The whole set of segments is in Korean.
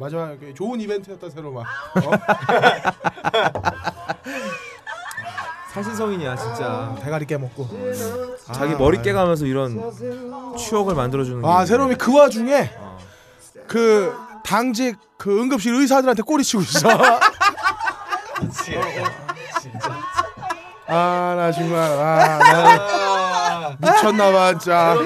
마지막 좋은 이벤트였다 새로마. 어? 사신성인이야 진짜. 대가리 깨먹고. 자기 머리 깨가면서 이런 추억을 만들어주는. 아게 새롬이 그 와중에 그 당직 그 응급실 의사들한테 꼬리 치고 있어. 아나 정말 아 나 미쳤나봐 진짜.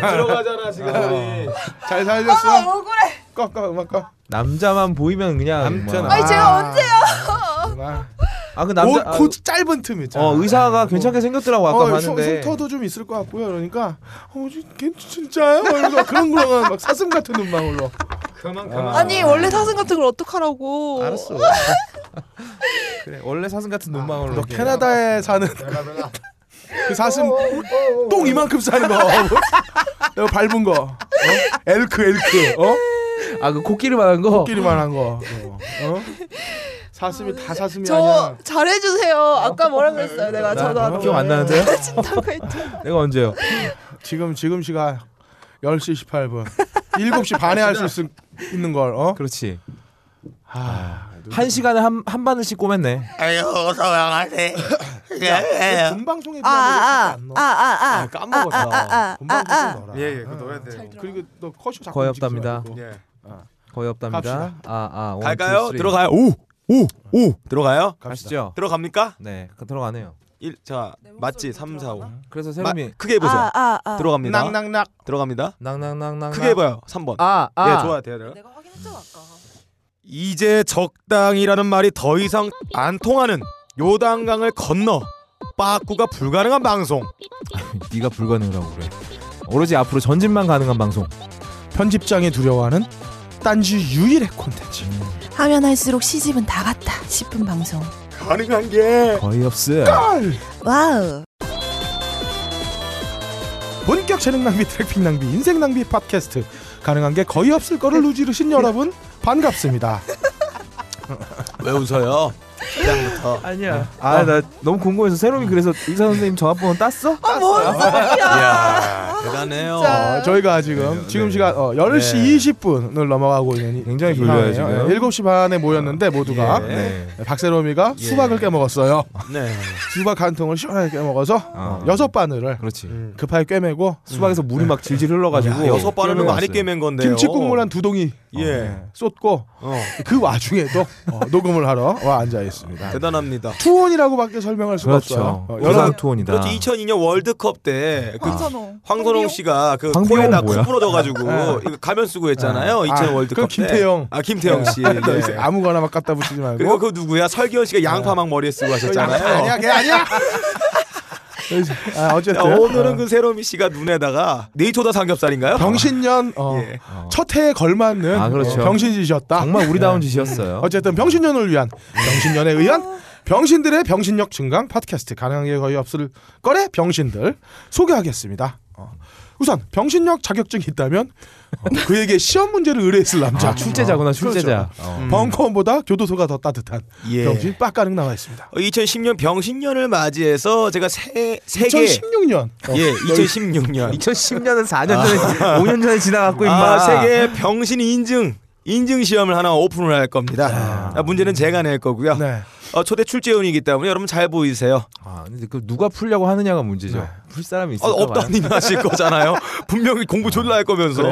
들어가잖아 지금 우리. 잘 살렸어. 아 억울해. 꺼 꺼 음악 꺼. 남자만 보이면 그냥. 남자는 뭐. 아니 제가 아. 언제요? 아그 남자. 그, 그 짧은 틈 있잖아. 어 의사가 괜찮게 생겼더라고 아까 어, 봤는데. 흉터도 좀 있을 것 같고요. 그러니까 어, 저, 걔 진짜요? 그러니까 그런 거랑 막 사슴 같은 눈망울로. 그만 그만. 아니 원래 사슴 같은 걸 어떡하라고. 알았어. 그래 원래 사슴 같은 눈망울로. 너 이렇게. 캐나다에 사는 그 사슴 똥 이만큼 싸는 거. 내가 밟은 거. 어? 엘크 엘크. 어? 아 그 코끼리 말한 거. 끼리만한 거. 어? 어? 사슴이 다 사슴이 저 아니야. 잘해주세요. 아까 뭐라 그랬어요? 내가 전화로. 기억 안 나는데요? 내가 언제요? 지금 지금 시간 10시 18분. 7시 반에 할 수 있는 걸. 어? 그렇지. 아, 한 시간에 한 한 바늘씩 꼬맸네. 아유 서양하네. 예. 본 방송에 아아아아아 비하면 아, 아, 아, 아, 까먹었다. 아, 아, 아, 본 아, 방송 아. 좀 넣어라. 예, 예, 그거 넣어야 돼. 그리고 너 커쇼 자꾸 거의 없답니다. 예. 거의 없답니다. 아아 갈까요? 들어가요. 오, 오, 오. 들어가요? 가시죠. 들어갑니까? 네, 그 들어가네요. 1, 자, 맞지? 3, 4, 5. 그래서 마, 세롬이 크게 해보세요. 아, 아, 아. 들어갑니다. 낙낙낙. 들어갑니다. 낭낭낭낭 크게 해봐요. 3번. 아, 아. 예, 좋아요. 돼요, 돼요. 내가 확인했잖아 아까. 이제 적당이라는 말이 더 이상 안 통하는 요단강을 건너 빠꾸가 불가능한 방송. 네가 불가능하라고 그래. 오로지 앞으로 전진만 가능한 방송. 편집장이 두려워하는 딴지 유일의 콘텐츠. 하면 할수록 시집은 다 갔다 싶은 방송. 가능한 게 거의 없어. 와우. 본격 재능 낭비, 트래픽 낭비, 인생 낭비 팟캐스트. 가능한 게 거의 없을 거를 누지르신 여러분 반갑습니다. 왜 웃어요? 시작부터. 아니야. 아, 나 너무 궁금해서 세롬이 그래서 의사 선생님 전화번호 땄어? 아 뭔 소리야. 이야, 대단해요. 어, 저희가 지금 지금 시간 어, 10시 네. 20분을 넘어가고 있는 굉장히 졸려요, 지금. 7시 반에 모였는데 모두가 예. 네. 박세롬이가 예. 수박을 깨먹었어요. 네. 수박 한 통을 시원하게 깨먹어서 어. 여섯 바늘을 그렇지. 급하게 꿰매고 수박에서 물이 막 질질 흘러가지고 야, 여섯 바늘은 많이 꿰매왔어요. 깨맨 건데요. 김치 국물 한 두 동이 예. 어, 쏟고 어, 그 와중에도 어, 녹음을 하러 와 앉아 있 습니다. 대단합니다. 투혼이라고밖에 설명할 수가 그렇죠. 없어요. 어, 여러 투혼이다. 그렇지 2002년 월드컵 때 그 황선호. 황선홍 씨가 그 코에다? 코 풀어져가지고 네. 이거 가면 쓰고 했잖아요. 네. 2000 아, 월드컵 그건 때. 김태형. 아 김태형 씨. 너 이제 예. 아무거나 막 갖다 붙이지 말고. 그리고 그 누구야? 설기현 씨가 양파 막 머리에 쓰고 하셨잖아요. 아니야, 걔 아니야. 아, 자, 어쨌든 오늘은 어, 그 세로미 씨가 눈에다가 네이토다 삼겹살인가요? 병신년 어, 예. 어. 첫 해에 걸맞는 아, 그렇죠. 어, 병신짓이었다. 정말 우리다운 네. 짓이었어요. 어쨌든 병신년을 위한 병신년에 의한 병신들의 병신력 증강 팟캐스트 가능한 게 거의 없을 거래 병신들 소개하겠습니다. 어, 우선 병신력 자격증이 있다면 어, 그에게 시험 문제를 의뢰했을 남자 아, 출제자구나, 어, 출제자. 그렇죠. 어. 음. 벙커원보다 교도소가 더 따뜻한 예. 병신 빡가능 나와 있습니다. 어, 2010년 병신년을 맞이해서 제가 세 세계 2016년 예 2016년 2010년은 4년 전에, 5년 전에 지나갔고 임마. 아 세계 병신 인증 인증 시험을 하나 오픈을 할 겁니다. 아, 문제는 제가 낼 거고요. 네. 어, 초대 출제원이기 때문에 여러분 잘 보이세요. 아, 근데 그 누가 풀려고 하느냐가 문제죠. 네. 풀 사람이 어, 있을까 봐요. 없다님이 하실 거잖아요. 분명히 공부 졸라 할 거면서.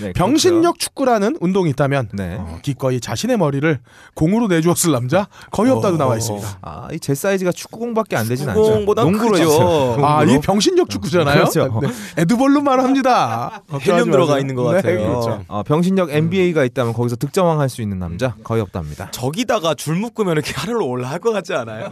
네, 병신력 축구라는 운동이 있다면. 네. 어, 기꺼이 자신의 머리를 공으로 내주었을 남자 거의 없다고 어. 나와 있습니다. 아, 이 제 사이즈가 축구공밖에 안 되진 않죠. 축구공보단 농구로. 아. 이 병신력 축구잖아요. 그렇죠. 네. 에드벌룬만 합니다. 헬륨 들어가 있는 것 같아요. 네, 그렇죠. 어, 병신력 NBA가 있다면 거기서 득점왕 할 수 있는 남자 거의 없답니다. 저기다가 줄 묶으면 이렇게 하늘로 올라갈 것 같지 않아요?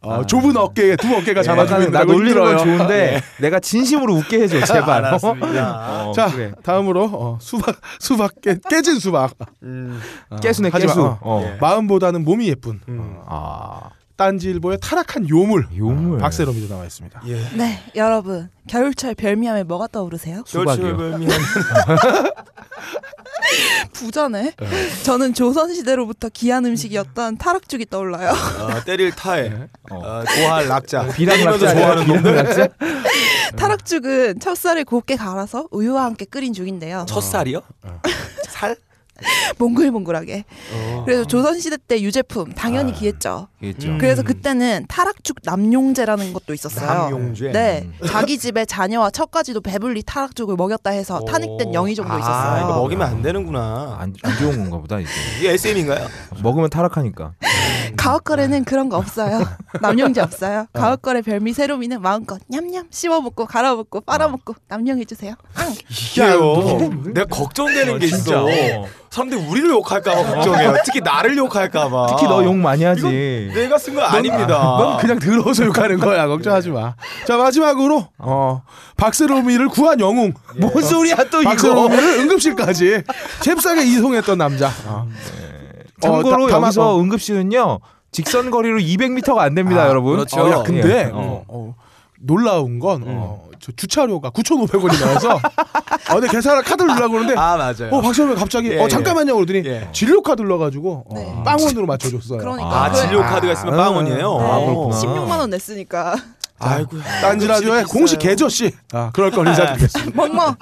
어, 좁은 어깨에 두 어깨 가 잡아주고 있는 나거 놀리는 건. 좋은데 내가 진심으로 웃게 해줘 제발. 알았습니다. 어, 자, 그래. 다음으로 어, 수박 수박 깨, 깨진 수박. 음, 어, 깨수네 깨수. 어, 어. 예. 마음보다는 몸이 예쁜 음. 아 딴지일보의 타락한 요물 요물. 박세롬이도 나와 있습니다. 예. 네, 여러분. 겨울철 별미하면 뭐가 떠오르세요? 겨울철 별미하면 부자네. 저는 조선 시대로부터 귀한 음식이었던 타락죽이 떠올라요. 어, 때릴 타에 네. 어, 좋아할 낙자 비랑 낙자 좋아하는 놈들 낙자? 타락죽은 찹쌀을 곱게 갈아서 우유와 함께 끓인 죽인데요. 첫살이요? 살? 몽글몽글하게. 어. 그래서 조선 시대 때 유제품 당연히 귀했죠. 있죠. 음. 그래서 그때는 타락죽 남용제라는 것도 있었어요. 남용죄? 네, 자기 집에 자녀와 척까지도 배불리 타락죽을 먹였다 해서 탄핵된 영희 정도 아, 있었어요. 이거 먹이면 안 되는구나. 안, 안 좋은 건가 보다 이게. 이게 SM인가요? 먹으면 타락하니까. 가옥거래는 그런 거 없어요. 남용제 없어요. 가옥거래 별미 세로미는 마음껏 냠냠 씹어 먹고 갈아 먹고 빨아 먹고 남용해 주세요. 앙. 이게요. 내가 걱정되는 게 있어. 사람들이 우리를 욕할까봐 걱정해요. 특히 나를 욕할까봐. 특히 너 욕 많이 하지. 내가 쓴 거 아닙니다. 넌 그냥 들어서 욕하는 거야. 걱정하지 마. 자 마지막으로 어 박세롬이를 구한 영웅. 뭔 소리야 또 이거. 박세롬이를 응급실까지 잽싸게 이송했던 남자. 어. 참고로 어, 다- 다- 여기서 어. 응급실은요 직선 거리로 200m가 안 됩니다, 아, 여러분. 그렇죠. 어, 야, 근데 예. 어, 어, 놀라운 건 어, 저 주차료가 9,500원이 나와서 어, 근데 계산을 카드를 누르려고 그러는데 아 맞아요. 어 박세롬이 갑자기 예, 어 예. 잠깐만요 그러더니 예. 진료 카드 눌러가지고 어, 네. 빵원으로 맞춰줬어요. 그러니까 아 그- 진료 카드가 있으면 빵원이에요. 아, 네, 그렇구나. 16만 원 냈으니까 아이고. 딴지 라디오의 공식 계저씨 아, 그럴 걸 인사드리겠습니다. 멍멍.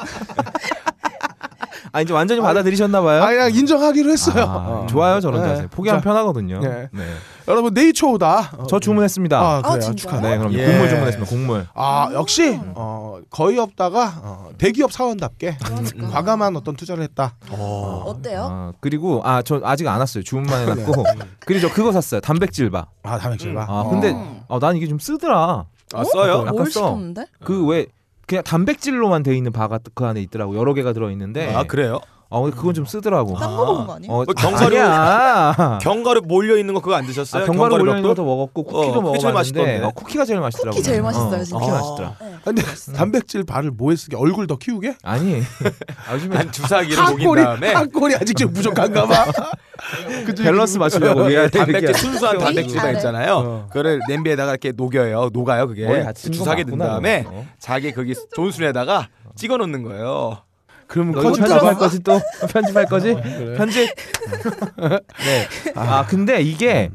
아 이제 완전히 받아들이셨나 봐요. 아 그냥 인정하기로 했어요. 아, 어. 좋아요 저런 네. 자세. 포기하면 자, 편하거든요. 네. 네. 여러분 네이처오다. 어, 저 주문했습니다. 아 그래요 아? 축하네. 네, 그럼 예. 곡물 주문했습니다. 곡물. 아 역시 어, 거의 없다가 어, 대기업 사원답게 그러니까. 과감한 어떤 투자를 했다. 어. 어때요? 아, 그리고 아 저 아직 안 왔어요. 주문만 해놨고 그리고 저 그거 샀어요. 단백질 바. 아 단백질 봐. 아 근데 음. 어, 난 이게 좀 쓰더라. 아 써요? 약간 뭘 써. 시켰는데? 그왜 그냥 단백질로만 돼 있는 바가 그 안에 있더라고. 여러 개가 들어 있는데. 아 그래요? 어 근데 그건 좀 쓰더라고. 딴 거 먹은 거 아니에요? 어, 뭐 경과류- 아니야. 견과류 몰려 있는 거 그거 안 드셨어요? 아, 견과류 올려 있는 몇 것도 먹었고 쿠키도 어, 먹어봤는데. 어, 쿠키가 제일 맛있더라고. 쿠키 제일 어, 맛있어요, 진짜. 쿠키 아. 맛있더라. 네. 근데 단백질 바를 뭐에 쓰게 얼굴 더 키우게? 아니. 아, 요즘에 한 주사기를 녹인 한골이 다음에 한골이 아직 좀 부족한가 봐. 그중에 밸런스 그- 맞추려고 위에 단백질 이렇게 순수한 단백질만 잘해. 있잖아요. 어. 그거를 냄비에다가 이렇게 녹여요. 녹아요 그게. 주사기 든 다음에 너. 자기 거기 존순에다가 찍어 놓는 거예요. 그러면 편집할 봐. 거지 또 편집할 거지? 편집. 네. 아 근데 이게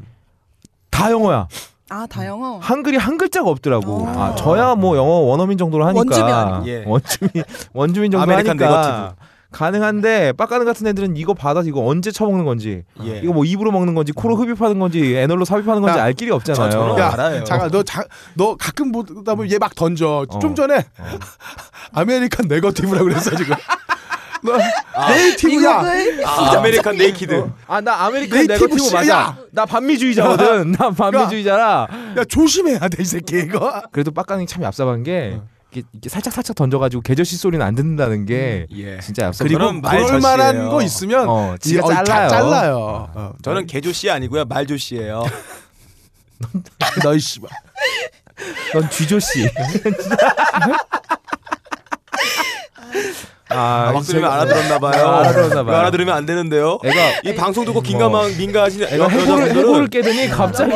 다 영어야. 아 다 영어. 한글이 한 글자가 없더라고. 어. 아 저야 뭐 영어 원어민 정도로 하니까 원주민 아니야? 예. 원주민 원주민 정도 American 하니까 가능한데 빡가능 같은 애들은 이거 받아서 이거 언제 처먹는 건지 예. 이거 뭐 입으로 먹는 건지 코로 흡입하는 건지 anal로 삽입하는 건지 야, 알 길이 없잖아요. 저- 야, 알아요. 잠깐 너, 자, 너 가끔 보다 보면 얘 막 던져. 어. 좀 전에 American negative라고 그랬어 지금. 너 native야. 아, American naked. 아 나 American native 맞아. 나 반미주의자거든. 나 반미주의자라. 야 조심해야 돼 이 새끼 이거. 그래도 빡가능이 참 얍삽한 게 이렇게, 이렇게 살짝 살짝 던져가지고 개저씨 소리는 안 듣는다는 게 예. 진짜 얍삽. 그리고 그런 말 그럴 만한 저씨예요. 거 있으면 어, 이- 지가 어, 다 잘라요. 잘라요. 어. 저는 개저씨 아니고요 말저씨예요. 너이 씨발. 넌 쥐저씨. 아, 막 들으면 제가- 알아들었나 봐요. 아, 알아들었나 봐요. 알아들으면 안 되는데요. 애가 이 방송 듣고 뭐. 긴가망 민가하신 여- 애가 해골을 여자분들은 깨더니 갑자기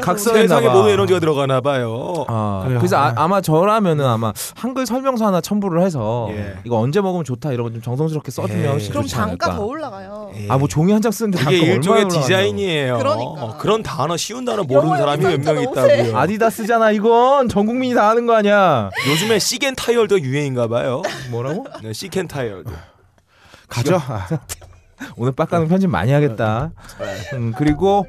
각성했나 세상에 봐. 모든 에너지가 들어가나 봐요. 아. 그래서 아, 아마 저라면은 아마 한글 설명서 하나 첨부를 해서 예. 이거 언제 먹으면 좋다 이런 거 좀 정성스럽게 써주면. 훨씬 그럼 좋지 단가 않을까. 더 올라가요. 아뭐 종이 한 장 쓰는데 단가 이게 일종의. 디자인이에요. 그러니까. 어, 그런 단어 쉬운 단어 모르는 사람이 몇명 너무 있다고요. 아디다스잖아 이건 전 국민이 다 아는 거 아니야. 요즘에 시겐 타이얼도 유행인가 봐요. 뭐라고? 네, 시켄 타이얼도. 가죠. 아, 오늘 빡가는 편집 많이 하겠다. 음, 그리고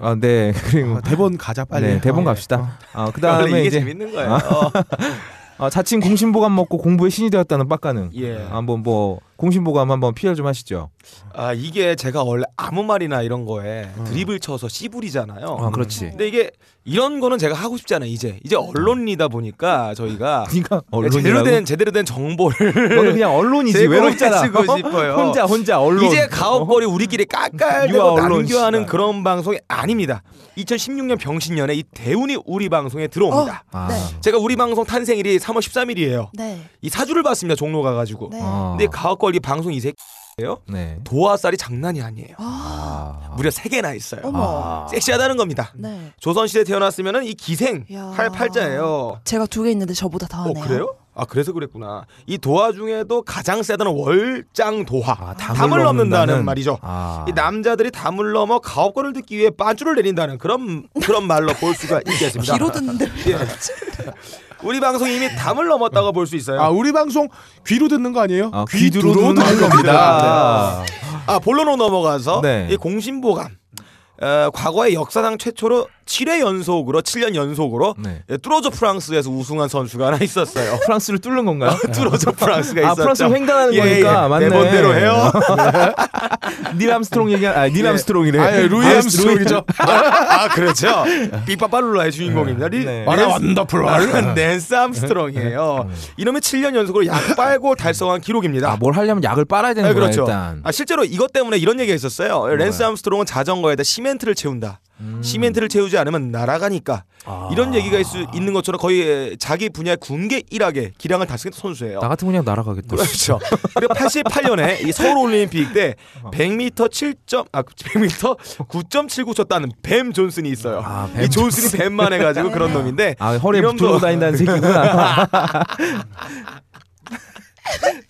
아, 네 그리고 어, 대본 가자 빨리. 네 대본 어. 갑시다. 아 원래 그다음에 이게 이제 재밌는 거예요. 어. 어, 자칭 공신보감 먹고 공부의 신이 되었다는 빡가는 예. 한번 뭐 공신보감 한번 PR 좀 하시죠. 아 이게 제가 원래 아무 말이나 이런 거에 드립을 쳐서 씨부리잖아요. 아 그렇지. 근데 이게 이런 거는 제가 하고 싶지 않아요. 이제 이제 언론이다 보니까 저희가 네가 제대로 언론이라고. 된 제대로 된 정보를 너는 그냥 언론이지 외롭잖아. 주고 싶어요. 혼자 혼자 언론. 이제 가업거리 우리끼리 언론 남겨하는. 그런 방송이 아닙니다. 2016년 병신년에 이 대운이 우리 방송에 들어옵니다. 아, 네. 제가 우리 방송 탄생일이 3월 13일이에요. 네. 이 사주를 봤습니다. 종로 가가지고. 네. 아. 근데 가업거리 방송 이 새끼예요. 네. 도화살이 장난이 아니에요. 아, 아. 무려 세 개나 있어요. 어머. 섹시하다는 겁니다. 네. 조선 시대 태어났으면은 이 기생 야. 할 팔자예요. 제가 두 개 있는데 저보다 더어 하네요. 그래요? 아 그래서 그랬구나. 이 도화 중에도 가장 세다는 월장 도화. 아, 담을 넘는다는 말이죠. 아. 이 남자들이 담을 넘어 가업권을 듣기 위해 빤줄을 내린다는 그런 그런 말로 볼 수가 있겠습니다. 귀로 듣는데 예. 우리 방송 이미 담을 넘었다고 볼 수 있어요. 아 우리 방송 귀로 듣는 거 아니에요? 아, 귀두로 듣는 듣는 겁니다. 아 본론으로 넘어가서 네. 이 공신보감 어, 과거의 역사상 최초로 7회 연속으로 7년 연속으로 네. 예, Tour de France에서 우승한 선수가 하나 있었어요. 프랑스를 뚫는 건가요? Tour de France가 아 있었죠. 프랑스 횡단하는 예, 거니까 예. 맞네. 내 멋대로 해요. 닐 암스트롱 얘기 아, 닐 암스트롱이래. 아예 루이 아, 암스트롱이죠. 아 그렇죠. 삐빠빨룰라의 주인공입니다. 리- 네. What a wonderful. 랜스 암스트롱이에요. 이놈의 7년 연속으로 약 빨고 달성한 기록입니다. 아, 뭘 하려면 약을 빨아야 되는 네, 거야 그렇죠. 일단. 아, 실제로 이것 때문에 이런 얘기가 있었어요. 랜스 암스트롱은 자전거에다 시멘트를 채운다. 음. 시멘트를 채우지 않으면 날아가니까 아. 이런 얘기가 있, 있는 것처럼 거의 자기 분야의 군계 일학의 기량을 달성했던 선수예요. 나 같으면 그냥 날아가겠다. 그렇죠. 그리고 88년에 이 서울 올림픽 때 어. 100m 7점 아 100m 9.79초 따는 뱀 존슨이 있어요. 아, 뱀 이 존슨이 뱀만 해가지고 그런 놈인데 아 허리에 이놈도- 들고 다닌다는 새끼구나.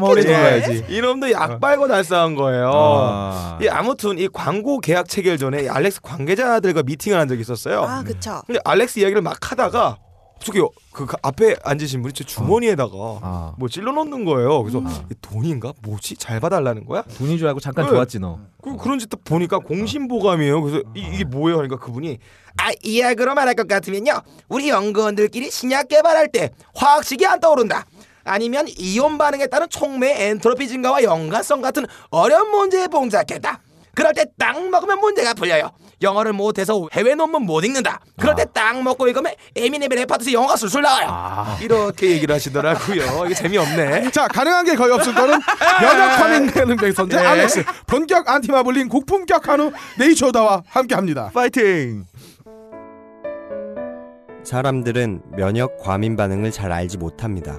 허리에 예, 들어야지. 이놈도 약 빨고 달성한 거예요. 아. 이 아무튼 이 광고 계약 체결 전에 이 알렉스 관계자들과 미팅을 한 적이 있었어요. 아 그쵸 근데 알렉스 이야기를 막 하다가 저기 그 앞에 앉으신 분이 제 주머니에다가 아. 뭐 찔러 넣는 거예요. 그래서 음. 이 돈인가 뭐지 잘 봐달라는 거야? 돈인 줄 알고 잠깐 네. 좋았지 너. 그 그런 짓 보니까 공신보감이에요. 그래서 이, 이게 뭐예요? 그러니까 그분이 아 이야기로 말할 것 같으면요, 우리 연구원들끼리 신약 개발할 때 화학식이 안 떠오른다. 아니면 이온 반응에 따른 촉매 엔트로피 증가와 연관성 같은 어려운 문제에 봉착했다. 그럴 때 딱 먹으면 문제가 풀려요. 영어를 못해서 해외 논문 못 읽는다. 그럴 때 딱 먹고 읽으면 에미넴의 랩 파트에서 영어가 술술 나와요. 이렇게 얘기를 하시더라고요. 이게 재미없네. 자 가능한 게 거의 없을 거는 면역 과민 기능 선제 네. 알렉스 본격 안티마블링 고품격 한우 네이처다와 함께합니다. 파이팅. 사람들은 면역 과민 반응을 잘 알지 못합니다.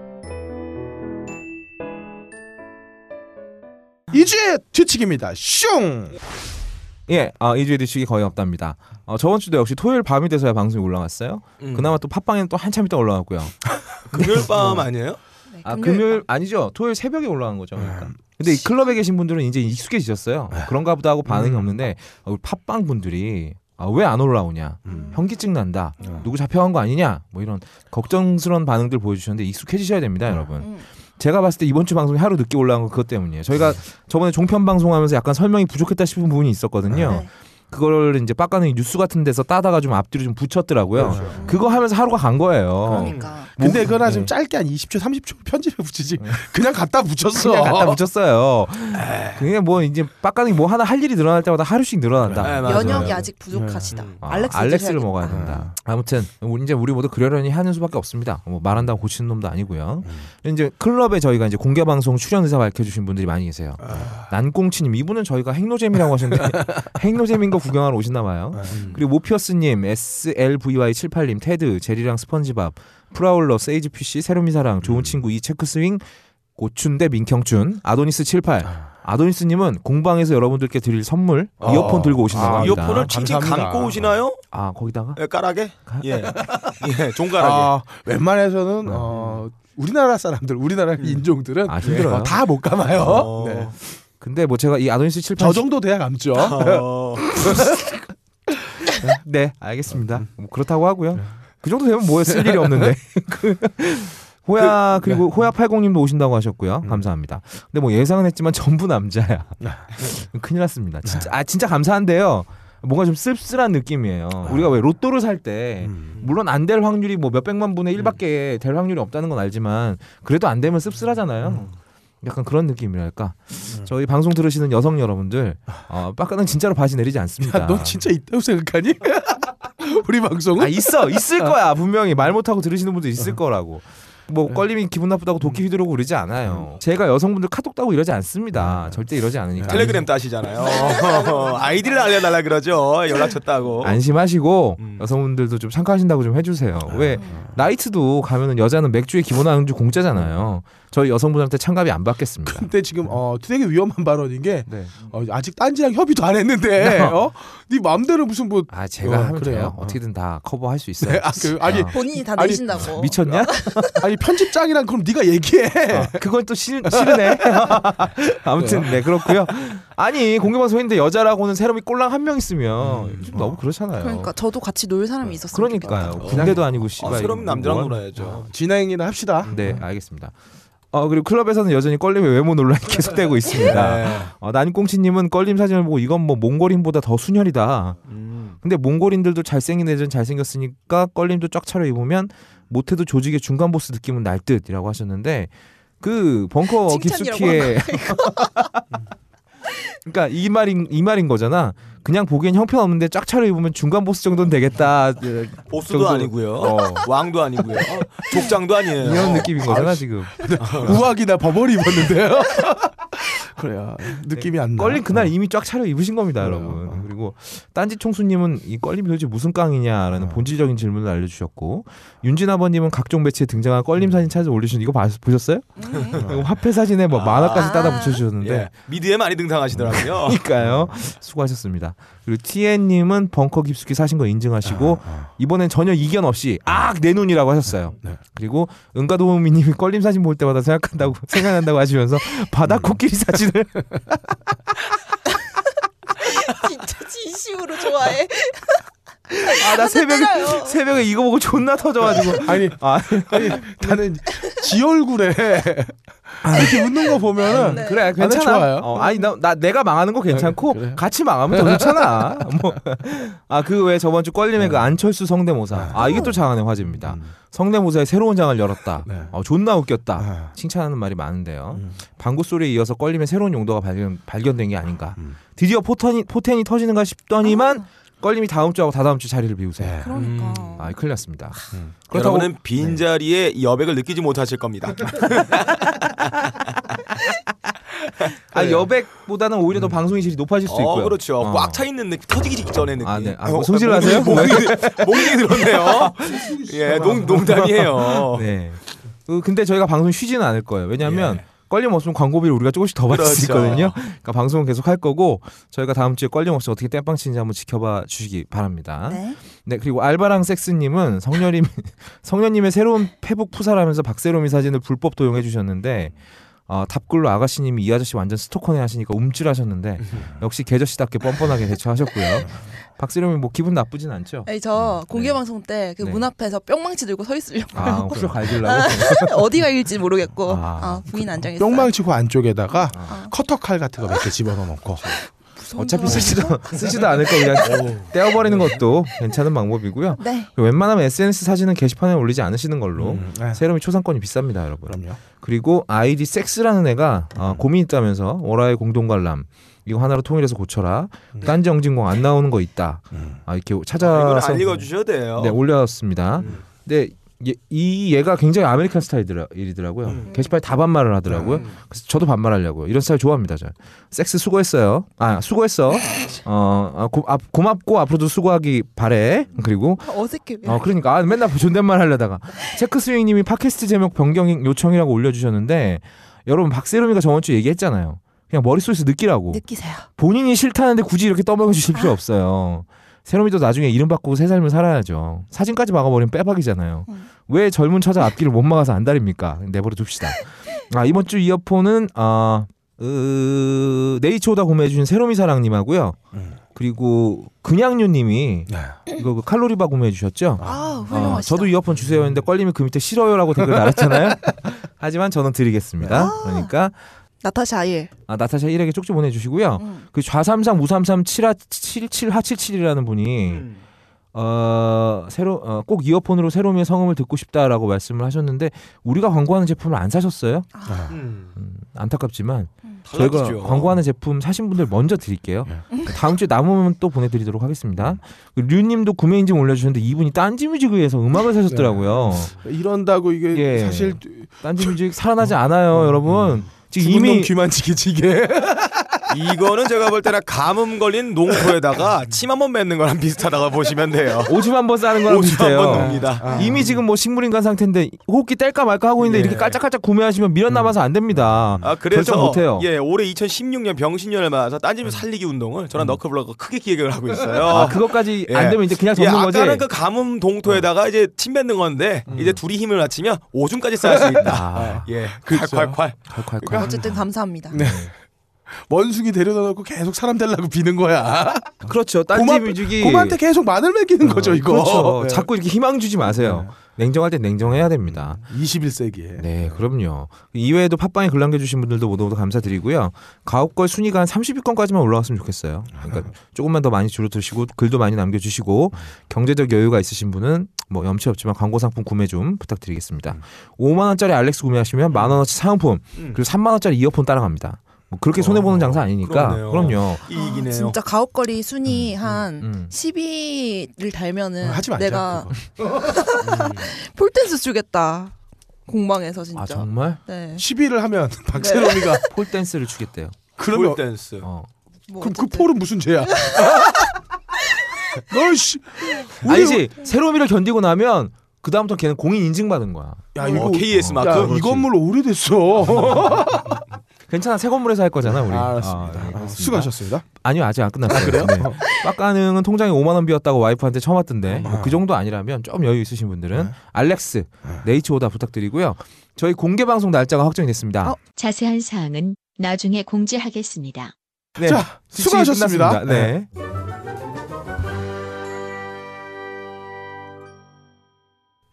이주의 뒤치기입니다. 슝. 예, 아, 이주에 뒤치기 거의 없답니다. 어, 저번 주도 역시 토요일 밤이 돼서야 방송이 올라갔어요. 음. 그나마 또 팟빵에는 또 한참 있다 올라갔고요. 금요일 밤 아니에요? 네, 아, 금요일 아니죠. 토요일 새벽에 올라간 거죠. 그러니까. 근데 이 클럽에 계신 분들은 이제 익숙해지셨어요. 그런가 보다 하고 반응이 없는데 어, 우리 팟빵 분들이 아, 왜 안 올라오냐? 현기증 난다. 누구 잡혀간 거 아니냐? 뭐 이런 걱정스러운 반응들 보여주셨는데 익숙해지셔야 됩니다, 여러분. 음. 제가 봤을 때 이번 주 방송이 하루 늦게 올라간 건 그것 때문이에요. 저희가 저번에 종편 방송하면서 약간 설명이 부족했다 싶은 부분이 있었거든요. 네. 그걸 이제 빡가는 뉴스 같은 데서 따다가 좀 앞뒤로 좀 붙였더라고요. 그거 하면서 하루가 간 거예요. 그러니까 근데 그거나 네. 좀 짧게 한 20초, 30초 편집해 붙이지. 그냥 갖다 붙였어. 그냥 갖다 붙였어요. 그게 뭐 이제 빡가는 뭐 하나 할 일이 늘어날 때마다 하루씩 늘어난다. 네, 맞아요. 면역이 아직 부족하시다. 아, 알렉스 알렉스를 드셔야겠다. 먹어야 된다. 아무튼 우리 이제 우리 모두 그러려니 하는 수밖에 없습니다. 뭐 말한다고 고치는 놈도 아니고요. 이제 클럽에 저희가 이제 공개 방송 출연 의사 밝혀주신 분들이 많이 계세요. 난꽁치님 이분은 저희가 행노잼이라고 하셨는데 행노잼인 거 구경하러 오신나 봐요. 그리고 모피어스님, SLVY78님, 테드, 제리랑 스펀지밥, 프라울러, 세이지 PC, 세로미사랑, 좋은 친구 이 체크 스윙, 고춘대 민경춘, 아도니스 78. 아도니스님은 공방에서 여러분들께 드릴 선물 어. 이어폰 들고 오신다고 아, 합니다. 이어폰을 칭칭 감사합니다. 감고 오시나요? 아 거기다가 예, 까라게? 예. 예, 종가라게. 아, 웬만해서는 어, 우리나라 사람들, 우리나라 인종들은 아, 힘들어요. 어, 다못 감아요. 어. 네. 근데 뭐 제가 이 아도니스 78 저 정도 돼야 감죠. 어. 네, 알겠습니다. 뭐 그렇다고 하고요. 그 정도 되면 뭐에 쓸 일이 없는데. 그 호야 그 리고 호야 80님도 오신다고 하셨고요. 감사합니다. 근데 뭐 예상은 했지만 전부 남자야. 큰일 났습니다. 진짜 아 진짜 감사한데요. 뭔가 좀 씁쓸한 느낌이에요. 우리가 왜 로또를 살 때 물론 안 될 확률이 뭐 몇백만 분의 1밖에 될 확률이 없다는 건 알지만 그래도 안 되면 씁쓸하잖아요. 약간 그런 느낌이랄까. 저희 방송 들으시는 여성 여러분들, 어, 빡가는 진짜로 바지 내리지 않습니다. 야, 넌 진짜 있다고 생각하니? 우리 방송은 아 있어 있을 거야 분명히 말 못하고 들으시는 분들 있을 거라고 뭐 네. 껄림이 기분 나쁘다고 도끼 휘두르고 그러지 않아요. 제가 여성분들 카톡 따고 이러지 않습니다. 절대 이러지 않으니까. 텔레그램 따시잖아요. 아이디를 알려달라 그러죠. 연락처 따고. 안심하시고 음. 여성분들도 좀 참가하신다고 좀 해주세요. 왜 나이트도 가면은 여자는 맥주에 기본 안주 공짜잖아요. 저희 여성분한테 참가비 안 받겠습니다. 근데 지금 어 되게 위험한 발언인 게 네. 어, 아직 딴지랑 협의도 안 했는데 어? 네 마음대로 무슨 뭐 아 제가 어, 하면 그래요. 돼요. 어. 어떻게든 다 커버할 수 있어요. 네, 아, 그, 아니 어. 본인이 다 아니, 내신다고. 미쳤냐? 아니 편집장이랑 그럼 네가 얘기해. 아, 그건 또 싫, 싫으네. 아무튼 네 그렇고요. 아니 공개방송인데 여자라고는 새롬이 꼴랑 한 명 있으면 좀 너무 그렇잖아요. 그러니까 저도 같이 놀 사람이 있었으면 그러니까요. 좋겠다. 군대도 아니고 씨발. 아, 새롬 이거 남자랑 뭐- 놀아야죠. 진행이나 합시다. 네 알겠습니다. 어 그리고 클럽에서는 여전히 껄림의 외모 논란이 계속되고 있습니다. 네. 어, 난꽁치님은 껄림 사진을 보고 이건 뭐 몽골인보다 더 순혈이다. 음. 근데 몽골인들도 잘생긴 애들은 잘생겼으니까 껄림도 쫙 차려 입으면 못해도 조직의 중간 보스 느낌은 날 듯이라고 하셨는데 그 벙커 깊숙이의 그러니까 이 말인 이 말인 거잖아. 그냥 보기엔 형편없는데 쫙 차려 입으면 중간 보스 정도는 되겠다. 보스도 정도- 아니고요. 어. 왕도 아니고요. 어, 족장도 아니에요. 이런 느낌인 거잖아 지금. 우악이나 버버리 입었는데요. 그래요. 느낌이 안 나. 껄림 그날 이미 쫙 차려 입으신 겁니다, 그래요. 여러분. 그리고 딴지 총수님은 이 껄림이 도대체 무슨 깡이냐라는 어. 본질적인 질문을 알려주셨고 윤진 아버님은 각종 매체에 등장한 껄림 사진 찾아 올리신 이거 봐- 보셨어요? 음. 이거 화폐 사진에 뭐 만화까지 아. 따다 붙여주셨는데 예. 미드에 많이 등장하시더라고요. 그러니까요. 수고하셨습니다. 그리고 TN님은 벙커 깊숙이 사신 거 인증하시고 아, 이번엔 전혀 이견 없이 악내 눈이라고 하셨어요. 네. 그리고 은가도우미님이 껄림 사진 볼 때마다 생각한다고 생각난다고 하시면서 바다 코끼리 사진 을 진짜 진심으로 좋아해. 아 나 새벽에 때려요. 새벽에 이거 보고 존나 터져가지고 아니 아 아니 나는 지 얼굴에 이렇게 웃는 거 보면은 네. 그래 괜찮아. 좋아요. 어, 아니 나, 나 내가 망하는 거 괜찮고 그래. 같이 망하면 더 좋잖아. 뭐아그 외에 저번 주 껄림의 그 안철수 성대모사 아 이게 또 장안의 화제입니다. 성대모사의 새로운 장을 열었다. 네. 어, 존나 웃겼다. 아. 칭찬하는 말이 많은데요. 음. 방구 소리에 이어서 껄림의 새로운 용도가 발견 발견된 게 아닌가. 음. 드디어 포텐이 포텐이 터지는가 싶더니만 껄림이 다음 주하고 다다음 주 자리를 비우세요. 네. 그러니까. 아 큰일 났습니다. 음. 그렇다고 여러분은 빈 자리에 여백을 느끼지 못하실 겁니다. 아 여백보다는 오히려 더 방송의 질이 높아질 수 어, 있고요. 그렇죠. 어. 꽉차 있는 느낌, 터지기 직전의 느낌. 아, 네. 아, 어, 뭐 성질 나세요? 목이, 목이 들었네요. 예, 농, 농담이에요. 네. 그, 근데 저희가 방송 쉬지는 않을 거예요. 왜냐하면 예. 껄림 없으면 광고비를 우리가 조금씩 더 받을 수 그렇죠. 있거든요. 그러니까 방송은 계속 할 거고 저희가 다음 주에 껄림 없이 어떻게 땜빵 치는지 한번 지켜봐 주시기 바랍니다. 네. 네. 그리고 알바랑 섹스님은 성녀님 성녀님의 새로운 페북 푸사라면서 박세롬이 사진을 불법 도용해 주셨는데 어, 답글로 아가씨님이 이 아저씨 완전 스토커네 하시니까 움찔하셨는데 역시 개저씨답게 뻔뻔하게 대처하셨고요. 박세롬이 뭐 기분 나쁘진 않죠. 아니 저 공개 방송 때그 네. 문 앞에서 뿅망치 들고 서 있으려고 아, 후려 갈기려고. 어디가 일지 모르겠고 아. 아, 부인 안정했어요. 뿅망치고 안쪽에다가 아. 커터 칼 같은 거 몇 개 집어넣어 놓고 무서운 어차피. 쓰지도 쓰지도 않을 거 그냥 떼어버리는 것도 괜찮은 방법이고요. 네. 웬만하면 SNS 사진은 게시판에 올리지 않으시는 걸로 음, 네. 세롬이 초상권이 비쌉니다, 여러분. 그럼요. 그리고 아이디 섹스라는 애가 어, 고민 있다면서 월화의 공동 관람 이거 하나로 통일해서 고쳐라. 딴지 영진공 안 나오는 거 있다. 음. 아 이렇게 이걸 찾아서 안 읽어주셔야 돼요. 네 올렸습니다. 음. 근데 얘- 이 얘가 굉장히 American 스타일이더라고요. 음. 게시판에 다 반말을 하더라고요. 음. 그래서 저도 반말하려고요. 이런 스타일 좋아합니다. 저. 섹스 수고했어요. 아 수고했어. 어, 어, 고, 아, 고맙고 앞으로도 수고하기 바래. 그리고 어색해. 어 그러니까 아, 맨날 존댓말 하려다가 체크 스윙님이 팟캐스트 제목 변경 요청이라고 올려주셨는데 여러분 박세롬이가 저번 주 얘기했잖아요. 그냥 머릿속에서 느끼라고. 느끼세요. 본인이 싫다는데 굳이 이렇게 떠먹여 주실 필요 없어요. 세롬이도 나중에 이름 바꾸고 새 삶을 살아야죠. 사진까지 막아버리면 빼박이잖아요. 음. 왜 젊은 처자 앞길을 못 막아서 안달입니까? 내버려 둡시다. 아 이번 주 이어폰은 아 으, 네이처오다 구매해주신 세롬이 사랑님하고요. 음. 그리고 그냥유님이 네. 이거 그 칼로리바 구매해주셨죠? 아 어, 훌륭하시다. 저도 이어폰 주세요 했는데 껄림이 그 밑에 싫어요라고 댓글 달았잖아요. 하지만 저는 드리겠습니다. 아. 그러니까 나타샤 아일. 아, 나타샤 1에게 쪽지 보내주시고요. 음. 그 좌삼상 우삼삼 7하 77하칠칠이라는 분이 음. 어 새로 어, 꼭 이어폰으로 새로미의 성음을 듣고 싶다라고 말씀을 하셨는데 우리가 광고하는 제품을 안 사셨어요? 아. 음. 음, 안타깝지만 저희가 달라지죠. 광고하는 제품 사신 분들 먼저 드릴게요. 예. 다음 주에 남으면 또 보내드리도록 하겠습니다. 그 류님도 구매 인증 올려주셨는데 이분이 딴지뮤직에서 음악을 사셨더라고요. 이런다고 이게 예. 사실 딴지뮤직 살아나지 않아요, 여러분. 지금 이미 귀만 지게지게. 이거는 제가 볼 때는 가뭄 걸린 농토에다가 침 한번 뱉는 거랑 비슷하다고 보시면 돼요. 오줌 한 번 싸는 거랑 오줌 한번 비슷해요. 놉니다. 아. 이미 지금 뭐 식물인간 상태인데 호흡기 뗄까 말까 하고 있는데 예. 이렇게 깔짝깔짝 구매하시면 미련 남아서 안 됩니다. 아 그래서 못해요. 예 올해 2016년 병신년을 맞아서 딴지뮤 살리기 운동을 저랑 너클블럭가 크게 기획을 하고 있어요. 아 그것까지 예. 안 되면 이제 그냥 예, 접는 거지. 아까는 그 가뭄 동토에다가 이제 침 뱉는 건데 이제 둘이 힘을 합치면 오줌까지 쌓을 수 있다. 아, 예, 그쵸. 콸콸콸. 콸콸콸. 어쨌든 감사합니다. 네. 원숭이 데려다 놓고 계속 사람 되려고 비는 거야. 그렇죠. 고마- 딴지뮤직이 곰한테 계속 마늘 먹이는 거죠 이거. 그렇죠. 네. 자꾸 이렇게 희망 주지 마세요. 냉정할 땐 냉정해야 됩니다. 21세기에. 네, 그럼요. 이외에도 팟빵에 글 남겨주신 분들도 모두 모두 감사드리고요. 가옥걸 순위가 한 30위권까지만 올라왔으면 좋겠어요. 그러니까 조금만 더 많이 줄어드시고 글도 많이 남겨주시고 경제적 여유가 있으신 분은 뭐 염치 없지만 광고 상품 구매 좀 부탁드리겠습니다. 5만 원짜리 알렉스 구매하시면 만 원어치 사은품 그리고 3만 원짜리 이어폰 따라갑니다. 뭐 그렇게 손해 보는 장사 아니니까 그러네요. 그럼요. 이익이네요. 진짜 가옥거리 순위 한 음. 10위를 달면은 아, 하지 말자. 내가. 폴댄스 주겠다. 공방에서 진짜. 아 정말 네. 10위를 하면 박세롬이가 폴 댄스를 추겠대요. 그러면 댄스. 어. 뭐 그럼 그 어쨌든. 폴은 무슨 죄야? 너씨 아니지 세로미를 견디고 나면 그 다음부터 걔는 공인 인증 받은 거야. 야 이거 어, KS 마크. 야, 이. 건물 오래됐어. 괜찮아 새 건물에서 할 거잖아 우리. 알았습니다. 아, 네, 아, 알겠습니다. 수고하셨습니다. 아니요 아직 안 끝났어요. 그래요? 네. 빡가능은 통장에 5만 원 비었다고 와이프한테 처음 왔던데 뭐 그 정도 아니라면 좀 여유 있으신 분들은 네. 알렉스 네이처오다 부탁드리고요. 저희 공개 방송 날짜가 확정이 됐습니다. 어? 자세한 사항은 나중에 공지하겠습니다. 네. 자, 수고하셨습니다. 네.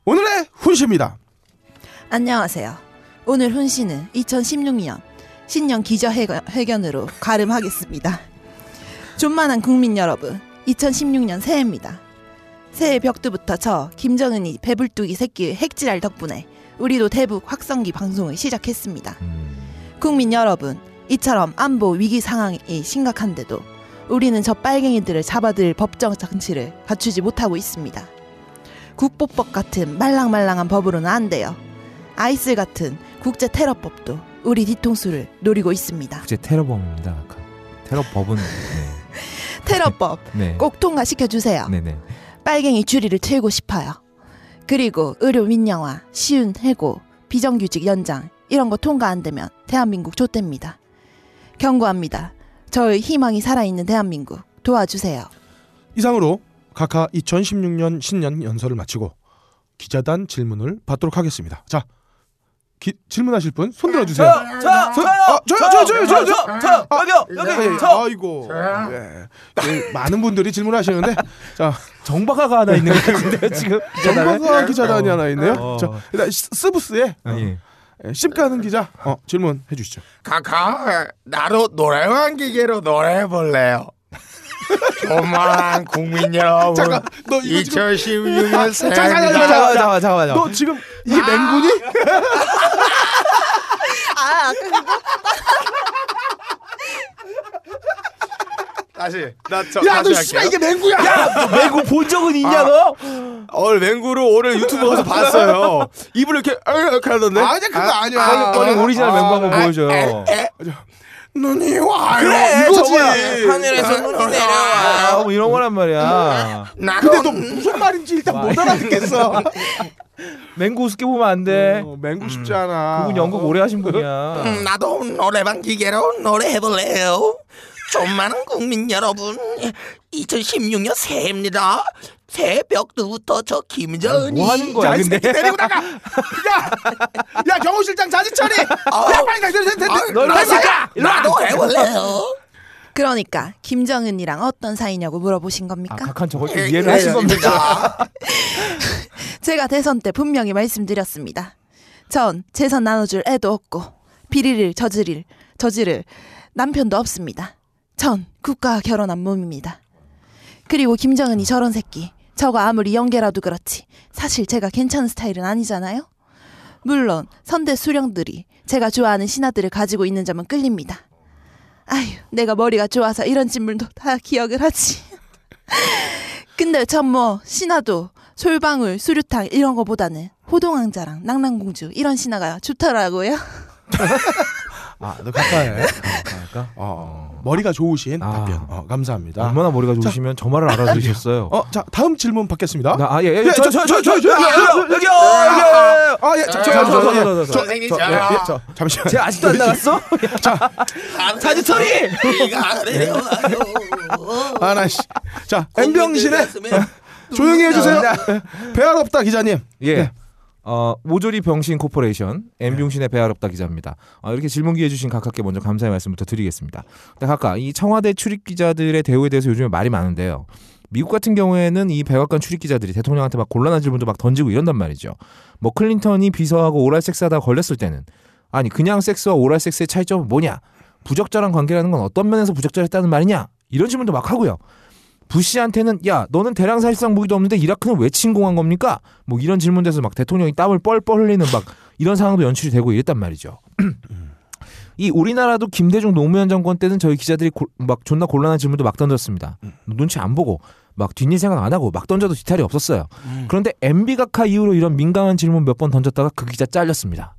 오늘의 훈시입니다. 안녕하세요. 오늘 훈시는 2016년 신년 기자회견으로 가름하겠습니다. 존만한 국민 여러분, 2016년 새해입니다. 새해 벽두부터 저 김정은이 배불뚝이 새끼 핵질할 덕분에 우리도 대북 확성기 방송을 시작했습니다. 음, 국민 여러분, 이처럼 안보 위기 상황이 심각한데도 우리는 저 빨갱이들을 잡아들 법정 장치를 갖추지 못하고 있습니다. 국보법 같은 말랑말랑한 법으로는 안 돼요. 아이스 같은 국제 테러법도 우리 뒤통수를 노리고 있습니다. 국제 테러범입니다. 아까. 테러법은 네. 테러법 네. 꼭 통과시켜 주세요. 네네. 빨갱이 줄이를 틀고 싶어요. 그리고 의료 민영화, 쉬운 해고, 비정규직 연장 이런 거 통과 안 되면 대한민국 좆됩니다. 경고합니다. 저의 희망이 살아있는 대한민국 도와주세요. 이상으로 각하 2016년 신년 연설을 마치고 기자단 질문을 받도록 하겠습니다. 자, 기- 질문하실 분 손 들어 주세요. 저, 저, 아, 저요, 저요, 저요, 저요, 저요. 저, 여기요, 예, 여기, 예, 저. 아이고, 예. 예, 많은 분들이 질문하시는데, 자, 정박아가 하나 있는 것 같은데요 지금. 정박아 기자단이 하나 있네요. 어. 자, 일단 스- 스브스에 아, 예. 예, 씹가는 기자 어, 질문해 주시죠. 카카 나도 노래방 기계로 노래해 볼래요 조만한 국민 여러분 잠깐, 너 이거 지금 2016년 새해입니다 잠깐, 잠깐, 잠깐. 잠깐만 잠깐만. 너 지금 이게 맹군이? 아, 아까 다시 나저 야, 너 씨발 이게 맹구야. 매고 본 적은 있냐 너? 오늘 맹구를 오늘 유튜브에서 봤어요. 입을 이렇게 이렇게 하던데. 아니 그거 아니야. 꺼니 오리지널 맹구 한번 보여줘요. 눈이 와요. 그래, 이거지. 하늘에서 눈이 아, 내려와 뭐 이런 거란 말이야. 근데 너 무슨 말인지 일단 못 알아듣겠어. 맹구 우습게 보면 안 돼. 어, 맹구 쉽지 않아. 그분 연극 오래 하신 분이야. 음, 나도 노래방 기계로 노래 해볼래요 조만한 국민 여러분 2016년 새해입니다 새해 벽두부터 저 김정은이 뭐 하는 거야 근데? 데리고 나가. 야, 야 경호실장 자지 처리. 야 빨리 가. 아, 너 일로 와, 새끼야! 나도 해볼래요 그러니까 김정은이랑 어떤 사이냐고 물어보신 겁니까? 아, 각한 저걸 또 예, 이해를 예, 하신 예. 겁니까? 제가 대선 때 분명히 말씀드렸습니다. 전 재산 나눠줄 애도 없고 비리를 저지를 저지를 남편도 없습니다. 전 국가와 결혼한 몸입니다. 그리고 김정은이 저런 새끼 저거 아무리 연계라도 그렇지 사실 제가 괜찮은 스타일은 아니잖아요. 물론 선대 수령들이 제가 좋아하는 신하들을 가지고 있는 점은 끌립니다. 아휴, 내가 머리가 좋아서 이런 질문도 다 기억을 하지. 근데 전 뭐 신하도 솔방울, 수류탕 이런 거보다는 호동왕자랑 낭랑공주 이런 신하가 좋더라고요. 아, 너 가까이. 할까? 어, 머리가 좋으신 아. 답변. 어, 감사합니다. 얼마나 머리가 좋으시면 저 말을 알아들으셨어요. 어, 자, 다음 질문 받겠습니다. 나, 아, 예, 예, 예, 저, 저, 저, 저, 저, 아, 여기요, 여기요, 아, 예, 저, 저, 저, 저, 저, 저, 저, 선생님, 저, 자. 예, 예, 저, 잠시만. 쟤 아직도 안 나갔어? 사지털이! 아, 나 씨. 자, 엠병신의 조용히 해주세요. 배알 없다 기자님. 예. 네. 어, 모조리 병신 corporation 엠병신의 배아롭다 기자입니다. 어, 이렇게 질문 기회 주신 각하께 먼저 감사의 말씀부터 드리겠습니다. 근데 각하 이 청와대 출입 기자들의 대우에 대해서 요즘에 말이 많은데요. 미국 같은 경우에는 이 백악관 출입 기자들이 대통령한테 막 곤란한 질문도 막 던지고 이런단 말이죠. 뭐 클린턴이 비서하고 oral 섹스하다 걸렸을 때는 아니 그냥 섹스와 oral 섹스의 차이점은 뭐냐? 부적절한 관계라는 건 어떤 면에서 부적절했다는 말이냐? 이런 질문도 막 하고요. 부시한테는 야 너는 대량 살상 무기도 없는데 이라크는 왜 침공한 겁니까? 뭐 이런 질문돼서 막 대통령이 땀을 뻘뻘 흘리는 막 이런 상황도 연출이 되고 이랬단 말이죠. 이 우리나라도 김대중 노무현 정권 때는 저희 기자들이 고- 막 존나 곤란한 질문도 막 던졌습니다. 눈치 안 보고 막 뒷일 생각 안 하고 막 던져도 뒤탈이 없었어요. 그런데 MB 각하 이후로 이런 민감한 질문 몇 번 던졌다가 그 기자 잘렸습니다.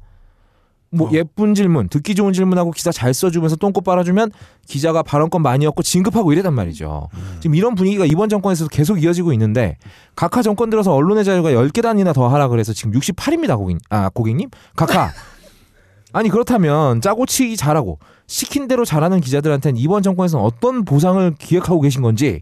뭐 어. 예쁜 질문, 듣기 좋은 질문하고 기사 잘 써주면서 똥꼬 빨아주면 기자가 발언권 많이 얻고 진급하고 이래단 말이죠. 지금 이런 분위기가 이번 정권에서도 계속 이어지고 있는데 각하 정권 들어서 언론의 자유가 10계단이나 더 하라 그래서 지금 68입니다, 고객, 아, 고객님. 각하. 아니 그렇다면 짜고 치기 잘하고 시킨 대로 잘하는 기자들한테는 이번 정권에서는 어떤 보상을 기획하고 계신 건지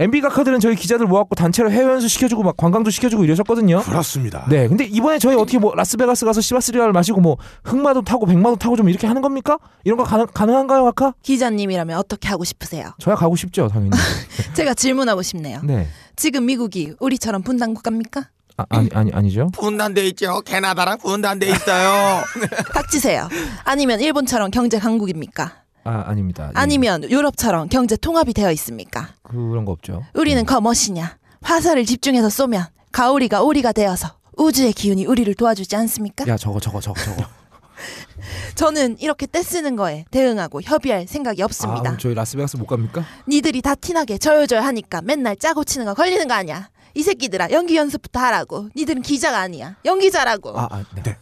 MB 각하들은 저희 기자들 모았고 단체로 해외 연수 시켜주고 막 관광도 시켜주고 이러셨거든요. 그렇습니다. 네, 근데 이번에 저희 어떻게 뭐 라스베가스 가서 시바스리아를 마시고 뭐 흑마도 타고 백마도 타고 좀 이렇게 하는 겁니까? 이런 거 가능, 가능한가요, 각하? 기자님이라면 어떻게 하고 싶으세요? 저야 가고 싶죠, 당연히. 제가 질문하고 싶네요. 네, 지금 미국이 우리처럼 분단 국가입니까? 아, 아니 아니 아니죠. 분단돼 있죠. 캐나다랑 분단돼 있어요. 닥치세요. 아니면 일본처럼 경제 강국입니까? 아 아닙니다. 예, 아니면 유럽처럼 경제 통합이 되어 있습니까? 그런 거 없죠. 우리는 거머시냐? 화살을 집중해서 쏘면 가오리가 오리가 되어서 우주의 기운이 우리를 도와주지 않습니까? 야 저거 저거 저거 저거. 저는 이렇게 떼쓰는 거에 대응하고 협의할 생각이 아, 없습니다. 그럼 저희 라스베가스 못 갑니까? 니들이 다 티나게 저요저요 하니까 맨날 짜고 치는 거 걸리는 거 아니야? 이 새끼들아 연기 연습부터 하라고. 니들은 기자가 아니야. 연기자라고. 아, 아 네. 네.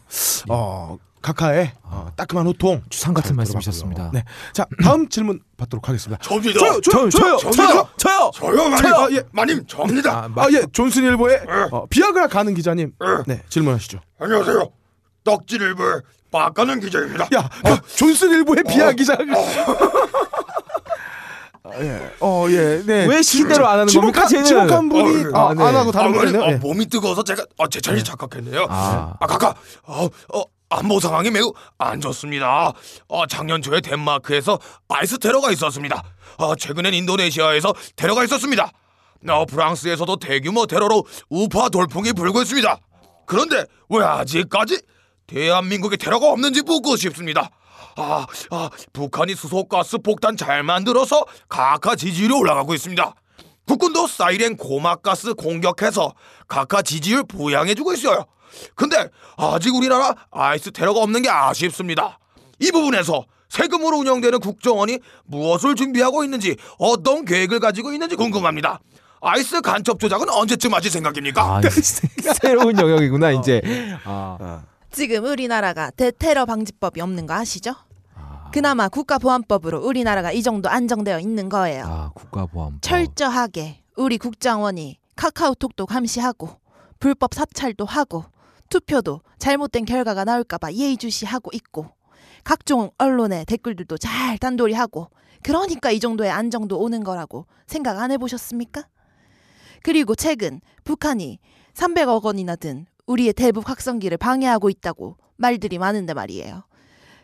어, 카카의 어, 따끔한 호통 추상 같은 잘 말씀이셨습니다. 네. 자, 다음 질문 받도록 하겠습니다. 접니다. 저요, 저요, 저요, 저요, 저요. 저요, 마님. 저요. 아, 예. 마님, 접니다. 아, 마, 아, 예, 존슨 일보의 어, 비아그라 가는 기자님. 네, 질문하시죠. 안녕하세요. 떡질 일보의 박가는 기자입니다. 야, 어, 존슨 일보의 비아 기자. 아, 예, 어, 예, 네. 왜 시대로 안 하는 겁니까? 지목한, 쟤는? 지목한 분이 어, 아, 아, 네. 안 하고 다른 아, 분이네요. 아, 예. 몸이 뜨거워서 제가 아, 제 자리 착각했네요. 아. 아, 가까 어, 어, 안보 상황이 매우 안 좋습니다. 어, 작년 초에 덴마크에서 아이스 테러가 있었습니다. 어, 최근엔 인도네시아에서 테러가 있었습니다. 어, 프랑스에서도 대규모 테러로 우파 돌풍이 불고 있습니다. 그런데 왜 아직까지 대한민국에 테러가 없는지 묻고 싶습니다. 아, 아, 북한이 수소가스 폭탄 잘 만들어서 각하 지지율이 올라가고 있습니다. 국군도 사이렌 고막가스 공격해서 각하 지지율 부양해주고 있어요. 근데 아직 우리나라 아이스 테러가 없는 게 아쉽습니다. 이 부분에서 세금으로 운영되는 국정원이 무엇을 준비하고 있는지 어떤 계획을 가지고 있는지 궁금합니다. 아이스 간첩 조작은 언제쯤 하실 생각입니까? 아, 새로운 영역이구나 이제. 아, 지금 우리나라가 대테러 방지법이 없는 거 아시죠? 그나마 국가보안법으로 우리나라가 이 정도 안정되어 있는 거예요. 아 국가보안법. 철저하게 우리 국정원이 카카오톡도 감시하고 불법 사찰도 하고 투표도 잘못된 결과가 나올까봐 예의주시하고 있고 각종 언론의 댓글들도 잘 단돌이 하고 그러니까 이 정도의 안정도 오는 거라고 생각 안 해보셨습니까? 그리고 최근 북한이 300억 원이나 든 우리의 대북 확성기를 방해하고 있다고 말들이 많은데 말이에요.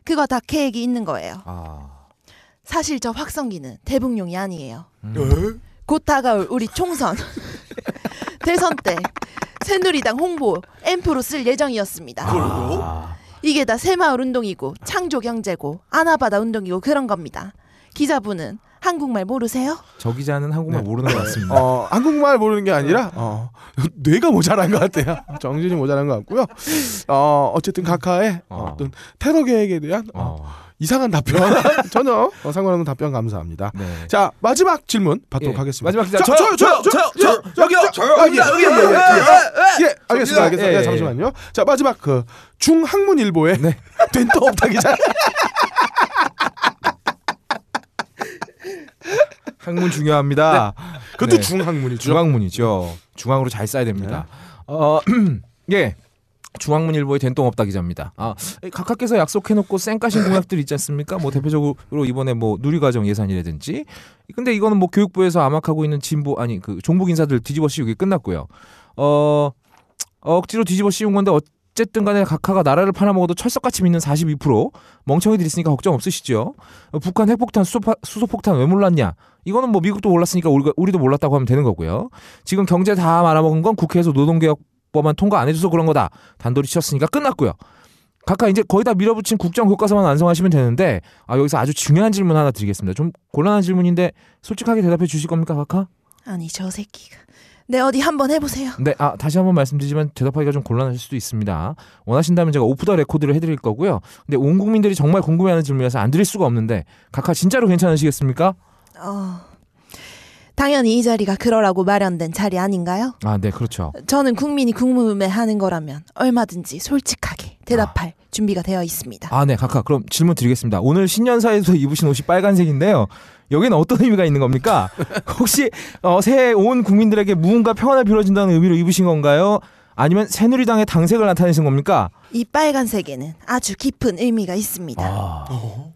그거 다 계획이 있는 거예요. 아. 사실 저 확성기는 대북용이 아니에요. 음. 곧 다가올 우리 총선 대선 때 새누리당 홍보 앰프로 쓸 예정이었습니다. 아. 이게 다 새마을 운동이고 창조 경제고 아나바다 운동이고 그런 겁니다. 기자분은 한국말 모르세요? 저 기자는 한국말 네. 모르는 것 같습니다. 어, 한국말 모르는 게 아니라 어, 뇌가 모자란 것 같아요. 정신이 모자란 것 같고요. 어, 어쨌든 카카의 어. 어떤 테러 계획에 대한 어, 어. 이상한 답변 전혀 어, 상관없는 답변 감사합니다. 네. 자 마지막 질문 받도록 예. 하겠습니다. 마지막 자, 저요, 저요, 저요, 저요, 여기요, 저요, 아, 예. 여기, 여기, 여기, 여기. 예, 알겠습니다. 알겠습니다. 예, 예, 예. 잠시만요. 자 마지막 그 중학문일보의 네. 된또 없다 기자. 학문 중요합니다. 그것도 네. 중학문이죠. 중앙문이죠. 중앙으로 잘 써야 됩니다. 어, 예. 중앙문일보의 된똥없다 기자입니다. 아, 각하께서 약속해놓고 쌩까신 공약들 있지 않습니까? 뭐 대표적으로 이번에 뭐 누리과정 예산이라든지. 근데 이거는 뭐 교육부에서 암약하고 있는 진보 아니 그 종북 인사들 뒤집어 씌우기 끝났고요. 어, 억지로 뒤집어 씌운 건데 어쨌든 간에 각하가 나라를 팔아먹어도 철석같이 믿는 42% 멍청이들 있으니까 걱정 없으시죠? 어, 북한 핵폭탄 수소파, 수소폭탄 왜 몰랐냐? 이거는 뭐 미국도 몰랐으니까 우리가, 우리도 몰랐다고 하면 되는 거고요. 지금 경제 다 말아먹은 건 국회에서 노동개혁 법안 통과 안 해줘서 그런 거다. 단도리 치셨으니까 끝났고요. 각각 이제 거의 다 밀어붙인 국정 교과서만 완성하시면 되는데 아, 여기서 아주 중요한 질문 하나 드리겠습니다. 좀 곤란한 질문인데 솔직하게 대답해 주실 겁니까, 각하? 아니 저 새끼가. 네 어디 한번 해보세요. 네, 아, 다시 한번 말씀드리지만 대답하기가 좀 곤란하실 수도 있습니다. 원하신다면 제가 오프 더 레코드를 해드릴 거고요. 근데 온 국민들이 정말 궁금해하는 질문이라서 안 드릴 수가 없는데 각하 진짜로 괜찮으시겠습니까? 어. 당연히 이 자리가 그러라고 마련된 자리 아닌가요? 아, 네, 그렇죠. 저는 국민이 궁금해하는 거라면 얼마든지 솔직하게 대답할 준비가 되어 있습니다. 아, 네, 각하. 그럼 질문 드리겠습니다. 오늘 신년사에서 입으신 옷이 빨간색인데요. 여기는 어떤 의미가 있는 겁니까? 혹시 어, 새해 온 국민들에게 무언가 평안을 빌어준다는 의미로 입으신 건가요? 아니면 새누리당의 당색을 나타내신 겁니까? 이 빨간색에는 아주 깊은 의미가 있습니다. 아,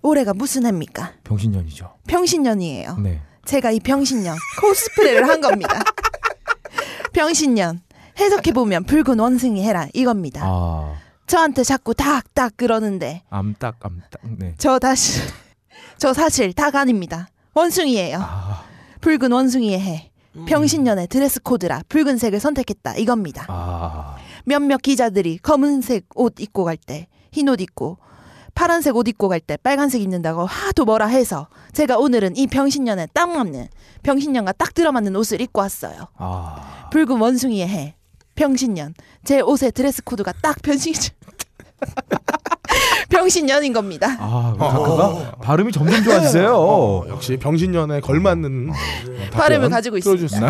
올해가 무슨 해입니까? 병신년이죠. 병신년이에요. 네. 제가 이 병신년 코스프레를 한 겁니다. 병신년 해석해 보면 붉은 원숭이 해라 이겁니다. 아, 저한테 자꾸 닭닭 그러는데 암딱, 암딱. 네. 저 다시 저 사실 닭 아닙니다. 원숭이에요. 아, 붉은 원숭이의 해. 병신년의 드레스 코드라 붉은색을 선택했다 이겁니다. 아, 몇몇 기자들이 검은색 옷 입고 갈 때 흰 옷 입고 파란색 옷 입고 갈 때 빨간색 입는다고 하도 뭐라 해서 제가 오늘은 이 병신년에 딱 맞는 병신년과 딱 들어맞는 옷을 입고 왔어요. 아. 붉은 원숭이의 해. 병신년. 제 옷의 드레스 코드가 딱 병신 병신년인 겁니다. 아, 우리 각하가 발음이 점점 좋아지세요. 어, 역시 병신년에 걸맞는 어, 발음을 가지고 있습니다.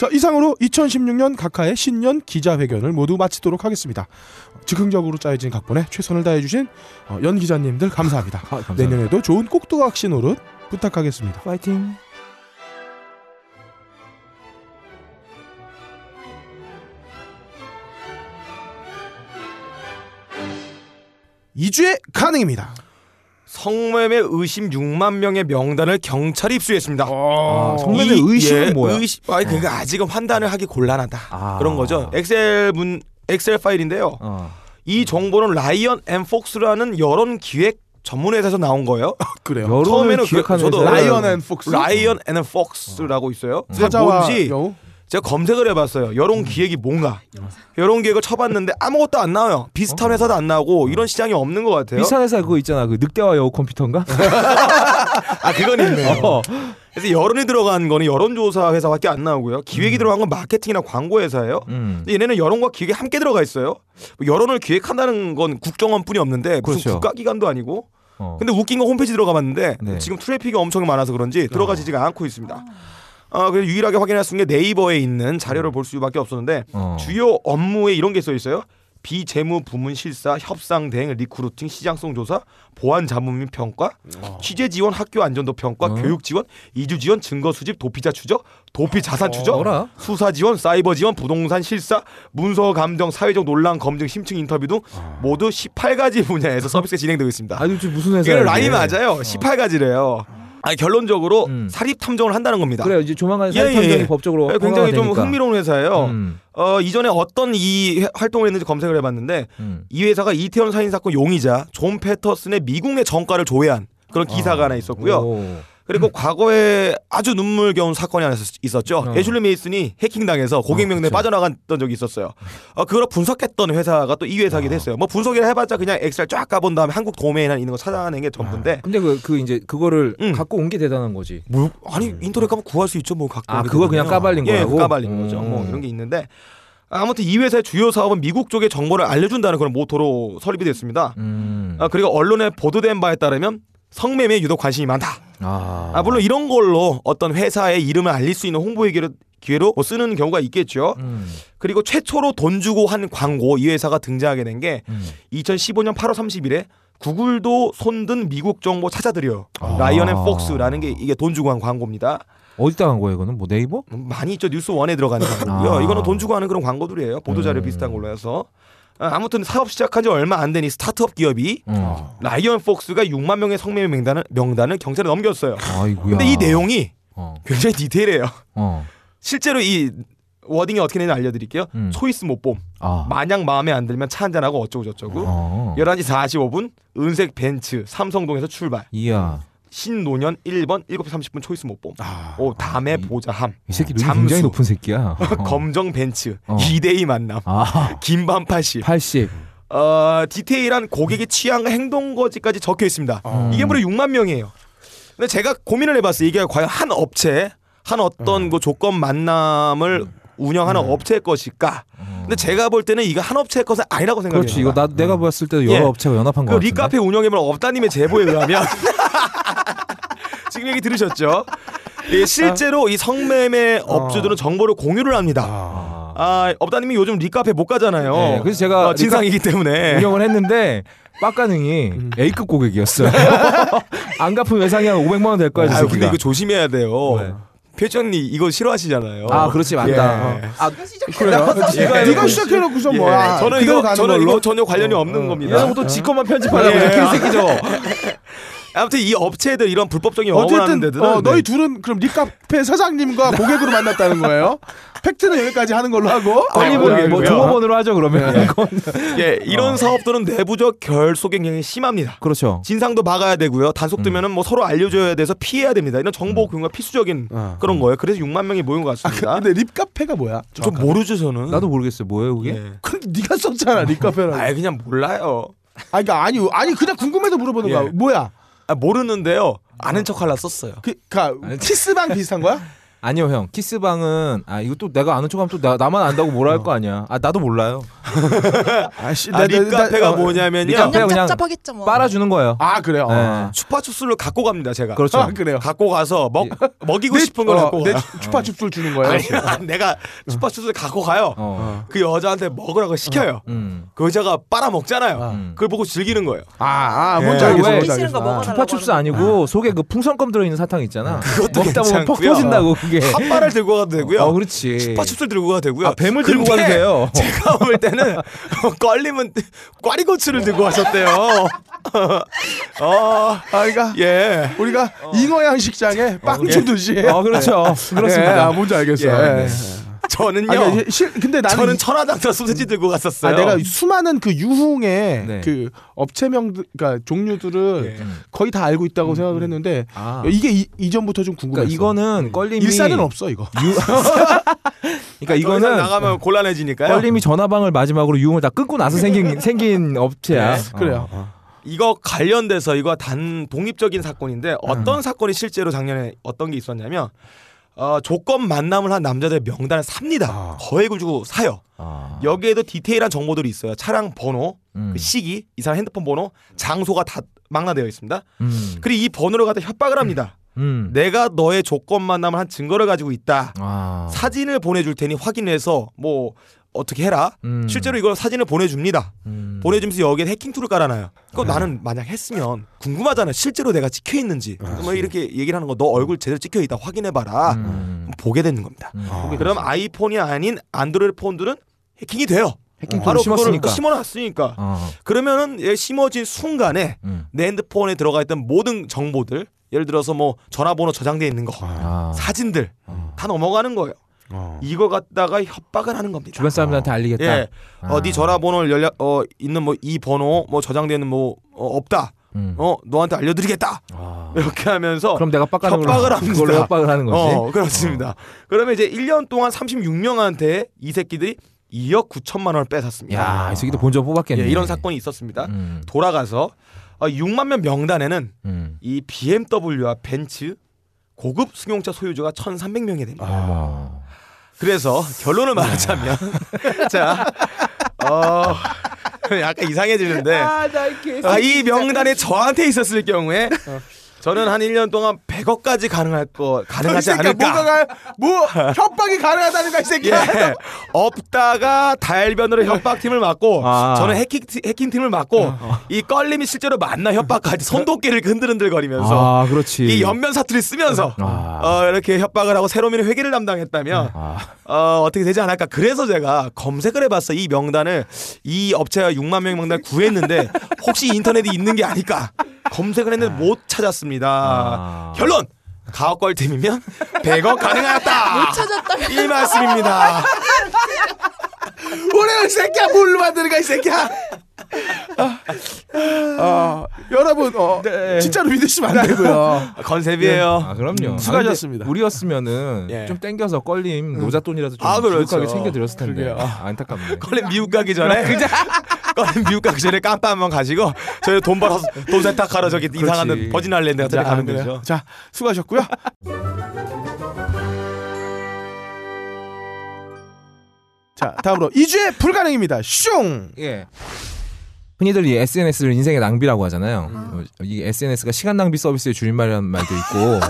자 이상으로 2016년 각하의 신년 기자회견을 모두 마치도록 하겠습니다. 즉흥적으로 짜여진 각본에 최선을 다해주신 어, 연 기자님들 감사합니다. 아, 감사합니다. 내년에도 좋은 꼭두각시 노릇 부탁하겠습니다. 파이팅. 2주의 가능입니다. 성매매 의심 6만 명의 명단을 경찰이 입수했습니다. 아, 성매매 이- 의심은 예, 뭐야? 의심, 아니 그러니까 아직은 판단을 하기 곤란하다. 아. 그런 거죠. 엑셀 문 엑셀 파일인데요. 어. 이 정보는 라이언 앤 폭스라는 여론 기획 전문 회사에서 나온 거예요. 그래요. 처음에는 기획하는 그- 저도. 라이언 앤 폭스 라이언 앤 폭스라고 있어요. 그게 사자와 뭔지 여우 제가 검색을 해봤어요. 여론 기획이 뭔가. 여론 기획을 쳐봤는데 아무것도 안 나와요. 비슷한 회사도 안 나오고 이런 시장이 없는 것 같아요. 비싼 회사 그거 있잖아. 그 늑대와 여우 컴퓨터인가? 아 그건 있네요. 어. 그래서 여론이 들어간 거는 여론조사 회사밖에 안 나오고요. 기획이 들어간 건 마케팅이나 광고 회사예요. 음. 근데 얘네는 여론과 기획이 함께 들어가 있어요. 뭐 여론을 기획한다는 건 국정원뿐이 없는데 무슨 그렇죠. 국가기관도 아니고. 어. 근데 웃긴 건 홈페이지 들어가봤는데 네. 지금 트래픽이 엄청 많아서 그런지 들어가지지가 않고 있습니다. 아, 그래서 유일하게 확인할 수 있는 게 네이버에 있는 자료를 볼 수밖에 없었는데 어. 주요 업무에 이런 게 써 있어요. 비재무 부문 실사, 협상 대행, recruiting, 시장성 조사, 보안 자문 및 평가, 취재 지원, 학교 안전도 평가, 어. 교육 지원, 이주 지원, 증거 수집, 도피자 추적, 도피 자산 추적, 뭐라? 수사 지원, 사이버 지원, 부동산 실사, 문서 감정, 사회적 논란 검증, 심층 인터뷰 등 모두 18가지 분야에서 서비스가 진행되고 있습니다. 아, 도대체 무슨 회사야? 이게 라인이 이게? 맞아요. 18가지래요. 아니 결론적으로 음. 사립 탐정을 한다는 겁니다. 그래요. 이제 조만간 예, 사립 탐정이 예. 법적으로 네, 굉장히 좀 되니까. 흥미로운 회사예요. 음. 어, 이전에 어떤 이 회- 활동을 했는지 검색을 해봤는데 음. 이 회사가 이태원 살인 사건 용의자 존 패터슨의 미국의 전과를 조회한 그런 기사가 하나 있었고요. 오. 그리고 과거에 아주 눈물겨운 사건이 하나 있었- 있었죠. 어. 애슐리 메이슨이 해킹당해서 고객 명단에 빠져나갔던 적이 있었어요. 어, 그걸 분석했던 회사가 또 이 회사기도 했어요. 뭐 분석이라 해봤자 그냥 엑셀 쫙 까본 다음에 한국 도메인에 있는 거 찾아내는 게 전부인데. 근데 그, 그 이제 그거를 음. 갖고 온 게 대단한 거지. 뭐 아니 인터넷 가면 구할 수 있죠. 뭐 갖고. 아, 그거 그냥. 까발린 예, 거라고? 까발린 거죠. 뭐 음. 이런 게 있는데 아무튼 이 회사의 주요 사업은 미국 쪽의 정보를 알려준다는 그런 모토로 설립이 됐습니다. 음. 아, 그리고 언론에 보도된 바에 따르면 성매매에 유독 관심이 많다. 아. 아, 물론 이런 걸로 어떤 회사의 이름을 알릴 수 있는 홍보의 기회로, 기회로 뭐 쓰는 경우가 있겠죠. 음. 그리고 최초로 돈 주고 한 광고 이 회사가 등장하게 된게 음. 2015년 8월 30일에 구글도 손든 미국 정보 찾아드려요. 아. 라이언 앤 폭스라는 게 이게 돈 주고 한 광고입니다. 어디다 간 거예요, 이거는? 뭐 네이버? 많이 있죠 뉴스 원에 들어가는 광고고요. 아. 이거는 돈 주고 하는 그런 광고들이에요. 보도 자료 음. 비슷한 걸로 해서 아, 아무튼 사업 시작한 지 얼마 안 된 이 스타트업 기업이 어. 라이언 폭스가 6만 명의 성매매 명단을 명단을 경찰에 넘겼어요. 아이고야. 근데 이 내용이 어. 굉장히 디테일해요. 어. 실제로 이 워딩이 어떻게 되는지 알려드릴게요. 음. 초이스 못봄. 아. 마냥 마음에 안 들면 차 한잔하고 어쩌고 저쩌고. 어. 11시 45분 은색 벤츠 삼성동에서 출발. 이야. 신노년 1번 7시 30분 초이스 못봄. 아. 오 다음에 보자 함. 이 새끼 눈이. 굉장히 높은 새끼야. 어. 검정 벤츠 어. 2대2 만남. 아. 긴밤 80. 80. 어, 디테일한 고객의 취향과 행동 거지까지 적혀 있습니다. 어. 이게 무려 6만 명이에요. 근데 제가 고민을 해봤어요. 이게 과연 한 업체, 한 어떤 그 조건 만남을 운영하는 업체의 것일까? 근데 제가 볼 때는 이거 한 업체의 것은 아니라고 생각해요. 그렇지. 이거 나 내가 봤을 때도 여러 예. 업체가 연합한 거 그 같은데. 리카페 운영해본 업다님의 제보에 의하면 지금 얘기 들으셨죠? 예, 실제로 이 성매매 업주들은 정보를 공유를 합니다. 아. 아, 업다님이 요즘 리카페 못 가잖아요. 네, 그래서 제가 어, 진상이기 때문에. 운영을 했는데 빡가능이 A급 고객이었어요. 안 갚으면 외상이 한 500만 원 될 거야, 저 아, 근데. 이거 조심해야 돼요. 왜? 표정님 이거 싫어하시잖아요. 아, 그렇지 맞다. 예. 어. 아, 그래요? 예. 네가 시작해놓고서 예. 뭐야? 저는 이거 저는 걸로? 이거 전혀 관련이 없는 겁니다. 이러고 또 지꺼만 편집하려고 예. 이렇게 새끼죠. 아무튼 이 업체들 이런 불법적인 영업을 하는 데들은 어, 너희 네. 둘은 그럼 리카페 사장님과 고객으로 만났다는 거예요? 팩트는 여기까지 하는 걸로 하고 어, 모르겠고요. 알고요. 뭐 종업원으로 하죠 그러면. 그건. 예, 이런 사업들은 내부적 결속의 경향이 심합니다. 그렇죠. 진상도 막아야 되고요. 단속되면은 뭐 서로 알려줘야 돼서 피해야 됩니다. 이런 정보 공유가 필수적인 어. 그런 거예요. 그래서 6만 명이 모인 것 같습니다. 근데 립카페가 뭐야? 좀 모르죠 저는. 나도 모르겠어요. 뭐예요 그게? 예. 근데 네가 썼잖아 립카페라고. 아 그냥 몰라요. 아니 그러니까 아니 아니 그냥 궁금해서 물어보는 거야. 예. 뭐야? 아, 모르는데요. 아는 척 하려 썼어요. 그, 그 키스방 비슷한 거야? 아니요 형 키스방은 아 이거 또 내가 아는 척하면 또 나, 나만 안다고 뭐라 할 거 아니야. 아 나도 몰라요. 아씨, 아, 립카페가 뭐냐면요. 립카페 그냥 그냥 짭짭하겠죠 뭐. 빨아주는 거예요. 아 그래요. 네. 추파추스를 갖고 갑니다 제가. 그렇죠. 아 그래요. 갖고 가서 먹 먹이고 내- 싶은 걸 어, 갖고 내 가요. 추파춥스를 주는 거예요. 아니, 내가 추파추스를 갖고 가요. 어. 그 여자한테 먹으라고 시켜요. 음. 그 여자가 빨아 먹잖아요. 음. 그걸 보고 즐기는 거예요. 아, 아 뭔지 예. 알겠어. 알겠어. 아. 아니고 속에 그 풍선껌 들어있는 사탕 있잖아. 그것도 먹다 보면 퍽. 터진다고 그게. 핫바를 들고 가도 되고요. 어 그렇지. 추파춥스를 들고 가도 되고요. 아 뱀을 들고 가도 돼요. 제가 볼 때는 껄리면 꽈리고추를 들고 가셨대요. 어, 아, 그러니까 예. 우리가 잉어 양식장에 빵 주듯이. 어 그렇죠. 예, 그렇습니다. 아, 뭔지 알겠어. 예. 예. 저는요. 아, 그러니까 실, 근데 나는 저는 이- 천하장사 소세지 들고 갔었어요. 아, 내가 수많은 그 유흥의 네. 그 업체명들, 그러니까 종류들을 예. 거의 다 알고 있다고 생각을 했는데 아. 이게 이, 이전부터 좀 궁금했어. 그러니까 이거는 껄림이 일산은 없어 이거. 그러니까 이거는 나가면 곤란해지니까요. 껄림이 전화방을 마지막으로 유흥을 다 끊고 나서 생긴 생긴 업체야. 네, 그래요. 어. 이거 관련돼서 이거 단 독립적인 사건인데 어떤 사건이 실제로 작년에 어떤 게 있었냐면 어, 조건 만남을 한 남자들 명단을 삽니다. 아. 거액을 주고 사요. 아. 여기에도 디테일한 정보들이 있어요. 차량 번호, 음. 그 시기, 이 사람 핸드폰 번호, 장소가 다 망라되어 있습니다. 음. 그리고 이 번호를 갖다 협박을 합니다. 음. 내가 너의 조건 만남을 한 증거를 가지고 있다. 아. 사진을 보내줄 테니 확인해서 뭐 어떻게 해라. 음. 실제로 이걸 사진을 보내줍니다. 음. 보내주면서 여기에 해킹 툴을 깔아놔요. 그럼 나는 만약 했으면 궁금하잖아. 실제로 내가 찍혀 있는지. 뭐 이렇게 얘기를 하는 거. 너 얼굴 제대로 찍혀 있다 확인해봐라. 음. 보게 되는 겁니다. 음. 그럼 아이폰이 아닌 안드로이드 폰들은 해킹이 돼요. 해킹 바로 심었으니까. 심어놨으니까. 어. 그러면은 얘 심어진 순간에 음. 내 핸드폰에 들어가 있던 모든 정보들, 예를 들어서 뭐 전화번호 저장돼 있는 거, 아. 사진들 다 넘어가는 거예요. 어. 이거 갖다가 협박을 하는 겁니다. 주변 사람들한테 알리겠다. 예. 어, 아. 네 전화번호 연락 어 있는 뭐 이 번호 뭐 저장되는 뭐 어, 없다. 음. 어 너한테 알려드리겠다 아. 이렇게 하면서 그럼 내가 걸로 협박을 합니다. 그걸로 협박을 하는 거지. 어 그렇습니다. 그러면 이제 1년 동안 36명한테 이 새끼들이 2억 9천만 원을 뺏었습니다. 야, 이 새끼도 본전 뽑았겠네. 예, 이런 사건이 있었습니다. 음. 돌아가서 어, 6만 명 명단에는 음. 이 BMW와 벤츠 고급 승용차 소유주가 1,300명이 됩니다. 아. 그래서 결론을 말하자면 자, 어, 약간 이상해지는데 아, 이 명단에 저한테 있었을 경우에 저는 한 1년 동안 100억까지 가능할 거 가능하지 이 않을까? 뭐가가 뭐 협박이 가능하다는 거이 새끼야. 예. 없다가 달변으로 협박팀을 맡고 아. 저는 해킹 해킹 팀을 맡고 이 껄림이 실제로 만나 협박까지 손도끼를 흔들흔들거리면서 아, 그렇지. 이 연면 사투리 쓰면서 아. 어, 이렇게 협박을 하고 새로민의 회계를 담당했다면 아. 어, 어떻게 되지 않을까? 그래서 제가 검색을 해봤어. 이 명단을 이 업체가 6만 명 명단을 구했는데 혹시 인터넷에 있는 게 아닐까? 검색을 했는데 못 찾았습니다. 아. 결론 가옥걸팀이면 100억 가능하다. 못 찾았다. 이 말씀입니다. 우리 이 새끼야 뭘로 만드는 거야 이 새끼야. 아, 아, 여러분 어, 네. 진짜로 믿으시면 안 되고요. 컨셉이에요. 아, 그럼요. 수고하셨습니다. 아, 근데 우리였으면 예. 좀 땡겨서 껄림 노잣돈이라도 좀 아, 그렇죠. 지극하게 챙겨드렸을 텐데. 아, 안타깝네. 컬린 미국 가기 전에 컬린 미국 가기 전에 깜빡 한번 가시고 저희 돈 벌어서 돈 세탁하러 저기 이상한 버진 아일랜드 같은 데 자, 가면. 되죠. 자, 수고하셨고요. 자, 다음으로 2주의 불가능입니다. 슝. 예. 흔히들 이 SNS를 인생의 낭비라고 하잖아요. 어, 이 SNS가 시간 낭비 서비스의 줄임말이라는 말도 있고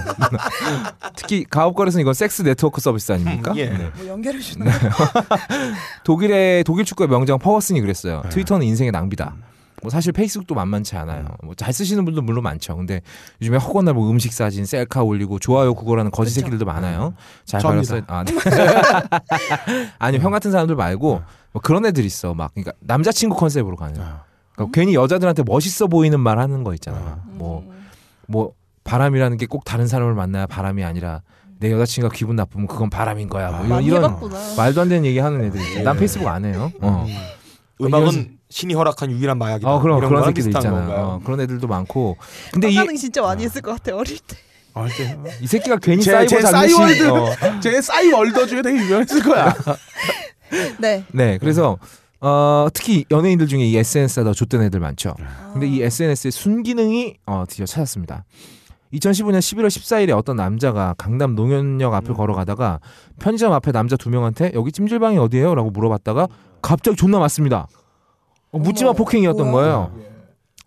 특히 가업거래에서는 이건 섹스 네트워크 서비스 아닙니까? 예. 네. 뭐 연결해 주나? 독일의 독일 축구의 명장 퍼거슨이 그랬어요. 트위터는 인생의 낭비다. 뭐 사실 페이스북도 만만치 않아요. 뭐 잘 쓰시는 분도 물론 많죠. 근데 요즘에 허건 날 뭐 음식 사진 셀카 올리고 좋아요 구걸하는 거짓 새끼들도 많아요. 잘 접니다. 발렸어요. 아, 네. 아니 형 같은 사람들 말고 뭐 그런 애들 있어. 막 그러니까 남자친구 컨셉으로 가는. 그러니까 괜히 여자들한테 멋있어 보이는 말 하는 거 있잖아. 뭐뭐 바람이라는 게 꼭 다른 사람을 만나야 바람이 아니라 내 여자친구가 기분 나쁘면 그건 바람인 거야. 뭐 이런, 많이 이런 해봤구나. 말도 안 되는 얘기 하는 애들 있죠. 난 페이스북 안 해요. 어. 음악은 신이 허락한 유일한 마약이다. 어 그런 이런 그런 새끼들. 건가요? 어, 그런 애들도 많고. 근데 이, 진짜 많이 했을 것 같아 어릴 때. 아, 이제 이 새끼가 괜히 제- 사이버 제 싸이월드. 어. 제 싸이월더 중에 되게 유명했을 거야. 네. 네, 그래서 어, 특히 연예인들 중에 이 SNS가 더 좆된 애들 많죠. 근데 이 SNS의 순기능이 어, 드디어 찾았습니다. 2015년 11월 14일에 어떤 남자가 강남 농현역 앞을 걸어가다가 편의점 앞에 남자 두 명한테 여기 찜질방이 어디예요? 라고 물어봤다가 갑자기 존나 맞습니다. 어, 묻지마 폭행이었던? 거예요.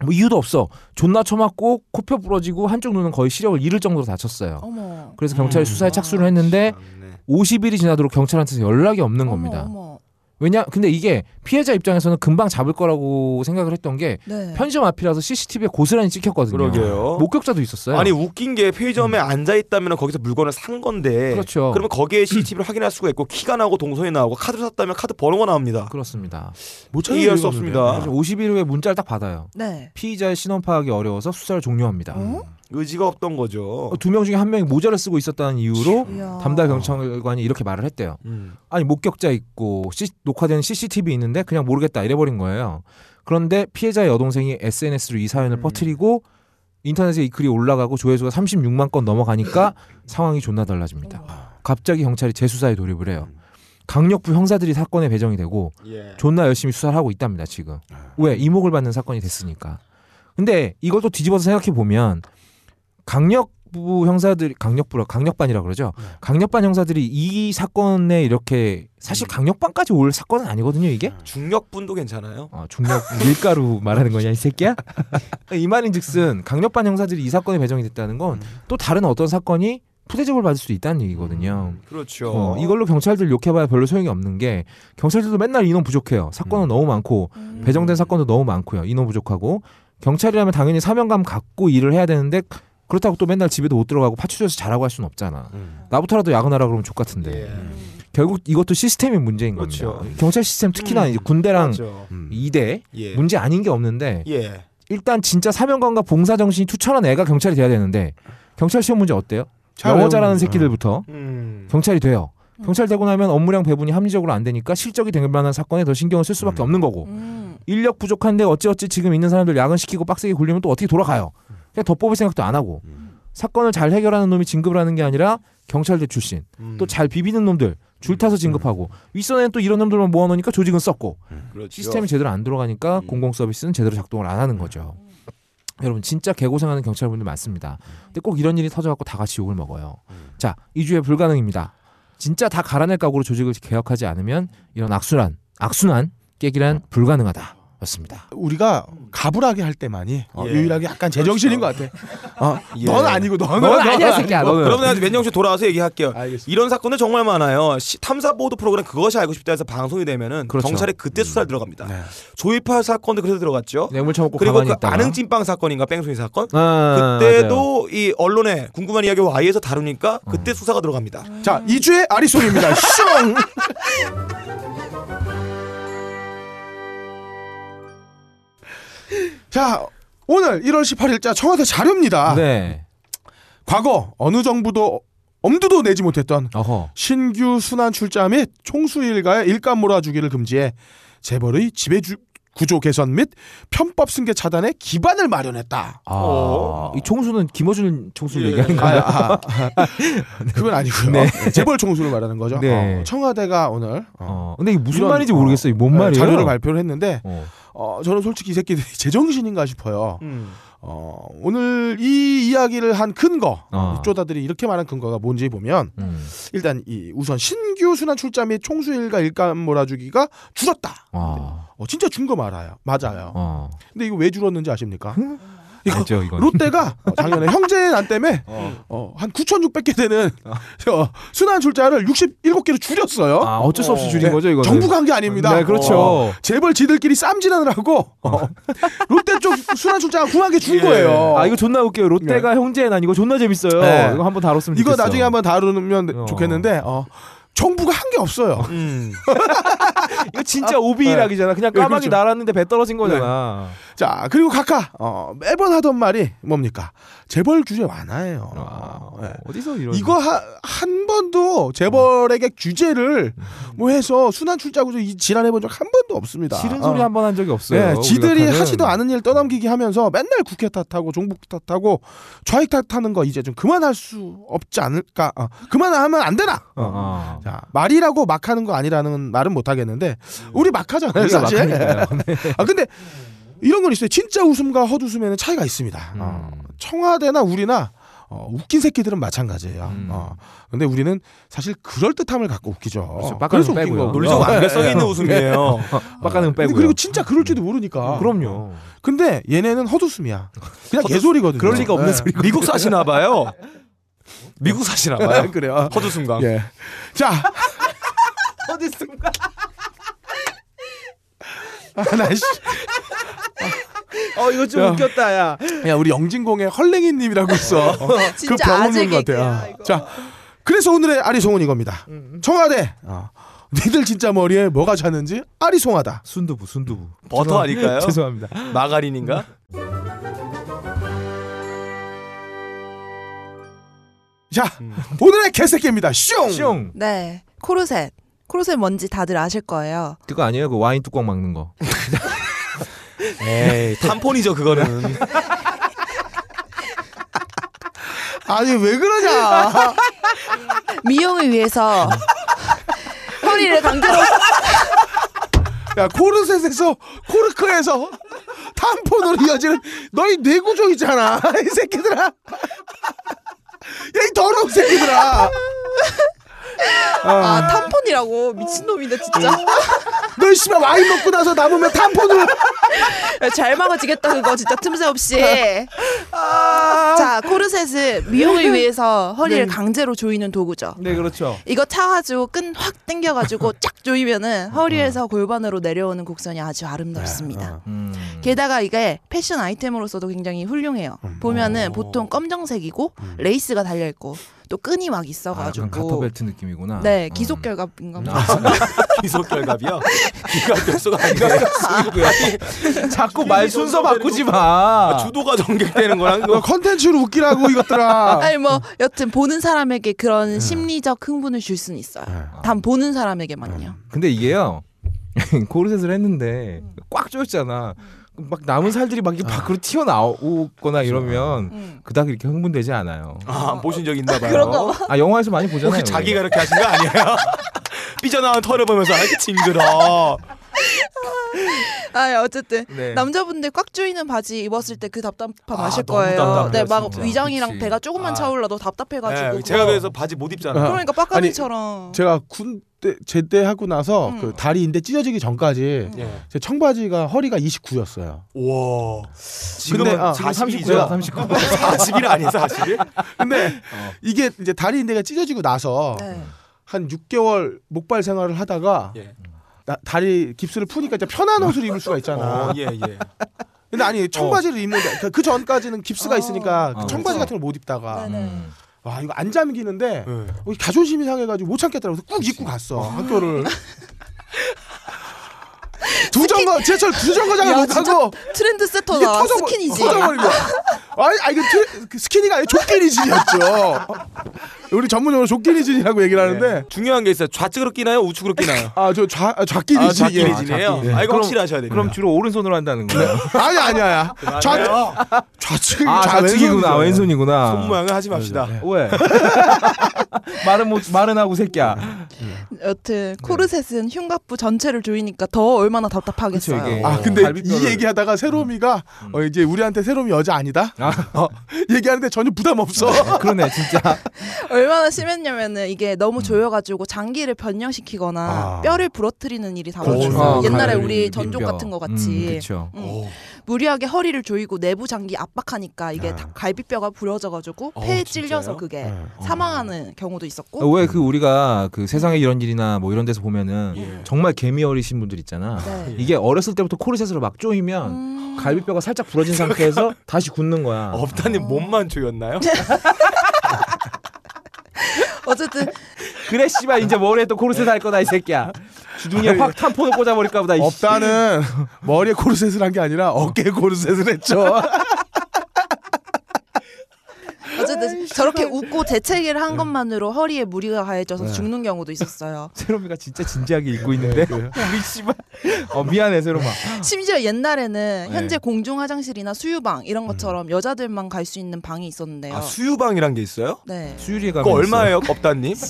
뭐 이유도 없어. 존나 쳐맞고 코뼈 부러지고 한쪽 눈은 거의 시력을 잃을 정도로 다쳤어요. 어머. 그래서 경찰이 수사에 착수를 했는데 네. 50일이 지나도록 경찰한테서 연락이 없는 겁니다. 어머, 어머. 왜냐? 근데 이게 피해자 입장에서는 금방 잡을 거라고 생각을 했던 게 네. 편의점 앞이라서 CCTV에 고스란히 찍혔거든요. 그러게요. 목격자도 있었어요. 아니 웃긴 게 편의점에 앉아 있다면 거기서 물건을 산 건데 그렇죠. 그러면 거기에 CCTV를 확인할 수가 있고 키가 나오고 동선이 나오고 카드를 샀다면 카드 번호가 나옵니다. 그렇습니다. 못 이해할 수 없습니다. 없는데. 그래서 50일 후에 문자를 딱 받아요. 네. 피의자의 신원 파악이 어려워서 수사를 종료합니다. 어? 의지가 없던 거죠. 두 명 중에 한 명이 모자를 쓰고 있었다는 이유로 이야. 담당 경찰관이 이렇게 말을 했대요. 음. 아니 목격자 있고 C- 녹화된 CCTV 있는데 그냥 모르겠다 이래버린 거예요. 그런데 피해자의 여동생이 SNS로 이 사연을 음. 퍼뜨리고 인터넷에 이 글이 올라가고 조회수가 36만 건 넘어가니까 상황이 존나 달라집니다. 갑자기 경찰이 재수사에 돌입을 해요. 강력부 형사들이 사건에 배정이 되고 예. 존나 열심히 수사를 하고 있답니다 지금. 왜 이목을 받는 사건이 됐으니까. 근데 이걸 또 뒤집어서 생각해 보면 강력부 형사들이 강력부라 강력반이라 그러죠. 강력반 형사들이 이 사건에 이렇게 사실 강력반까지 올 사건은 아니거든요 이게. 중력분도 괜찮아요. 어, 중력 밀가루 말하는 거냐 이 새끼야? 이 말인즉슨 강력반 형사들이 이 사건에 배정이 됐다는 건 또 다른 어떤 사건이 푸대접을 받을 수도 있다는 얘기거든요. 그렇죠. 어, 이걸로 경찰들 욕해봐야 별로 소용이 없는 게 경찰들도 맨날 인원 부족해요. 사건은 너무 많고 음. 배정된 사건도 너무 많고요. 인원 부족하고 경찰이라면 당연히 사명감 갖고 일을 해야 되는데 그렇다고 또 맨날 집에도 못 들어가고 파출소에서 잘하고 할 수는 없잖아. 음. 나부터라도 야근하라 그러면 족 같은데. 예. 결국 이것도 시스템의 문제인 그렇죠. 겁니다. 경찰 시스템 특히나 음, 이제 군대랑 맞죠. 음. 이대 예. 문제 아닌 게 없는데 예. 일단 진짜 사명감과 봉사 정신이 투철한 애가 경찰이 돼야 되는데 경찰 시험 문제 어때요? 잘 영어 외우는 잘하는 거죠. 새끼들부터 음. 경찰이 돼요. 경찰 되고 나면 업무량 배분이 합리적으로 안 되니까 실적이 될 만한 사건에 더 신경을 쓸 수밖에 없는 거고 음. 인력 부족한데 어찌어찌 지금 있는 사람들 야근 시키고 빡세게 굴리면 또 어떻게 돌아가요. 그냥 더 뽑을 생각도 안 하고 사건을 잘 해결하는 놈이 진급을 하는 게 아니라 경찰대 출신 또잘 비비는 놈들 줄 타서 진급하고 윗선에는 또 이런 놈들만 모아놓으니까 조직은 썩고 그렇죠. 시스템이 제대로 안 돌아가니까 공공 서비스는 제대로 작동을 안 하는 거죠. 여러분 진짜 개고생하는 경찰분들 많습니다. 근데 꼭 이런 일이 터져갖고 다 같이 욕을 먹어요. 자 이주에 불가능입니다. 진짜 다 갈아낼 각오로 조직을 개혁하지 않으면 이런 악순환, 악순환 깨기란 불가능하다. 였습니다. 우리가 가불하게 할 때만이 어, 예. 유일하게 약간 제정신인 것 같아. 어, 넌 아니고 너는 넌 아니야 새끼야 너는. 그럼 내가 맨정신 돌아와서 얘기할게요. 알겠습니다. 이런 사건들 정말 많아요. 시- 탐사 보도 프로그램 그것이 알고 싶다 해서 방송이 되면은 그렇죠. 경찰에 그때 수사에 들어갑니다. 네. 조이팔 사건도 그래서 들어갔죠. 뇌물 처먹고 그리고 그 있다가 아능 찐빵 사건인가 뺑소니 사건 아, 맞아요. 그때도 이 언론에 궁금한 이야기 와이에서 다루니까 그때 수사가 들어갑니다. 자, 2주의 아리송입니다. 슝! 자, 오늘 1월 18일자 청와대 자료입니다. 네. 과거 어느 정부도 엄두도 내지 못했던 어허. 신규 순환 출자 및 총수 일가의 일감 몰아주기를 금지해 재벌의 지배 주- 구조 개선 및 편법 승계 차단에 기반을 마련했다. 아, 어. 이 총수는 김어준 총수를 예. 얘기하는 아, 거예요. 아, 아. 그건 아니고요. 네. 재벌 총수를 말하는 거죠. 네. 어, 청와대가 오늘 어, 어, 근데 이게 무슨 이런, 말인지 어, 모르겠어요. 이뭔 네, 말이에요? 자료를 발표를 했는데 어. 어, 저는 솔직히 이 새끼들이 제정신인가 싶어요. 음. 어, 오늘 이 이야기를 한 근거, 어. 쪼다들이 이렇게 말한 근거가 뭔지 보면 음. 일단 이 우선 신규 순환 출자 및 총수 일가 일감 몰아주기가 줄었다. 아. 어, 진짜 준 거 말아요. 맞아요. 어. 근데 이거 왜 줄었는지 아십니까? 이거 알죠, 이건. 롯데가 어, 작년에 형제 난 때문에 어, 한 9,600개 되는 어, 순환 출자를 67개로 줄였어요. 아, 어쩔 수 없이 줄인 네, 거죠, 이거. 정부가 한 게 아닙니다. 네, 그렇죠. 어, 재벌 지들끼리 쌈질하느라고 어, 롯데 쪽 순환 출자가 궁하게 준 예. 거예요. 아, 이거 존나 웃겨요. 롯데가 형제의 난 이거 존나 재밌어요. 네. 이거 한번 다뤘으면 이거 좋겠어. 나중에 한번 다루면 어. 좋겠는데 어, 정부가 한 게 없어요. 음. 이거 진짜 오비락이잖아. 그냥 네, 까마귀 그렇죠. 날았는데 배 떨어진 거잖아. 자 그리고 각하 어, 매번 하던 말이 뭡니까? 재벌 규제 완화예요. 아, 네. 어디서 이런 이거 하, 한 번도 재벌에게 규제를 뭐 해서 순환 출자구조 이 질환해본 적 한 번도 없습니다. 싫은 소리 어. 한번 한 적이 없어요. 네, 지들이. 하지도 않은 일 떠넘기기 하면서 맨날 국회 탓하고 종북 탓하고 좌익 탓하는 거 이제 좀 그만할 수 없지 않을까? 어, 그만하면 안 되나? 어, 어. 자 말이라고 막 하는 거 아니라는 말은 못 하겠는데 우리 막 하잖아요 사실. 네. 아 근데 이런 건 있어요. 진짜 웃음과 헛웃음에는 차이가 있습니다. 어, 음. 청와대나 우리나 어, 웃긴 새끼들은 마찬가지예요. 음. 어, 근데 우리는 사실 그럴 듯함을 갖고 웃기죠. 그렇죠. 그래서 웃긴 빼고요. 거고. 논리적 완벽성이 있는 웃음이에요. 빡가는 빼고요. 그리고 진짜 그럴지도 모르니까. 그럼요. 근데 얘네는 헛웃음이야. 그냥 개소리거든요. 그럴 리가 없는 네. 소리. 미국 사시나 봐요. 미국 사시나 봐요. 그래요. 허드순강. 예. 자. 순간. 아, 나 씨. 어 이거 좀 야. 웃겼다 야. 야, 우리 영진공의 헐랭이님이라고 있어. 그 진짜 병원 아재 것 같아. 이거. 자, 그래서 오늘의 아리송은 이겁니다. 음. 청와대. 어. 니들 진짜 머리에 뭐가 찼는지 아리송하다. 순두부 순두부. 버터 아닐까요? 죄송합니다. 마가린인가? 자, 오늘의 개새끼입니다. 슝. 슝. 네, 코르셋. 코르셋 뭔지 다들 아실 거예요. 그거 아니에요? 그 와인 뚜껑 막는 거. 에이, 탐폰이죠 그거는. 아니 왜 그러냐? 미용을 위해서 허리를 강제로 야 코르셋에서 코르크에서 탐폰으로 이어지는 너희 뇌구조 있잖아 이 새끼들아 야 이 더러운 새끼들아 아 탐폰이라고. 미친놈이네 진짜. 너 씨발 와인 먹고 나서 남으면 탐폰으로. 야, 잘 막아지겠다 그거. 진짜 틈새 없이. 자 코르셋은 미용을 위해서 허리를 강제로 조이는 도구죠. 네 그렇죠. 이거 차가지고 끈 확 당겨가지고 쫙 조이면은 허리에서 골반으로 내려오는 곡선이 아주 아름답습니다. 음. 게다가 이게 패션 아이템으로서도 굉장히 훌륭해요. 보면은 보통 검정색이고 레이스가 달려 있고 또 끈이 막 아, 있어가지고 가터벨트 느낌이구나. 네 음. 기속 결갑인가 뭐. 기속 결갑이요. 기가 결소가 아니라 자꾸 말 순서 바꾸지 마. 아, 주도가 전개되는 거랑 너 컨텐츠로 웃기라고 이것들아 아니 뭐 여튼 보는 사람에게 그런 심리적 흥분을 줄 수는 있어요. 단 보는 사람에게만요. 근데 이게요. 코르셋을 했는데 꽉 조였잖아. 막 남은 살들이 막 이렇게 밖으로 튀어나오거나 이러면 음. 그닥 이렇게 흥분되지 않아요. 아 보신 적 있나 봐요. 그런가 봐. 아 영화에서 많이 보잖아요. 혹시 자기가 이렇게 하신 거 아니에요? 삐져나온 털을 보면서 아 이렇게 징그러. 아 어쨌든 네. 남자분들 꽉 조이는 바지 입었을 때 그 답답함 아, 너무 거예요. 네, 막 진짜. 위장이랑 그치. 배가 조금만 아. 차올라도 답답해가지고. 네, 제가 그래서 바지 못 입잖아요. 그러니까 빡가미처럼. 제가 군 대 제대하고 나서 음. 그 다리 인대 찢어지기 전까지 예. 제 청바지가 허리가 29였어요. 와. 근데, 아, 지금 39야, 40이죠. 39. 40일 아니에요, 40일? 근데 이게 이제 다리 인대가 찢어지고 나서 네. 한 6개월 목발 생활을 하다가 예. 나- 다리 깁스를 푸니까 이제 편한 옷을 입을 수가 있잖아. 어, 예, 예. 근데 아니 청바지를 입는데 그- 그 전까지는 깁스가 어. 있으니까 그 어, 청바지 그렇죠. 같은 걸 못 입다가 네네. 음. 와 이거 안 잠기는데 예. 어, 자존심이 상해가지고 못 참겠더라고. 그래서 꾹 입고 갔어 학교를. 두 정거 지하철 두 정거장을 야, 못 가고 트렌드 이게 세터다. 터져 스키니지. 터져버린 거야. 아니, 아 이게 트, 그 스키니가 아니라 족기니진이었죠. 우리 전문용어로 족기니진이라고 얘기를 하는데 네. 중요한 게 있어요. 좌측으로 끼나요? 우측으로 끼나요? 아 저 좌 아, 좌끼니진. 좌끼리진이에요. 예. 아, 이거 그럼- 확실하셔야 됩니다. 그럼 주로 오른손으로 한다는 거예요. 아니 아니야. 좌. 좌측 아, 좌측이구나. 왼손이구나. 손 모양을 하지 맙시다. 왜? 말은 못 말은 하고 새끼야. 여튼 코르셋은 흉곽부 전체를 조이니까 더 얼마나 답답하겠어요. 그쵸, 이게. 아 근데 갈비뼈를- 이 얘기하다가 세롬이가 어, 이제 우리한테 세롬이 여자 아니다. 아. 어, 얘기하는데 전혀 부담 없어. 그러네 진짜. 얼마나 심했냐면은 이게 너무 조여가지고 장기를 변형시키거나 아. 뼈를 부러뜨리는 일이 다 그렇죠. 벌어져요. 아, 옛날에 갈비, 우리 민뼈. 전족 같은 거 같이 음, 그렇죠. 음. 무리하게 허리를 조이고 내부 장기 압박하니까 이게 다- 갈비뼈가 부러져가지고 폐에 찔려서? 그게 네. 사망하는 경우도 있었고 왜 그 우리가 그 세상에 이런 일이나 뭐 이런 데서 보면은 예. 정말 개미 어리신 분들 있잖아. 네. 이게 어렸을 때부터 코르셋으로 막 조이면 음. 갈비뼈가 살짝 부러진 상태에서 다시 굳는 거야. 업다님 몸만 조였나요? 어쨌든 그래 씨발 이제 뭐래 또 코르셋 할 거다 이 새끼야. 주둥이에 확 탐포도 꽂아버릴까 보다. 이 씨. 없다는 머리에 코르셋을 한 게 아니라 어깨에 코르셋을 했죠. 어쨌든 저렇게 웃고 재채기를 한 것만으로 허리에 무리가 가해져서 네. 죽는 경우도 있었어요. 세롬이가 진짜 진지하게 읽고 있는데 우리 씨발. 어 미안해 세롬아. 심지어 옛날에는 네. 현재 공중 화장실이나 수유방 이런 것처럼 여자들만 갈 수 있는 방이 있었는데요. 아, 수유방이란 게 있어요? 네. 가면 그거 있어요. 얼마예요, 업다님?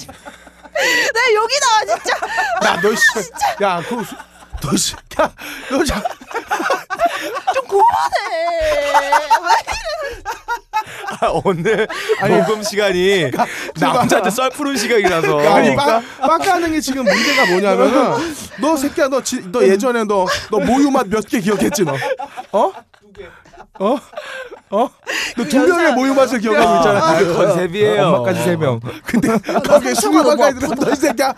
네 여기다 진짜 야너 씨, 야 그, 너 씨, 야, 너 자, 좀 그만해. 아, 오늘 녹음 시간이 남자한테 썰 푸는 시간이라서. 아니 빡, 빡가는 게 지금 문제가 뭐냐면은 너 새끼야 너, 지, 너 예전에 너너 모유 맛 몇 개 기억했지 너? 어? 어? 어? 너두 명의 모유맛을 기억하고 있잖아. 아, 컨셉이에요. 엄마까지 세 명. 근데 거기에 수유방까지 들었다 이 새끼야.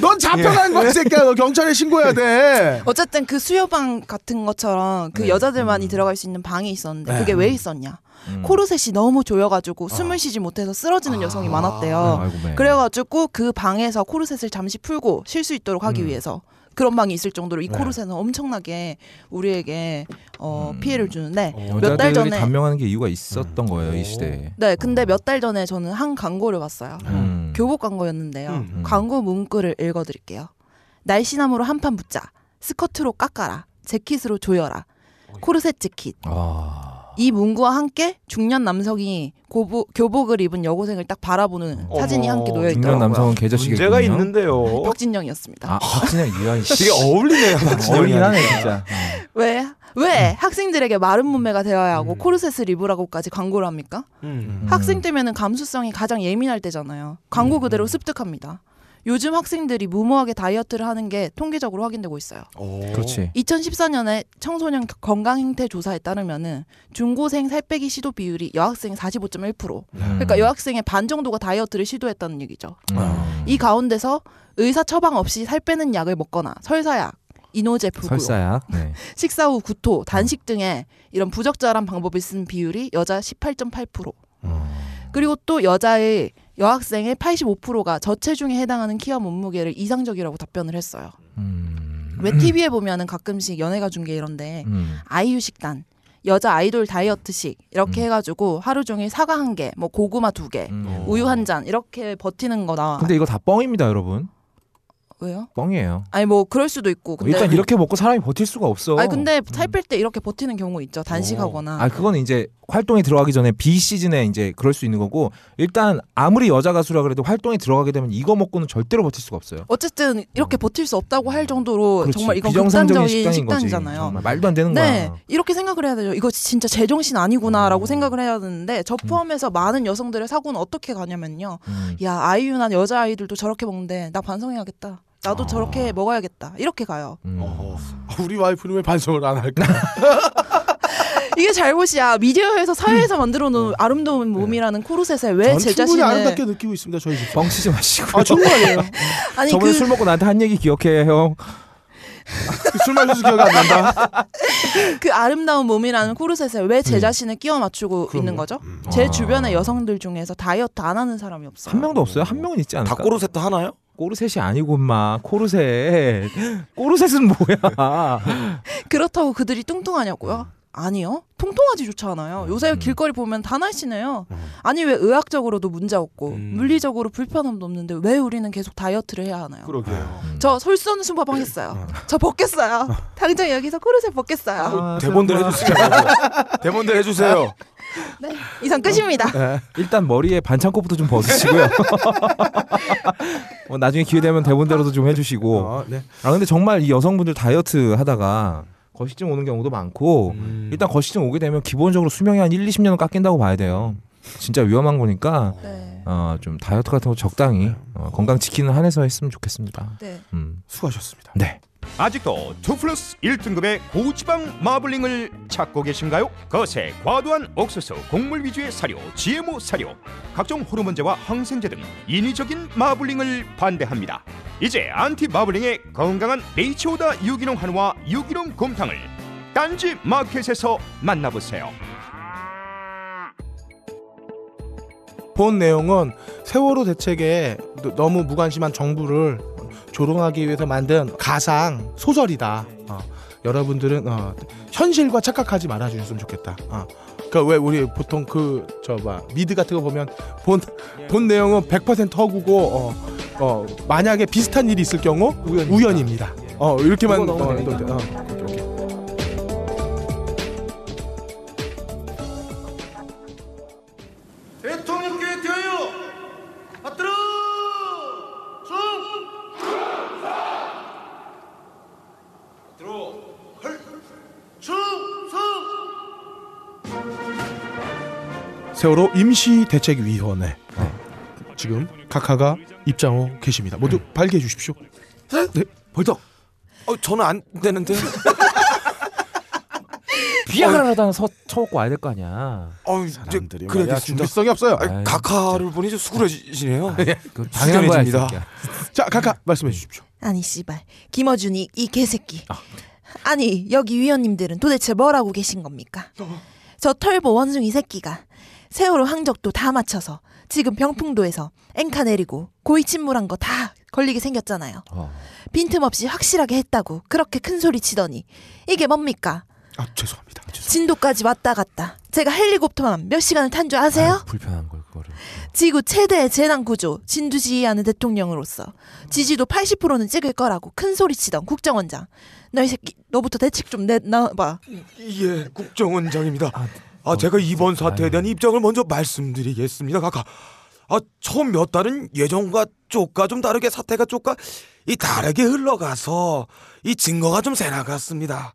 넌 잡혀간 거야 이 새끼야. 너 경찰에 신고해야 돼. 어쨌든 그 수요방 같은 것처럼 그 네. 여자들만이 들어갈 수 있는 방이 있었는데 네. 그게 왜 있었냐? 음. 코르셋이 너무 조여가지고 숨을 쉬지 못해서 쓰러지는 여성이 많았대요. 아이고 매. 그래가지고 그 방에서 코르셋을 잠시 풀고 쉴 수 있도록 하기 음. 위해서 그런 방이 있을 정도로 이 네. 코르셋은 엄청나게 우리에게 어, 음. 피해를 주는데 몇달 여자들이 전에 단명하는 게 이유가 있었던 거예요 이 시대에. 네 근데 몇달 전에 저는 한 광고를 봤어요. 음. 교복 광고였는데요. 음, 음. 광고 문구를 읽어드릴게요. 날씬함으로 한판 붙자. 스커트로 깎아라. 재킷으로 조여라. 코르셋 재킷. 아. 이 문구와 함께 중년 남성이 고보, 교복을 입은 여고생을 딱 바라보는 사진이 어머, 함께 놓여 중년 있더라고요. 남성은 계좌시겠군요. 문제가 있는데요. 박진영이었습니다. 아 박진영 이한 씨. 되게 어울리네요, 박진영이. 어울리긴 하네 진짜. 왜? 왜 학생들에게 마른 몸매가 되어야 하고 음. 코르셋을 입으라고까지 광고를 합니까? 음. 학생 때면은 감수성이 가장 예민할 때잖아요. 광고 그대로 습득합니다. 요즘 학생들이 무모하게 다이어트를 하는 게 통계적으로 확인되고 있어요. 오. 그렇지. 2014년에 청소년 건강 행태 조사에 따르면은 중고생 살 빼기 시도 비율이 여학생 45.1%. 그러니까 여학생의 반 정도가 다이어트를 시도했다는 얘기죠. 음. 이 가운데서 의사 처방 없이 살 빼는 약을 먹거나 설사약, 이노제 부구, 설사약. 네. 식사 후 구토, 단식 등의 이런 부적절한 방법을 쓴 비율이 여자 18.8%. 그리고 또 여자의 여학생의 85%가 저체중에 해당하는 키와 몸무게를 이상적이라고 답변을 했어요. 음. 왜 TV에 보면은 가끔씩 연예가 중계 이런데 음. 아이유 식단, 여자 아이돌 다이어트식 이렇게 음. 해가지고 하루 종일 사과 한 개, 뭐 고구마 두 개, 음. 우유 한 잔 이렇게 버티는 거다. 근데 이거 다 뻥입니다, 여러분. 왜요? 뻥이에요. 아니 뭐 그럴 수도 있고 근데 일단 이렇게 먹고 사람이 버틸 수가 없어. 아니 근데 살뺄 때 이렇게 버티는 경우 있죠 단식하거나 아 그거는 이제 활동에 들어가기 전에 B 시즌에 이제 그럴 수 있는 거고 일단 아무리 여자 가수라 그래도 활동에 들어가게 되면 이거 먹고는 절대로 버틸 수가 없어요. 어쨌든 이렇게 버틸 수 없다고 할 정도로 그렇지. 정말 이건 극단적인 식단인. 식단이잖아요. 정말 말도 안 되는 네, 거야. 이렇게 생각을 해야 되죠. 이거 진짜 제정신 아니구나라고 음. 생각을 해야 되는데 저 포함해서 많은 여성들의 사고는 어떻게 가냐면요. 음. 야 아이유나 여자 아이들도 저렇게 먹는데 나 반성해야겠다. 나도 아. 저렇게 먹어야겠다. 이렇게 가요. 음. 어, 우리 와이프는 왜 반성을 안 할까? 이게 잘못이야. 미디어에서 사회에서 만들어 놓은 아름다운 몸이라는 코르셋에 왜전제 충분히 자신을 아름답게 느끼고 있습니다. 저희 집. 뻥치지 마시고. 아 정말이에요. 아니 저번에 그, 술 먹고 나한테 한 얘기 기억해 형. 술 마셔서 기억이 안 난다. 그 아름다운 몸이라는 코르셋에 왜제 음. 자신을 끼워 맞추고 그럼요. 있는 거죠? 제 아. 주변의 여성들 중에서 다이어트 안 하는 사람이 없어요. 한 명도 없어요? 한 명은 있지 않을까? 닭꼬르셋도 하나요? 꼬르셋이 아니고 마 코르셋. 꼬르셋은 뭐야? 그렇다고 그들이 뚱뚱하냐고요? 아니요. 통통하지조차 않아요. 요새 음. 길거리 보면 다 날씬해요. 아니 왜 의학적으로도 문제 없고 음. 물리적으로 불편함도 없는데 왜 우리는 계속 다이어트를 해야 하나요? 그러게요. 음. 저 솔선 수범 하겠어요. 저 벗겠어요. 당장 여기서 코르셋 벗겠어요. 아, 설마. 해주세요. 대본대로 해주세요. 네, 이상 끝입니다. 일단 머리에 반창고부터 좀 벗으시고요. 뭐 나중에 기회 되면 대본대로도 좀 해주시고. 어, 네. 아 근데 정말 이 여성분들 다이어트 하다가 거식증 오는 경우도 많고 음. 일단 거식증 오게 되면 기본적으로 수명이 한 1, 20년은 깎인다고 봐야 돼요. 진짜 위험한 거니까 네. 어, 좀 다이어트 같은 거 적당히 어, 건강 지키는 한에서 했으면 좋겠습니다. 네. 음. 수고하셨습니다. 네. 아직도 2 플러스 1등급의 고지방 마블링을 찾고 계신가요? 거세, 과도한 옥수수, 곡물 위주의 사료, GMO 사료, 각종 호르몬제와 항생제 등 인위적인 마블링을 반대합니다. 이제 안티 마블링의 건강한 네이처오다 유기농 한우와 유기농 곰탕을 딴지 마켓에서 만나보세요. 본 내용은 세월호 대책에 너- 너무 무관심한 정부를 조롱하기 위해서 만든 가상 소설이다. 어, 여러분들은 어, 현실과 착각하지 말아 주셨으면 좋겠다. 어. 그러니까 왜 우리 보통 그저뭐 미드 같은 거 보면 본본 내용은 100% 허구고 어, 어, 만약에 비슷한 일이 있을 경우 우연입니다. 어, 이렇게만 그거 넣으면 어, 되니까. 어, 세월호 임시 대책위원회 어, 지금 각하가 입장하고 계십니다. 모두 발기해 주십시오. 네. 벌떡 어 저는 안 되는데 비아그라라도 서 쳐먹고 와야 될 거 아니야. 어 사람들이 말이야 그래야겠습니다 준비성이 없어요. 아이, 각하를 보니 좀 수그러지시네요 그 당연한 거야. 새끼야. 자 각하 말씀해 주십시오. 아니 씨발 김어준이 이 개새끼. 아니 여기 위원님들은 도대체 뭐라고 계신 겁니까? 저 털보 원숭이 새끼가 세월호 항적도 다 맞춰서 지금 병풍도에서 앵카 내리고 고이 침몰한 거 다 걸리게 생겼잖아요. 어. 빈틈없이 확실하게 했다고 그렇게 큰 소리 치더니 이게 뭡니까? 아 죄송합니다. 죄송. 진도까지 왔다 갔다. 제가 헬리콥터만 몇 시간을 탄 줄 아세요? 아유, 불편한 걸 그거를. 지구 최대의 재난 구조 진두 지휘하는 대통령으로서 지지도 80%는 찍을 거라고 큰 소리 치던 국정원장. 너 이 새끼 너부터 대책 좀 내놔봐. 예 국정원장입니다 아, 아 제가 이번 사태에. 대한 입장을 먼저 말씀드리겠습니다. 각하. 아 처음 몇 달은 예전과 쪽과 좀 다르게 사태가 쪽과 이 다르게 흘러가서 이 증거가 좀 새나갔습니다.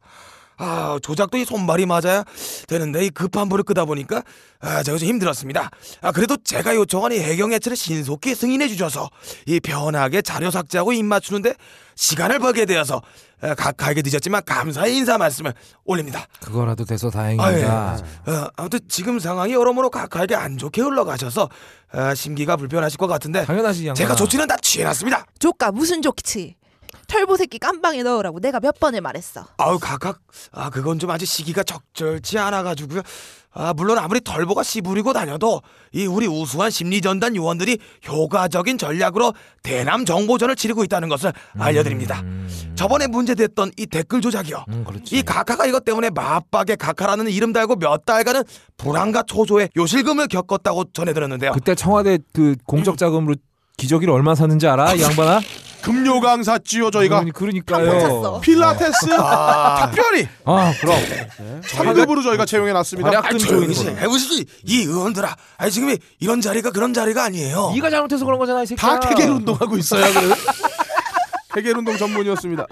아 조작도 이 손발이 맞아야 되는데 이 급한 불을 끄다 보니까 아 제가 좀 힘들었습니다. 아 그래도 제가 요청한 이 해경 해체를 신속히 승인해 주셔서 이 편하게 자료 삭제하고 입 맞추는데 시간을 벌게 되어서 아, 각하에게 늦었지만 감사의 인사 말씀을 올립니다 그거라도 돼서 아, 다행입니다. 예. 어, 아무튼 지금 상황이 여러모로 각하에게 안 좋게 흘러가셔서 아, 심기가 불편하실 것 같은데 당연하지. 제가 조치는 다 취해놨습니다. 조카 무슨 좋지? 털보 새끼 깜방에 넣으라고 내가 몇 번을 말했어. 아우 각각 아 그건 좀 아직 시기가 적절치 않아 가지고요. 아 물론 아무리 덜보가 씨부리고 다녀도 이 우리 우수한 심리전단 요원들이 효과적인 전략으로 대남 정보전을 치르고 있다는 것을 알려드립니다. 음. 저번에 문제됐던 이 댓글 조작이요. 음. 이 각하가 이것 때문에 맞박에 각하라는 이름 달고 몇 달간은 불안과 초조의 요실금을 겪었다고 전해들었는데요. 그때 청와대 그 공적 자금으로 기저귀를 얼마 샀는지 알아? 이 양반아? 금요 강사지요 저희가 그러니- 그러니까요. 필라테스 특별히 아 그럼 3급으로 저희가 채용해 놨습니다. 활약근 조인이 해보시지 이 의원들아 아니 지금 이런 자리가 그런 자리가 아니에요 네가 잘못해서 그런 거잖아 이 새끼야. 다 태겔 운동하고 있어요. 태겔 운동 전문이었습니다.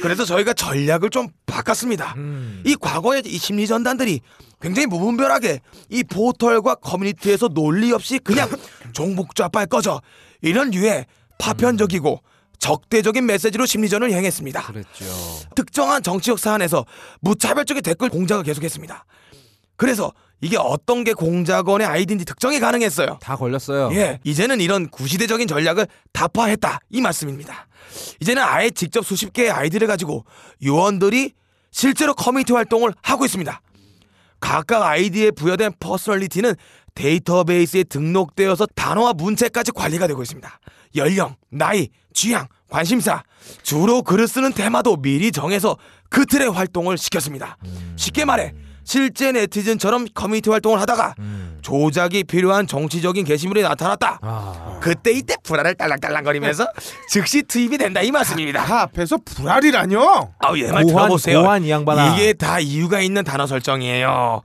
그래서 저희가 전략을 좀 바꿨습니다 음. 이 과거의 이 심리 전단들이 굉장히 무분별하게 이 포털과 커뮤니티에서 논리 없이 그냥 종북 좌빨 꺼져 이런 류의 파편적이고 적대적인 메시지로 심리전을 행했습니다. 그랬죠. 특정한 정치적 사안에서 무차별적인 댓글 공작을 계속했습니다. 그래서 이게 어떤 게 공작원의 아이디인지 특정이 가능했어요. 다 걸렸어요. 예, 이제는 이런 구시대적인 전략을 타파했다 이 말씀입니다. 이제는 아예 직접 수십 개의 아이디를 가지고 요원들이 실제로 커뮤니티 활동을 하고 있습니다. 각각 아이디에 부여된 퍼스널리티는 데이터베이스에 등록되어서 단어와 문체까지 관리가 되고 있습니다. 연령, 나이, 취향, 관심사, 주로 글을 쓰는 테마도 미리 정해서 그 틀의 활동을 시켰습니다. 쉽게 말해 실제 네티즌처럼 커뮤니티 활동을 하다가 조작이 필요한 정치적인 게시물이 나타났다. 아. 그때 이때 불화를 딸랑딸랑거리면서 즉시 투입이 된다 이 말씀입니다. 다 앞에서 불알이라뇨. 아우 얘말 고환, 들어보세요. 이 양반아. 이게 다 이유가 있는 단어 설정이에요.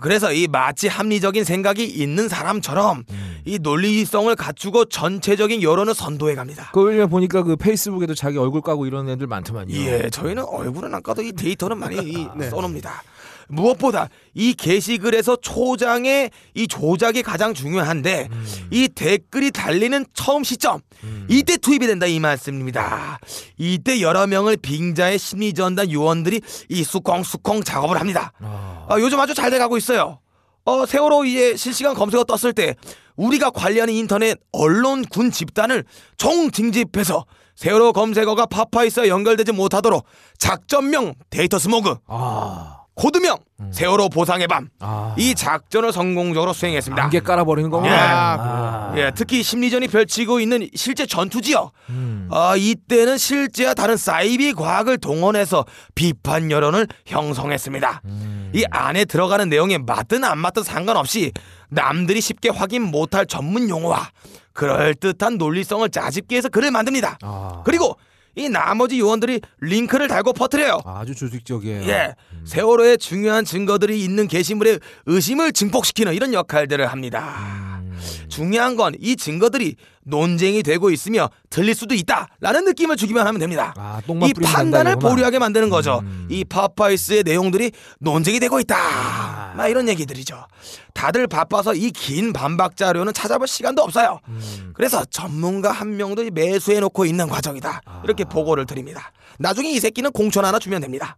그래서 이 마치 합리적인 생각이 있는 사람처럼 음. 이 논리성을 갖추고 전체적인 여론을 선도해 갑니다. 그 요즘에 보니까 그 페이스북에도 자기 얼굴 까고 이런 애들 많더만요. 예, 저희는 얼굴은 안 까도 이 데이터는 많이 이 써놓습니다. 무엇보다 이 게시글에서 초장의 이 조작이 가장 중요한데 이 댓글이 달리는 처음 시점 이때 투입이 된다 이 말씀입니다. 이때 여러 명을 빙자의 심리전단 요원들이 이 수콩수콩 작업을 합니다. 아. 아, 요즘 아주 잘 돼가고 있어요. 어, 세월호 이제 실시간 검색어 떴을 때 우리가 관리하는 인터넷 언론 군 집단을 총 징집해서 세월호 검색어가 파파이스와 연결되지 못하도록 작전명 데이터 스모그, 아. 코드명 세월호 보상의 밤. 아. 이 작전을 성공적으로 수행했습니다. 안개 깔아버리는 거구나. 예. 아. 예, 특히 심리전이 펼치고 있는 실제 전투 지역. 음. 아, 이때는 실제와 다른 사이비 과학을 동원해서 비판 여론을 형성했습니다. 음. 이 안에 들어가는 내용에 맞든 안 맞든 상관없이 남들이 쉽게 확인 못할 전문 용어와 그럴듯한 논리성을 짜집기 위해서 글을 만듭니다. 아. 그리고 이 나머지 요원들이 링크를 달고 퍼뜨려요. 아주 조직적이에요. 예, 세월호의 중요한 증거들이 있는 게시물에 의심을 증폭시키는 이런 역할들을 합니다. 중요한 건 이 증거들이 논쟁이 되고 있으며 틀릴 수도 있다라는 느낌을 주기만 하면 됩니다. 아, 이 판단을. 보류하게 만드는 거죠. 음. 이 파파이스의 내용들이 논쟁이 되고 있다. 아. 막 이런 얘기들이죠. 다들 바빠서 이 긴 반박 자료는 찾아볼 시간도 없어요. 음. 그래서 전문가 한 명도 매수해 놓고 있는 과정이다. 아. 이렇게 보고를 드립니다. 나중에 이 새끼는 공천 하나 주면 됩니다.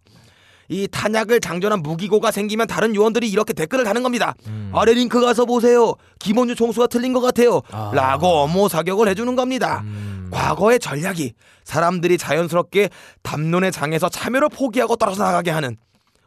이 탄약을 장전한 무기고가 생기면 다른 요원들이 이렇게 댓글을 다는 겁니다. 아래 링크 가서 보세요. 기본주 총수가 틀린 것 같아요. 음. 아. 라고 업무 사격을 해주는 겁니다. 음. 과거의 전략이 사람들이 자연스럽게 담론의 장에서 참여를 포기하고 떨어져 나가게 하는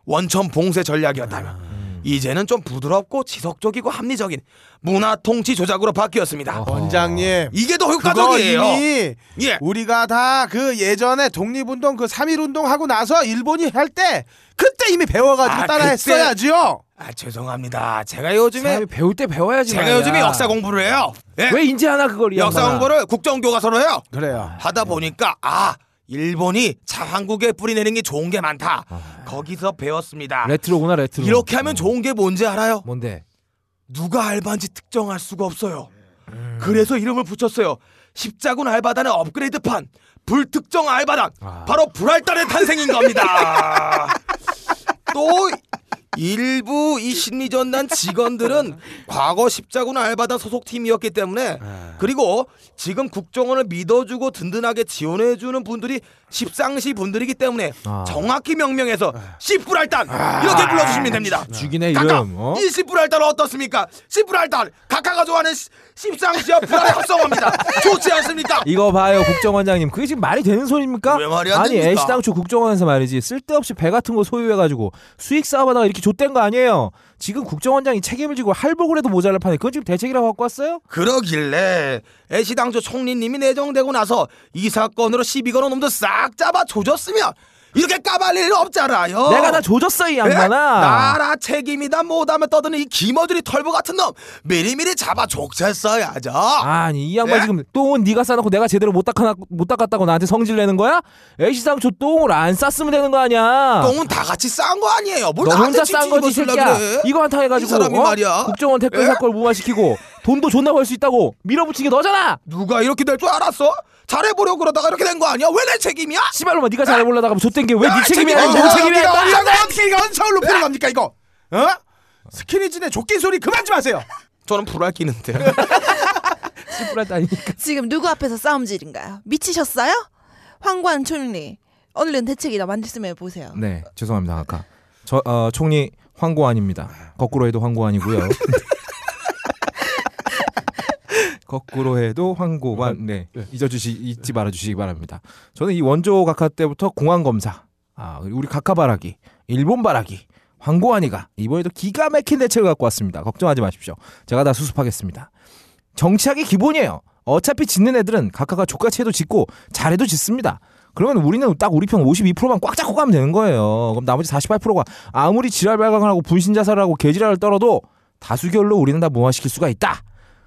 원천 봉쇄 전략이었다면 이제는 좀 부드럽고 지속적이고 합리적인 문화 통치 조작으로 바뀌었습니다. 어허. 원장님. 이게 더 효과적이에요. 예. 우리가 다 그 예전에 독립운동 그 3.1운동 하고 나서 일본이 할 때 그때 이미 배워가지고 아, 따라 그때- 했어야지요. 아 죄송합니다. 제가 요즘에 배울 때 배워야지. 제가 말이야. 요즘에 역사 공부를 해요. 예? 왜 인제 하나 그걸 이 역사. 공부를 국정교과서로 해요. 그래요. 하다 보니까 아 일본이 차한국에 뿌리내는 게 좋은 게 많다. 거기서 배웠습니다. 레트로구나 레트로. 이렇게 하면 좋은 게 뭔지 알아요? 뭔데? 누가 알바인지 특정할 수가 없어요. 그래서 이름을 붙였어요. 십자군 알바단의 업그레이드판 불특정 알바단 아. 바로 불알단의 탄생인 겁니다. 또 일부 이 심리전단 직원들은 과거 십자군 알바단 소속 팀이었기 때문에 그리고 지금 국정원을 믿어주고 든든하게 지원해주는 분들이 십상시 분들이기 때문에 아. 정확히 명명해서 씨불알단 이렇게 불러주시면 됩니다. 죽이네 각각 이름. 어? 이 씨불알단은 어떻습니까? 씨불알단 각하가 좋아하는 시- 십상시와 불알의 합성어입니다. 좋지 않습니까? 이거 봐요 국정원장님 그게 지금 말이 되는 소리입니까? 왜 말이 안 아니 됩니까? 애시당초 국정원에서 말이지 쓸데없이 배 같은 거 소유해가지고 수익 사업하다가 이렇게 좆된 거 아니에요 지금 국정원장이 책임을 지고 할복을 해도 모자랄 판에 그건 지금 대책이라고 갖고 왔어요? 그러길래 애시당초 총리님이 내정되고 나서 이 사건으로 시비 거는 놈들 싹 잡아 조졌으면 이렇게 까발 일 없잖아요. 내가 다 조졌어 이 예? 양반아. 나라 책임이다 뭐다며 떠드는 이 김어준이 털보 같은 놈 미리미리 잡아 족쳤어야죠. 아니 이 양반 예? 지금 똥은 네가 싸놓고 내가 제대로 못 닦아 못 닦았다고 나한테 성질 내는 거야? 애시당초 똥을 안 쌌으면 되는 거 아니야? 똥은 다 같이 싼 거 아니에요. 뭘너 나한테 혼자 싼 거지 새끼야. 그래? 이거 한탕 해가지고 어? 국정원 댓글 예? 사건 무마시키고 돈도 존나 벌 수 있다고 밀어붙인 게 너잖아. 누가 이렇게 될 줄 알았어? 잘해보려고 그러다가 이렇게 된 거 아니야? 왜 내 책임이야? 씨발로만 네가 잘해보려다가 좆된 게 왜네 야, 책임이 책임이 아니고 너. 책임이야? 어떻게 서울 높이는 겁니까 이거? 어? 스키니진의 족긴 소리 그만 좀 하세요. 저는 불알 끼는데. 씨발다니까. 지금 누구 앞에서 싸움질인가요? 미치셨어요? 황관 총리 얼른 대책이나 만들었으면 보세요. 네 죄송합니다 아까 저 어, 총리 황고안입니다. 거꾸로 해도 황고안이고요. 거꾸로 해도 황고관 네 잊어주시 잊지 말아주시기 바랍니다. 저는 이 원조 각하 때부터 공안 검사 아 우리 각하 바라기 일본 바라기 황고안이가 이번에도 기가 막힌 대책을 갖고 왔습니다. 걱정하지 마십시오. 제가 다 수습하겠습니다. 정치학이 기본이에요. 어차피 짓는 애들은 각하가 족같이 해도 짓고 잘해도 짓습니다. 그러면 우리는 딱 우리 편 52%만 꽉 잡고 가면 되는 거예요. 그럼 나머지 48%가 아무리 지랄 발광을 하고 분신 자살을 하고 개지랄을 떨어도 다수결로 우리는 다 무마시킬 수가 있다.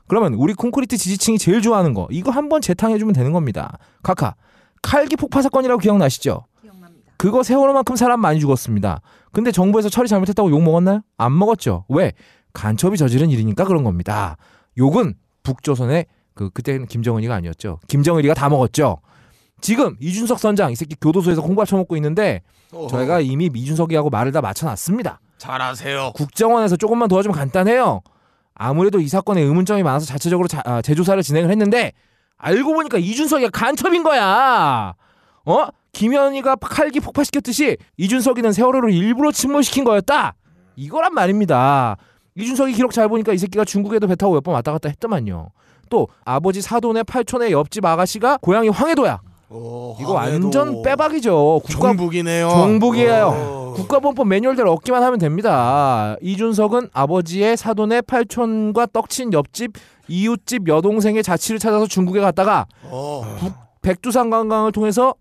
그러면 우리 콘크리트 지지층이 제일 좋아하는 거 이거 한번 재탕해주면 되는 겁니다. 카카 칼기 폭파 사건이라고 기억나시죠? 기억납니다. 그거 세월호만큼 사람 많이 죽었습니다. 근데 정부에서 처리 잘못했다고 욕 먹었나요? 안 먹었죠. 왜? 간첩이 저지른 일이니까 그런 겁니다. 욕은 북조선의 그 그때는 김정은이가 아니었죠. 김정은이가 다 먹었죠. 지금 이준석 선장 이 새끼 교도소에서 공밥 처먹고 있는데 저희가 이미 이준석이하고 말을 다 맞춰놨습니다. 잘하세요. 국정원에서 조금만 도와주면 간단해요. 아무래도 이 사건에 의문점이 많아서 자체적으로 자- 아, 재조사를 진행을 했는데 알고 보니까 이준석이가 간첩인 거야. 어? 김현희가 칼기 폭파시켰듯이 이준석이는 세월호를 일부러 침몰시킨 거였다. 이거란 말입니다. 이준석이 기록 잘 보니까 이 새끼가 중국에도 배 타고 몇 번 왔다 갔다 했더만요. 또 아버지 사돈의 팔촌의 옆집 아가씨가 고향이 황해도야. 이거 완전 빼박이죠. 국가 종북이네요. 종북이에요. 어. 국가보안법 매뉴얼대로 얻기만 하면 됩니다. 이준석은 아버지의 사돈의 팔촌과 떡친 옆집 이웃집 여동생의 자취를 찾아서 중국에 갔다가 북, 백두산 관광을 통해서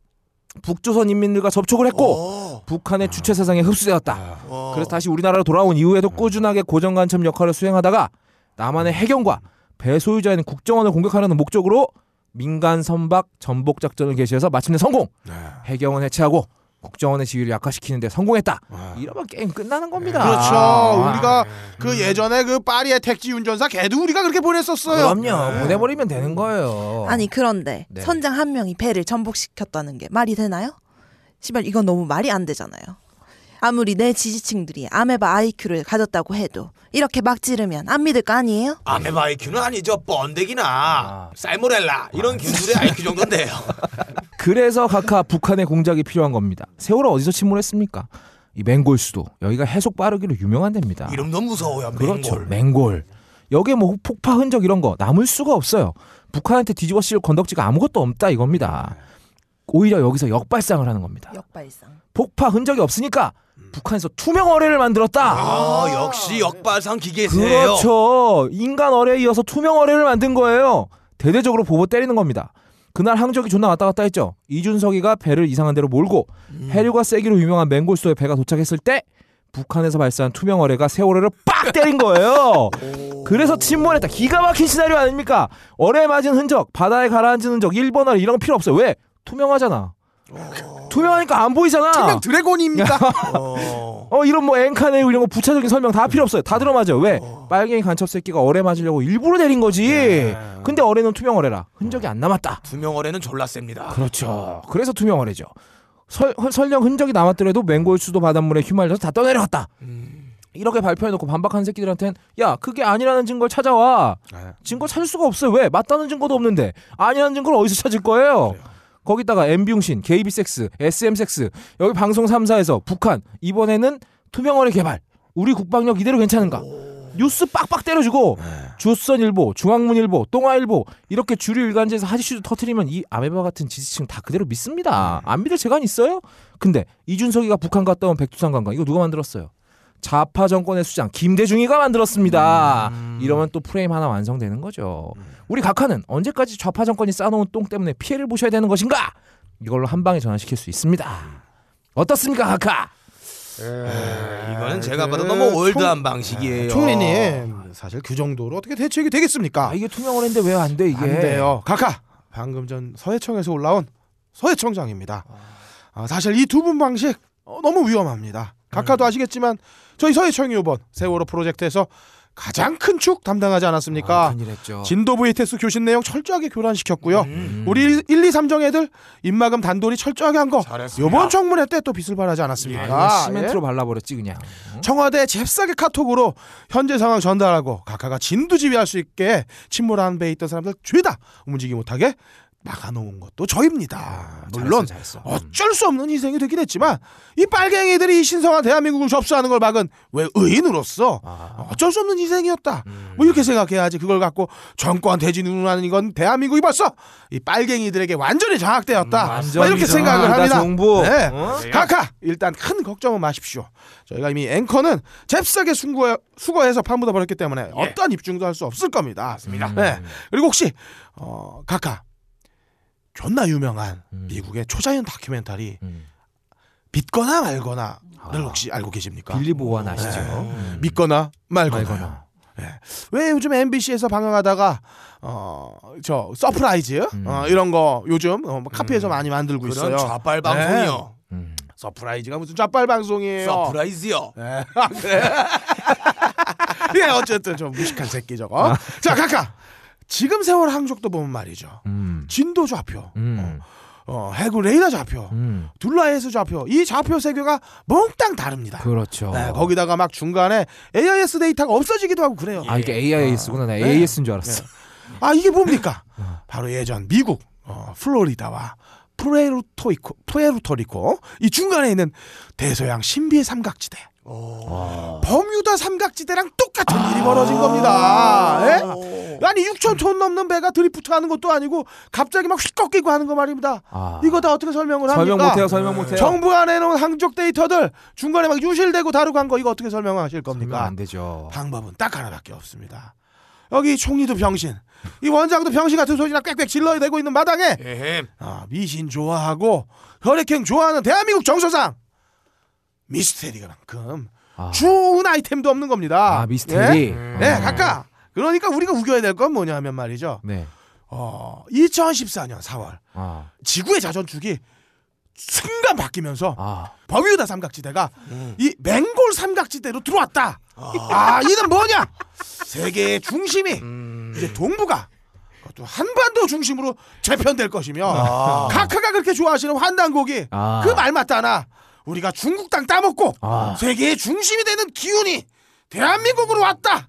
북조선 인민들과 접촉을 했고 북한의 주체 사상에 흡수되었다. 그래서 다시 우리나라로 돌아온 이후에도 꾸준하게 고정 간첩 역할을 수행하다가 남한의 해경과 배 소유자인 국정원을 공격하려는 목적으로 민간 선박 전복 작전을 개시해서 마침내 성공. 해경은 해체하고 국정원의 지위를 약화시키는 데 성공했다. 이러면 게임 끝나는 겁니다. 그렇죠. 아, 우리가 그 예전에 그 파리의 택지 운전사 걔도 우리가 그렇게 보냈었어요. 그럼요. 보내버리면 되는 거예요. 아니 그런데 네. 선장 한 명이 배를 전복시켰다는 게 말이 되나요? 시발 이건 너무 말이 안 되잖아요. 아무리 내 지지층들이 아메바 IQ를 가졌다고 해도 이렇게 막 지르면 안 믿을 거 아니에요? 아메바 IQ는 아니죠. 번데기나 살모렐라 이런 균들의 IQ 정도인데요. 그래서 각하 북한의 공작이 필요한 겁니다. 세월호 어디서 침몰했습니까? 이 맹골수도 여기가 해속 빠르기로 유명한 데입니다. 이름도 무서워요. 그렇죠. 맹골. 맹골. 여기에 뭐 폭파 흔적 이런 거 남을 수가 없어요. 북한한테 뒤집어 씌울 건덕지가 아무것도 없다 이겁니다. 오히려 여기서 역발상을 하는 겁니다. 역발상. 폭파 흔적이 없으니까 북한에서 투명 어뢰를 만들었다. 아 역시 역발상 기계세요. 그렇죠. 인간 어뢰에 이어서 투명 어뢰를 만든 거예요. 대대적으로 보고 때리는 겁니다. 그날 항적이 존나 왔다 갔다 했죠. 이준석이가 배를 이상한 데로 몰고 해류가 세기로 유명한 맹골수에 배가 도착했을 때 북한에서 발사한 투명 어뢰가 세월호를 빡 때린 거예요. 그래서 침몰했다. 기가 막힌 시나리오 아닙니까? 어뢰에 맞은 흔적, 바다에 가라앉은 흔적, 1번 어뢰 이런 거 필요 없어요. 왜? 투명하잖아. 투명하니까 안 보이잖아. 투명 드래곤입니까? 어. 어 이런 뭐 엔카네이고 이런 거 부차적인 설명 다 필요 없어요. 다 들어맞아요. 왜? 빨갱이 간첩 새끼가 어뢰 맞으려고 일부러 내린 거지. 근데 어뢰는 투명 어뢰라. 흔적이 안 남았다. 투명 어뢰는 졸라 셉니다. 그렇죠. 그래서 투명 어뢰죠. 설, 설령 흔적이 남았더라도 맹골 수도 바닷물에 휘말려서 다 떠내려갔다. 이렇게 발표해놓고 반박하는 새끼들한텐 야 그게 아니라는 증거를 찾아와. 증거 찾을 수가 없어요. 왜? 맞다는 증거도 없는데 아니라는 증거를 어디서 찾을 거예요? 거기다가 MB용신, KB섹스, SM섹스 여기 방송 3사에서 북한 이번에는 투명어뢰 개발 우리 국방력 이대로 괜찮은가? 뉴스 빡빡 때려주고 조선일보, 중앙문일보, 동아일보 이렇게 주류 일간지에서 하디슈드 터트리면 이 아메바 같은 지지층 다 그대로 믿습니다. 안 믿을 재간 있어요? 근데 이준석이가 북한 갔다 온 백두산 관광 이거 누가 만들었어요? 좌파 정권의 수장 김대중이가 만들었습니다. 이러면 또 프레임 하나 완성되는 거죠. 우리 각하는 언제까지 좌파 정권이 쌓아놓은 똥 때문에 피해를 보셔야 되는 것인가? 이걸로 한 방에 전환시킬 수 있습니다. 어떻습니까, 카카? 이거는 제가 그 봐도 너무 총- 올드한 방식이에요. 총리님 사실 그 정도로 어떻게 대책이 되겠습니까? 아, 이게 투명을 했는데 왜 안 돼, 이게? 안 돼요. 카카 방금 전 서해청에서 올라온 서해청장입니다. 아, 사실 이 두 분 방식 어, 너무 위험합니다. 카카도 음. 아시겠지만 저희 서해청이 이번 세월호 프로젝트에서 가장 큰 축 담당하지 않았습니까? 아. 진도 VTS 교신 내용 철저하게 교란시켰고요. 음. 우리 1, 2, 3정 애들 입마금 단돌이 철저하게 한 거. 이번 청문회 때 또 빚을 발하지 않았습니까? 아, 시멘트로 예? 발라버렸지, 그냥. 청와대 잽싸게 카톡으로 현재 상황 전달하고 각하가 진두지휘할 수 있게 침몰한 배에 있던 사람들 죄다 움직이지 못하게 막아놓은 것도 저입니다. 물론 잘했어, 잘했어. 어쩔 수 없는 희생이 되긴 했지만 이 빨갱이들이 이 신성한 대한민국을 접수하는 걸 막은 왜 의인으로서 아. 어쩔 수 없는 희생이었다. 뭐 이렇게 생각해야지 그걸 갖고 정권 대진 운운하는 이건 대한민국이 벌써 이 빨갱이들에게 완전히 장악되었다. 뭐 완전히 이렇게 생각을 합니다. 정부. 네. 어? 카카 일단 큰 걱정은 마십시오. 저희가 이미 앵커는 잽싸게 수거, 수거해서 파묻어 버렸기 때문에 어떠한 입증도 할 수 없을 겁니다. 맞습니다. 네. 그리고 혹시 어, 각하 존나 유명한 음. 미국의 초자연 다큐멘터리 음. 믿거나 말거나를 아. 혹시 알고 계십니까? Believe or not 아시죠? 네. 음. 믿거나 말거나. 말거나. 왜 요즘 MBC에서 방영하다가 어저 서프라이즈 음. 어, 이런 거 요즘 어, 뭐 카페에서 많이 만들고 그런 있어요. 좌빨 방송이요. 음. 서프라이즈가 무슨 좌빨 방송이에요. 서프라이즈요. 네. 아, 그래. 예, 어쨌든 좀 무식한 새끼 저거. 자, 각하. 지금 세월 항적도 보면 말이죠. 음. 진도 좌표, 음. 어, 해군 레이더 좌표, 음. 둘라에이스 좌표, 이 좌표 세 개가 몽땅 다릅니다. 그렇죠. 네, 거기다가 막 중간에 AIS 데이터가 없어지기도 하고 그래요. 아, 이게 AIS구나. 나 네. AS인 줄 알았어. 아 이게 뭡니까? 바로 예전 미국 어, 플로리다와 푸에르토리코, 푸에르토리코 이 중간에 있는 대서양 신비의 삼각지대. 버뮤다 삼각지대랑 똑같은 일이 벌어진 겁니다. 예? 아니 6천 톤 넘는 배가 드리프트하는 것도 아니고 갑자기 막휙 꺾이고 하는 거 말입니다. 아. 이거 다 어떻게 설명을 합니까? 설명 못해요. 설명 못해요. 정부가 내놓은 항적 데이터들 중간에 막 유실되고 다루고 한 거 이거 어떻게 설명하실 설명 겁니까? 안 되죠. 방법은 딱 하나밖에 없습니다. 여기 총리도 병신, 이 원장도 병신 같은 소리나 꽥꽥 질러야 되고 있는 마당에 에헴. 아, 미신 좋아하고 혈액형 좋아하는 대한민국 정서상 미스테리가만큼 아. 좋은 아이템도 없는 겁니다. 아, 미스테리. 예? 네, 각각. 그러니까 우리가 우겨야 될 건 뭐냐면 말이죠. 네. 어, 2014년 4월 아. 지구의 자전축이 순간 바뀌면서 아. 버뮤다 삼각지대가 이 맹골 삼각지대로 들어왔다. 아, 이는 뭐냐? 세계의 중심이 이제 동부가 그것도 한반도 중심으로 재편될 것이며 카카가 그렇게 좋아하시는 환단곡이 아. 그말 맞다나 우리가 중국 땅 따먹고 아. 세계의 중심이 되는 기운이 대한민국으로 왔다.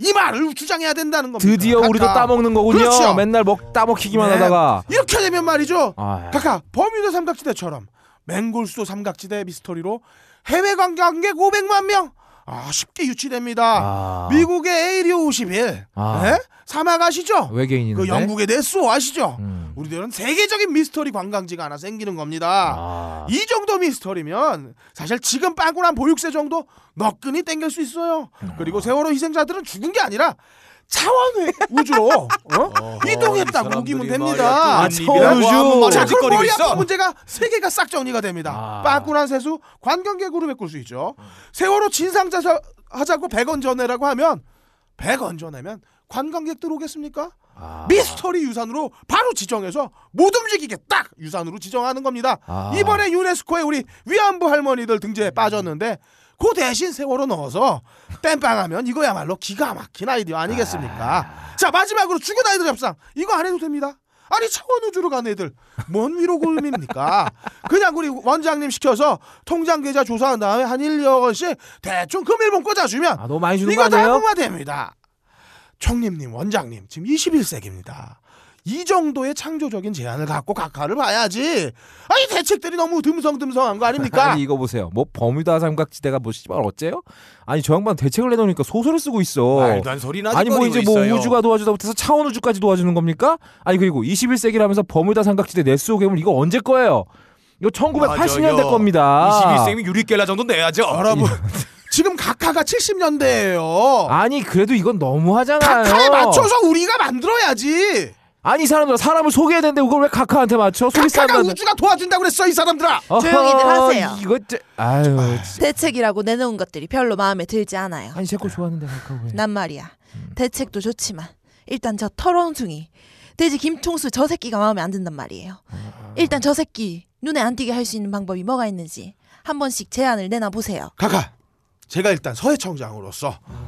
이 말을 주장해야 된다는 겁니다. 드디어 우리도 카카. 따먹는 거군요. 그렇죠. 맨날 먹 따먹히기만 네. 하다가. 이렇게 되면 말이죠. 아. 카카 버뮤다 삼각지대처럼 맹골수도 삼각지대 미스터리로 해외 관광객 500만 명 아, 쉽게 유치됩니다. 아. 미국의 에이리오 51 아. 네? 사막 아시죠? 외계인인데. 그 영국의 네스호 아시죠? 음. 우리들은 세계적인 미스터리 관광지가 하나 생기는 겁니다. 아. 이 정도 미스터리면 사실 지금 빵꾸난 보육세 정도 너끈히 땡길 수 있어요. 그리고 세월호 희생자들은 죽은 게 아니라 차원의 우주로 어? 이동했다고 우기면 됩니다. 아, 차원 우주. 자, 아직거리고 그럼 머리 있어. 아픈 문제가 세 개가 싹 정리가 됩니다. 아. 빵꾸난 세수 관광객으로 메꿀 수 있죠. 세월호 진상자사 하자고 100원 전해라고 하면 100원 전해면 관광객들 오겠습니까? 아. 미스터리 유산으로 바로 지정해서 못 움직이게 딱 유산으로 지정하는 겁니다. 아. 이번에 유네스코에 우리 위안부 할머니들 등재에 빠졌는데 그 대신 세월호 넣어서 땜빵하면 이거야말로 기가 막힌 아이디어 아니겠습니까? 자 마지막으로 죽은 아이들 협상 이거 안 해도 됩니다. 아니 차원 우주로 간 애들 뭔 위로 골입니까? 그냥 우리 원장님 시켜서 통장 계좌 조사한 다음에 한 1, 2억 원씩 대충 금일봉 꽂아주면 아, 너무 많이 주는 거 이거 다 아니에요? 통과됩니다. 총님님, 원장님, 지금 21세기입니다. 이 정도의 창조적인 제안을 갖고 각하를 봐야지. 아니 대책들이 너무 듬성듬성한 거 아닙니까? 아니 이거 보세요. 뭐 버뮤다 삼각지대가 뭐 씨발 어째요? 아니 저 양반 대책을 내놓으니까 소설을 쓰고 있어. 말도 안 소리나 아니 뭐 이제 뭐 있어요. 우주가 도와주다 못해서 차원 우주까지 도와주는 겁니까? 아니 그리고 21세기라면서 버뮤다 삼각지대 네스호 괴물 이거 언제 거예요? 이거 1980년대 맞아요. 겁니다. 21세기면 유리겔라 정도 내야죠. 여러분 지금 각하가 70년대예요. 아니 그래도 이건 너무 하잖아요. 각하에 맞춰서 우리가 만들어야지. 아니 이 사람들 사람을 소개해야 되는데 그걸 왜 카카한테 맞춰? 카카가 사람들 우주가 도와준다고 그랬어 이 사람들아. 조용히들 하세요. 이거 짜... 아유 진짜. 대책이라고 내놓은 것들이 별로 마음에 들지 않아요. 아니 제거 좋아하는데 카카 왜? 난 말이야. 대책도 좋지만 일단 저 털원숭이 돼지 김통수 저 새끼가 마음에 안 든단 말이에요. 일단 저 새끼 눈에 안 띄게 할 수 있는 방법이 뭐가 있는지 한 번씩 제안을 내놔 보세요. 카카. 제가 일단 서해청장으로서 어,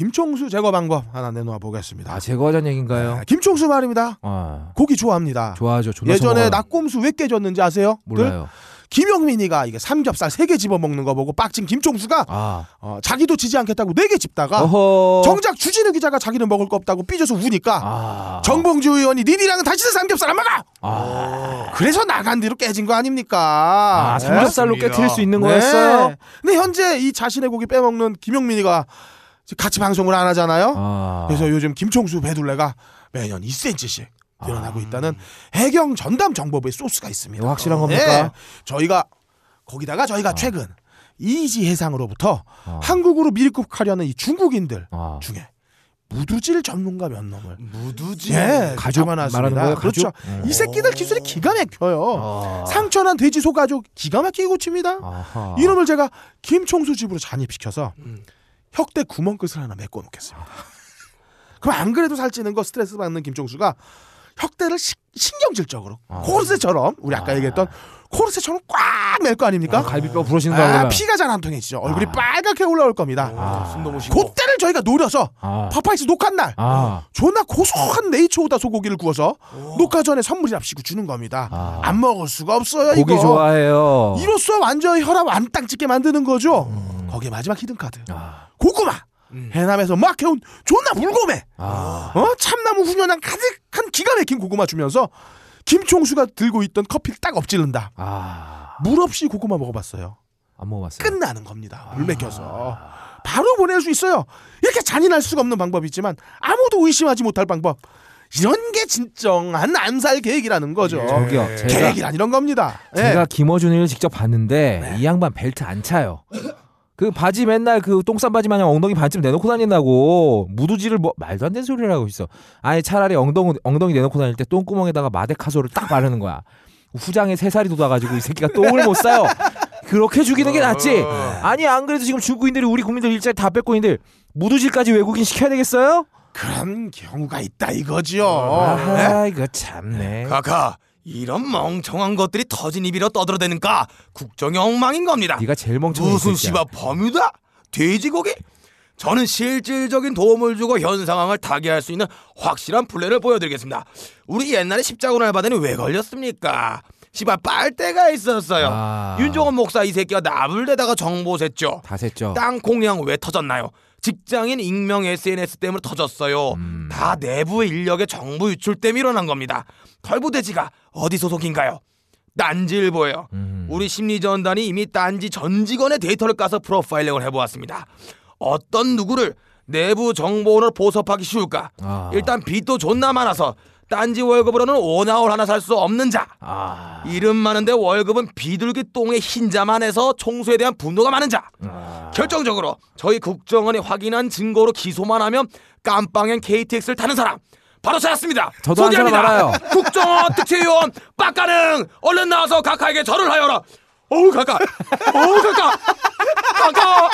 김총수 제거 방법 하나 내놓아 보겠습니다. 아 제거하자는 얘긴가요? 네, 김총수 말입니다. 아 고기 좋아합니다. 좋아하죠. 예전에. 낙곰수 왜 깨졌는지 아세요? 늘 몰라요. 김영민이가 이게 삼겹살 세 개 집어 먹는 거 보고 빡친 김총수가 아 어, 자기도 지지 않겠다고 네 개 집다가 어허. 정작 주진우 기자가 자기는 먹을 거 없다고 삐져서 우니까 아 정봉주 의원이 니니랑은 다시는 삼겹살 안 먹어. 아, 그래서 나간 뒤로 깨진 거 아닙니까? 아 네? 삼겹살로. 깨트릴 수 있는 네. 거였어요? 근데 현재 이 자신의 고기 빼먹는 김용민이가 지금 같이 방송을 안 하잖아요. 아 그래서 요즘 김총수 배둘레가 매년 2cm씩 늘어나고 아. 있다는 해경 전담 정보부의 소스가 있습니다. 이거 확실한 겁니까? 네. 저희가 거기다가 저희가 최근 이지 해상으로부터 아. 한국으로 밀급하려는 이 중국인들 아. 중에 무두질 전문가 몇 놈을 무두질. 예, 가족 거예요? 그렇죠. 가족? 음. 이 새끼들 기술이 기가 막혀요. 아. 상처난 돼지 소가죽 기가 막히게 고칩니다. 아하. 이놈을 제가 김총수 집으로 잠입시켜서 혁대 구멍 끝을 하나 메꿔 놓겠습니다. 그럼 안 그래도 살찌는 거 스트레스 받는 김총수가 혁대를 시- 신경질적으로 아. 코르셋처럼 우리 아까 얘기했던 코르셋처럼 꽉 멜 거 아닙니까? 아, 갈비뼈 거 아, 아니야? 피가 잘 안 통해지죠. 얼굴이 아. 빨갛게 올라올 겁니다. 아. 숨 너무 쉬고. 그때를 저희가 노려서 아. 파파이스 녹화 날 아. 존나 고소한 네이처오다 소고기를 구워서 녹화 전에 선물이랍시고 주는 겁니다. 아. 안 먹을 수가 없어요. 고기 이거. 좋아해요. 이로써 완전히 혈압 완땅 찍게 만드는 거죠. 거기에 마지막 히든 카드. 아. 고구마. 해남에서 막 해온 존나 물고매. 아. 어? 참나무 훈연한 가득한 기가 막힌 고구마 주면서 김총수가 들고 있던 커피를 딱 엎질른다. 아. 물 없이 고구마 먹어봤어요. 안 먹어봤어요. 끝나는 겁니다. 물 맥혀서. 바로 보낼 수 있어요. 이렇게 잔인할 수가 없는 방법이지만 아무도 의심하지 못할 방법. 이런 게 진정한 암살 계획이라는 거죠. 저기요. 제가 계획이란 이런 겁니다. 예. 제가 김어준이를 직접 봤는데 이 양반 벨트 안 차요. 그 바지 맨날 그 똥싼 바지 마냥 엉덩이 반쯤 내놓고 다닌다고 무두지를 뭐 말도 안 되는 소리를 하고 있어. 아니 차라리 엉덩이 엉덩이 내놓고 다닐 때 똥구멍에다가 마데카소를 딱 바르는 거야. 후장에 세 살이 돋아가지고 이 새끼가 똥을 못 싸요. 그렇게 죽이는 게 낫지. 아니 안 그래도 지금 중국인들이 우리 국민들 일자리 다 뺏고 있는데 무두질까지 외국인 시켜야 되겠어요? 그런 경우가 있다 이거지요. 아하 이거 참네. 카카 이런 멍청한 것들이 터진 입이라 떠들어대니까 국정이 엉망인 겁니다. 네가 제일 멍청해. 이 무슨. 씨발 범유다? 돼지고기? 저는 실질적인 도움을 주고 현 상황을 타개할 수 있는 확실한 플랜을 보여드리겠습니다. 우리 옛날에 십자군 알바대는 왜 걸렸습니까? 씨발 빨대가 있었어요. 아. 윤종원 목사 이 새끼가 나불대다가 정보 샜죠. 다 셌죠. 땅 공양 왜 터졌나요? 직장인 익명 SNS 때문에 터졌어요. 음. 다 내부 인력의 정보 유출 때문에 일어난 겁니다. 털부대지가 어디 소속인가요? 딴지일보예요. 음. 우리 심리전단이 이미 딴지 전 직원의 데이터를 까서 프로파일링을 해보았습니다. 어떤 누구를 내부 정보원을 보섭하기 쉬울까? 아. 일단 빚도 존나 많아서 딴지 월급으로는 오나홀 하나 살 수 없는 자. 아. 이름 많은데 월급은 비둘기 똥의 흰자만 해서 총수에 대한 분노가 많은 자. 아. 결정적으로 저희 국정원이 확인한 증거로 기소만 하면 깜빵엔 KTX를 타는 사람 바로 찾았습니다. 저도 소개합니다. 알아요. 국정원 특채위원 빡가능 얼른 나와서 각하에게 절을 하여라. 어우 각하, 어우 각하, 각하,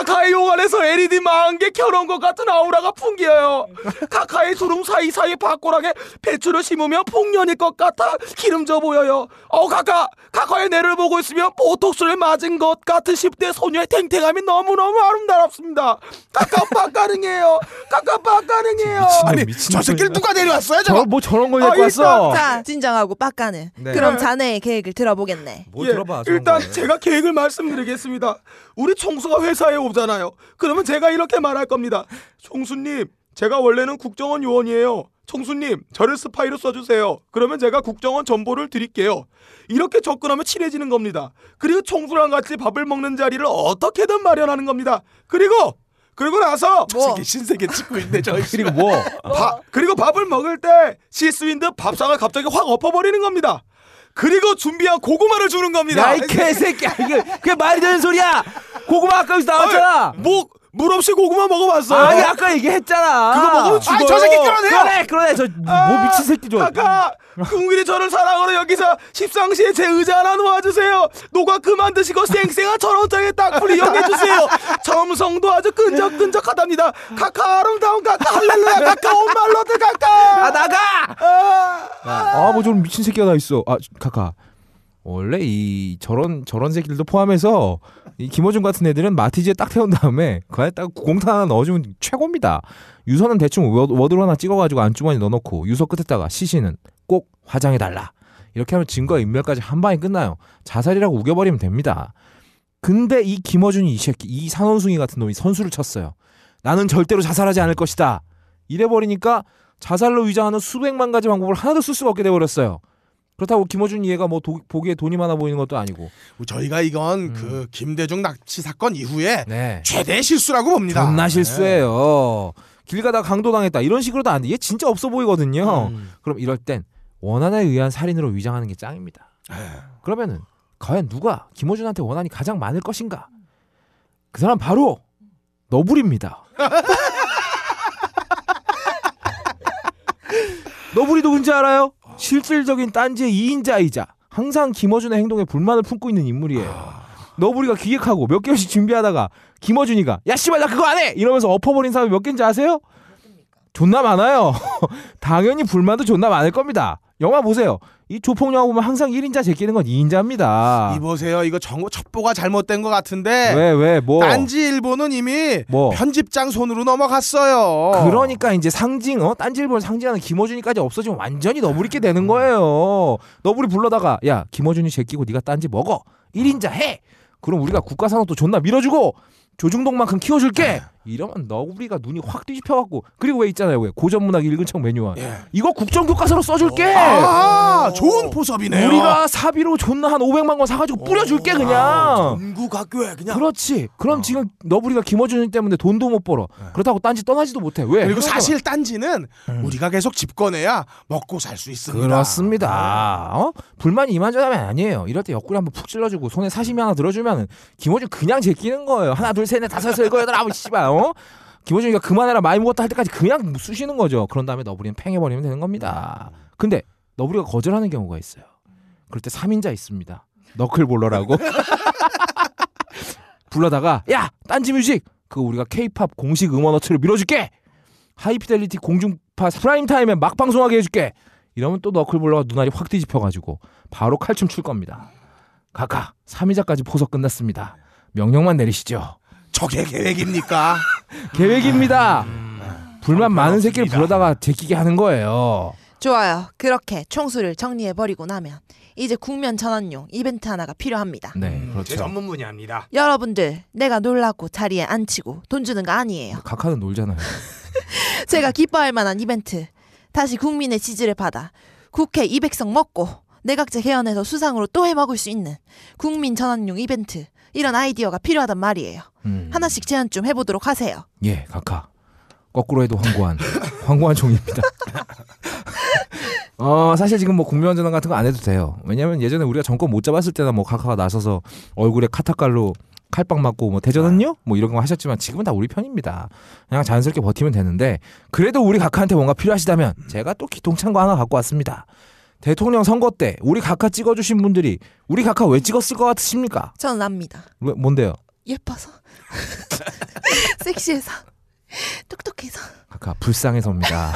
카카의 용 안에서 LED 만개 켜놓은 것 같은 아우라가 풍기어요. 카카의 두rum 사이사이 밭고락에 배추를 심으면 풍년일 것 같아 기름져 보여요. 어 카카, 카카의 내를 보고 있으면 보톡스를 맞은 것 같은 10대 소녀의 탱탱함이 너무너무 아름답습니다. 카카 빡가능이에요. 카카 빡가능이에요. 아니 미친 저 새끼를 누가 내려왔어요? 저 저거? 뭐 저런 걸 아, 갖고 왔어. 자, 진정하고 빡가는. 네. 그럼 자네의 계획을 들어보겠네. 뭐 예, 들어봐. 일단 거를. 제가 계획을 말씀드리겠습니다. 우리 총수가 회사에 오 잖아요. 그러면 제가 이렇게 말할 겁니다. 총수님, 제가 원래는 국정원 요원이에요. 총수님, 저를 스파이로 써주세요. 그러면 제가 국정원 정보를 드릴게요. 이렇게 접근하면 친해지는 겁니다. 그리고 총수랑 같이 밥을 먹는 자리를 어떻게든 마련하는 겁니다. 그리고 그리고 나서 저 새끼 신세계 찍고 있네 저. 그리고 뭐? 바- 그리고 밥을 먹을 때 실수인 듯 밥상을 갑자기 확 엎어버리는 겁니다. 그리고 준비한 고구마를 주는 겁니다. 야이 개새끼야 이게 그게 말이 되는 소리야. 고구마 아까 여기서 나왔잖아. 뭐물 없이 고구마 먹어봤어요. 아니 아까 얘기했잖아. 그거 먹으면 죽어요. 아, 저 새끼 끌어내요. 그래 그러네 저뭐 미친 새끼 좀. 아까 국민이 저를 사랑으로 여기서 십상시에 제 의자 하나 놓아주세요. 노가 그만 드시고 쌩쌩한 천원짜리 딱풀이 여겨주세요. 점성도 아주 끈적끈적하답니다. 카카 아름다운 카카 할렐루야 카카 온 말로들 카카. 아 나가. 아, 아뭐 저런 미친 새끼가 다 있어. 아 카카. 원래 이 저런 저런 새끼들도 포함해서 이 김호중 같은 애들은 마티즈에 딱 태운 다음에 그 안에 딱 공탄 하나 넣어주면 최고입니다. 유서는 대충 워- 워드로 하나 찍어가지고 안주머니 넣어놓고 유서 끝에다가 시신은 꼭 화장해 달라. 이렇게 하면 증거 인멸까지 한 방에 끝나요. 자살이라고 우겨버리면 됩니다. 근데 이 김어준이 이 새끼 이 산원숭이 같은 놈이 선수를 쳤어요. 나는 절대로 자살하지 않을 것이다. 이래버리니까 자살로 위장하는 수백만 가지 방법을 하나도 쓸 수가 없게 돼버렸어요. 그렇다고 김어준 얘가 뭐 도- 보기에 돈이 많아 보이는 것도 아니고. 저희가 이건 음. 그 김대중 납치 사건 이후에 네. 최대 실수라고 봅니다. 존나 실수예요. 길 가다 강도당했다 이런 식으로도 안 돼. 얘 진짜 없어 보이거든요. 음. 그럼 이럴 땐 원한에 의한 살인으로 위장하는 게 짱입니다. 그러면은 과연 누가 김호준한테 원한이 가장 많을 것인가? 그 사람 바로 너불입니다. 너불이 누군지 알아요? 실질적인 딴지의 2인자이자 항상 김어준의 행동에 불만을 품고 있는 인물이에요. 너부리가 기획하고 몇 개월씩 준비하다가 김어준이가 야 씨발 나 그거 안 해! 이러면서 엎어버린 사람이 몇 개인지 아세요? 존나 많아요. 당연히 불만도 존나 많을 겁니다. 영화 보세요. 이 조폭 영화 보면 항상 1인자 제끼는 건 2인자입니다. 이보세요. 이거 정보 첩보가 잘못된 것 같은데 왜, 왜, 뭐. 딴지 일보는 이미 뭐. 편집장 손으로 넘어갔어요. 그러니까 이제 상징, 어? 딴지 일보를 상징하는 김어준이까지 없어지면 완전히 너부리게 되는 거예요. 너부리 불러다가, 야, 김어준이 제끼고 네가 딴지 먹어. 1인자 해! 그럼 우리가 국가산업도 존나 밀어주고, 조중동만큼 키워줄게! 이러면 너부리가 눈이 확 뒤집혀갖고, 그리고 왜 있잖아요, 왜? 고전문학 읽은 척 매뉴얼. 이거 국정교과서로 써줄게! 아, 좋은 포섭이네요. 우리가 사비로 존나 한 500만 원 사가지고 뿌려줄게, 그냥! 전국 학교에 그냥 그렇지. 그럼 지금 너부리가 김어준 때문에 돈도 못 벌어. 그렇다고 딴지 떠나지도 못해. 왜? 그리고 그러잖아. 사실 딴지는 우리가 계속 집권해야 먹고 살 수 있습니다. 그렇습니다. 어? 불만이 이만저만이 아니에요. 이럴 때 옆구리 한번 푹 찔러주고 손에 사심이 하나 들어주면 김호준 그냥 제끼는 거예요. 하나 둘 셋 넷 다섯 여섯 일곱 여덟 아홉 씨발 어? 김호준이가 그만해라 많이 먹었다 할 때까지 그냥 쑤시는 거죠. 그런 다음에 너부리는 팽해버리면 되는 겁니다. 근데 너부리가 거절하는 경우가 있어요. 그럴 때 3인자 있습니다. 너클 볼러라고 불러다가 야 딴지 뮤직 그거 우리가 케이팝 공식 음원 업체로 밀어줄게 high fidelity 공중파 프라임 타임에 막 방송하게 해줄게 이러면 또 너클 볼러가 눈알이 확 뒤집혀가지고 바로 칼춤 출 겁니다 각하 3위자까지 포섭 끝났습니다 명령만 내리시죠 저게 계획입니까? 계획입니다 음. 불만 많은 새끼를 불러다가 제끼게 하는 거예요 좋아요. 그렇게 총수를 정리해 버리고 나면 이제 국면 전환용 이벤트 하나가 필요합니다. 네 제 그렇죠 전문 분야입니다. 여러분들 내가 놀라고 자리에 앉히고 돈 주는 거 아니에요. 각하는 놀잖아요 제가 기뻐할 만한 이벤트. 다시 국민의 지지를 받아 국회 200석 먹고 내각제 개헌에서 수상으로 또 해먹을 수 있는 국민 전환용 이벤트. 이런 아이디어가 필요하단 말이에요. 음. 하나씩 제안 좀 해보도록 하세요. 예 각하. 거꾸로 해도 황고한. 황고한 종입니다. 어 사실 지금 뭐 국면 전환 같은 거 안 해도 돼요. 왜냐면 예전에 우리가 정권 못 잡았을 때나 뭐 각하가 나서서 얼굴에 카타칼로 칼빵 맞고 뭐 대전은요? 뭐 이런 거 하셨지만 지금은 다 우리 편입니다. 그냥 자연스럽게 버티면 되는데 그래도 우리 각하한테 뭔가 필요하시다면 제가 또 기통찬 거 하나 갖고 왔습니다 대통령 선거 때 우리 각하 찍어주신 분들이 우리 각하 왜 찍었을 것 같으십니까 저는 압니다. 왜, 뭔데요 예뻐서. 섹시해서. 똑똑해서. 각하 불쌍해서입니다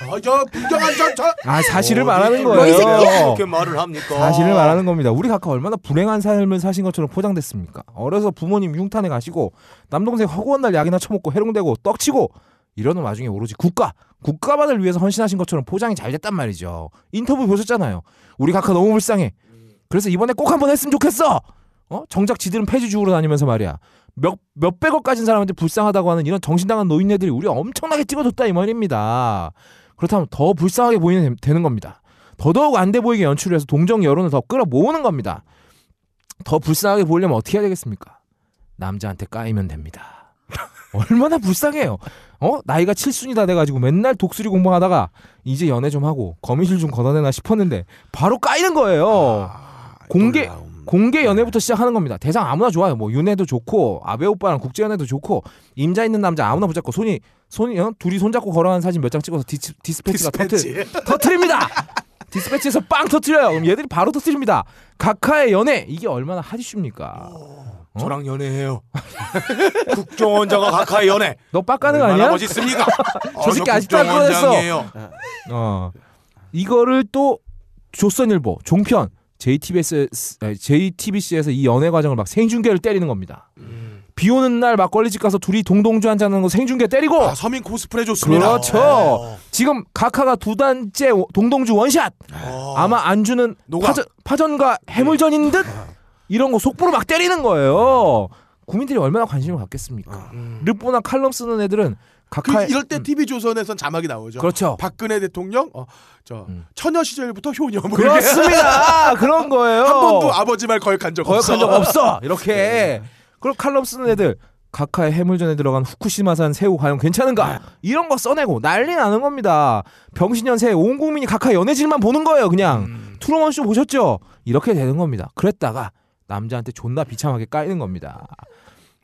저, 저 불경한 저, 저. 아 사실을 어디 말하는 뭐 거예요 그렇게 말을 합니까? 사실을 말하는 겁니다. 우리 각하 얼마나 불행한 삶을 사신 것처럼 포장됐습니까? 어려서 부모님 흉탄에 가시고 남동생 허구한 날 약이나 처먹고 해롱되고 떡치고 이러는 와중에 오로지 국가 국가만을 위해서 헌신하신 것처럼 포장이 잘 됐단 말이죠. 인터뷰 보셨잖아요. 우리 각하 너무 불쌍해. 그래서 이번에 꼭 한번 했으면 좋겠어. 어? 정작 지들은 폐지 주우러 다니면서 말이야. 몇 몇백억 가진 사람한테 불쌍하다고 하는 이런 정신당한 노인네들이 우리 엄청나게 찍어줬다 이 말입니다. 그렇다면 더 불쌍하게 보이는 되는 겁니다. 더더욱 안 돼 보이게 연출을 해서 동정 여론을 더 끌어 모으는 겁니다. 더 불쌍하게 보이려면 어떻게 해야 되겠습니까? 남자한테 까이면 됩니다. 얼마나 불쌍해요. 어? 나이가 칠순이 다 돼가지고 맨날 독수리 공부하다가 이제 연애 좀 하고 거미줄 좀 걷어내나 싶었는데 바로 까이는 거예요. 아, 공개- 놀라움. 공개 연애부터 시작하는 겁니다. 대상 아무나 좋아요. 뭐 윤혜도 좋고 아베 오빠랑 국제 연애도 좋고 임자 있는 남자 아무나 붙잡고 손이 손이 어? 둘이 손잡고 걸어가는 사진 몇 장 찍어서 디스, 디스패치가 터트 터트립니다. 디스패치에서 빵 터트려요. 그럼 얘들이 바로 터트립니다. 각하의 연애 이게 얼마나 핫이슈입니까? 어? 저랑 연애해요. 국정원장과 각하의 연애. 너 뻑가는 거 아니야? 멋있습니까? 저 새끼 아직도 안 꺼냈어. 어. 이거를 또 조선일보 종편 JTBS JTBC에서 이 연애 과정을 막 생중계를 때리는 겁니다. 비 오는 날 막걸리집 가서 둘이 동동주 한잔하는 거 생중계 때리고 아, 서민 코스프레 좋습니다. 그렇죠. 지금 각하가 두 단째 동동주 원샷. 어. 아마 안주는. 파전, 파전과 해물전인 듯 이런 거 속보로 막 때리는 거예요. 국민들이 얼마나 관심을 갖겠습니까? 르뽀나 칼럼 쓰는 애들은 그 각하 이럴 때 TV 조선에선 자막이 나오죠. 그렇죠. 박근혜 대통령 어, 저 음. 처녀 시절부터 효녀 뭐. 그렇습니다. 그런 거예요. 한 번도 아버지 말 거역한 적 없어. 거역한 적 없어. 이렇게. 그리고 칼럼 쓰는 애들 각하의 해물전에 들어간 후쿠시마산 새우 과연 괜찮은가? 이런 거 써내고 난리 나는 겁니다. 병신년새 온 국민이 각하 연애질만 보는 거예요. 그냥 트루먼 쇼 보셨죠? 이렇게 되는 겁니다. 그랬다가 남자한테 존나 비참하게 까이는 겁니다.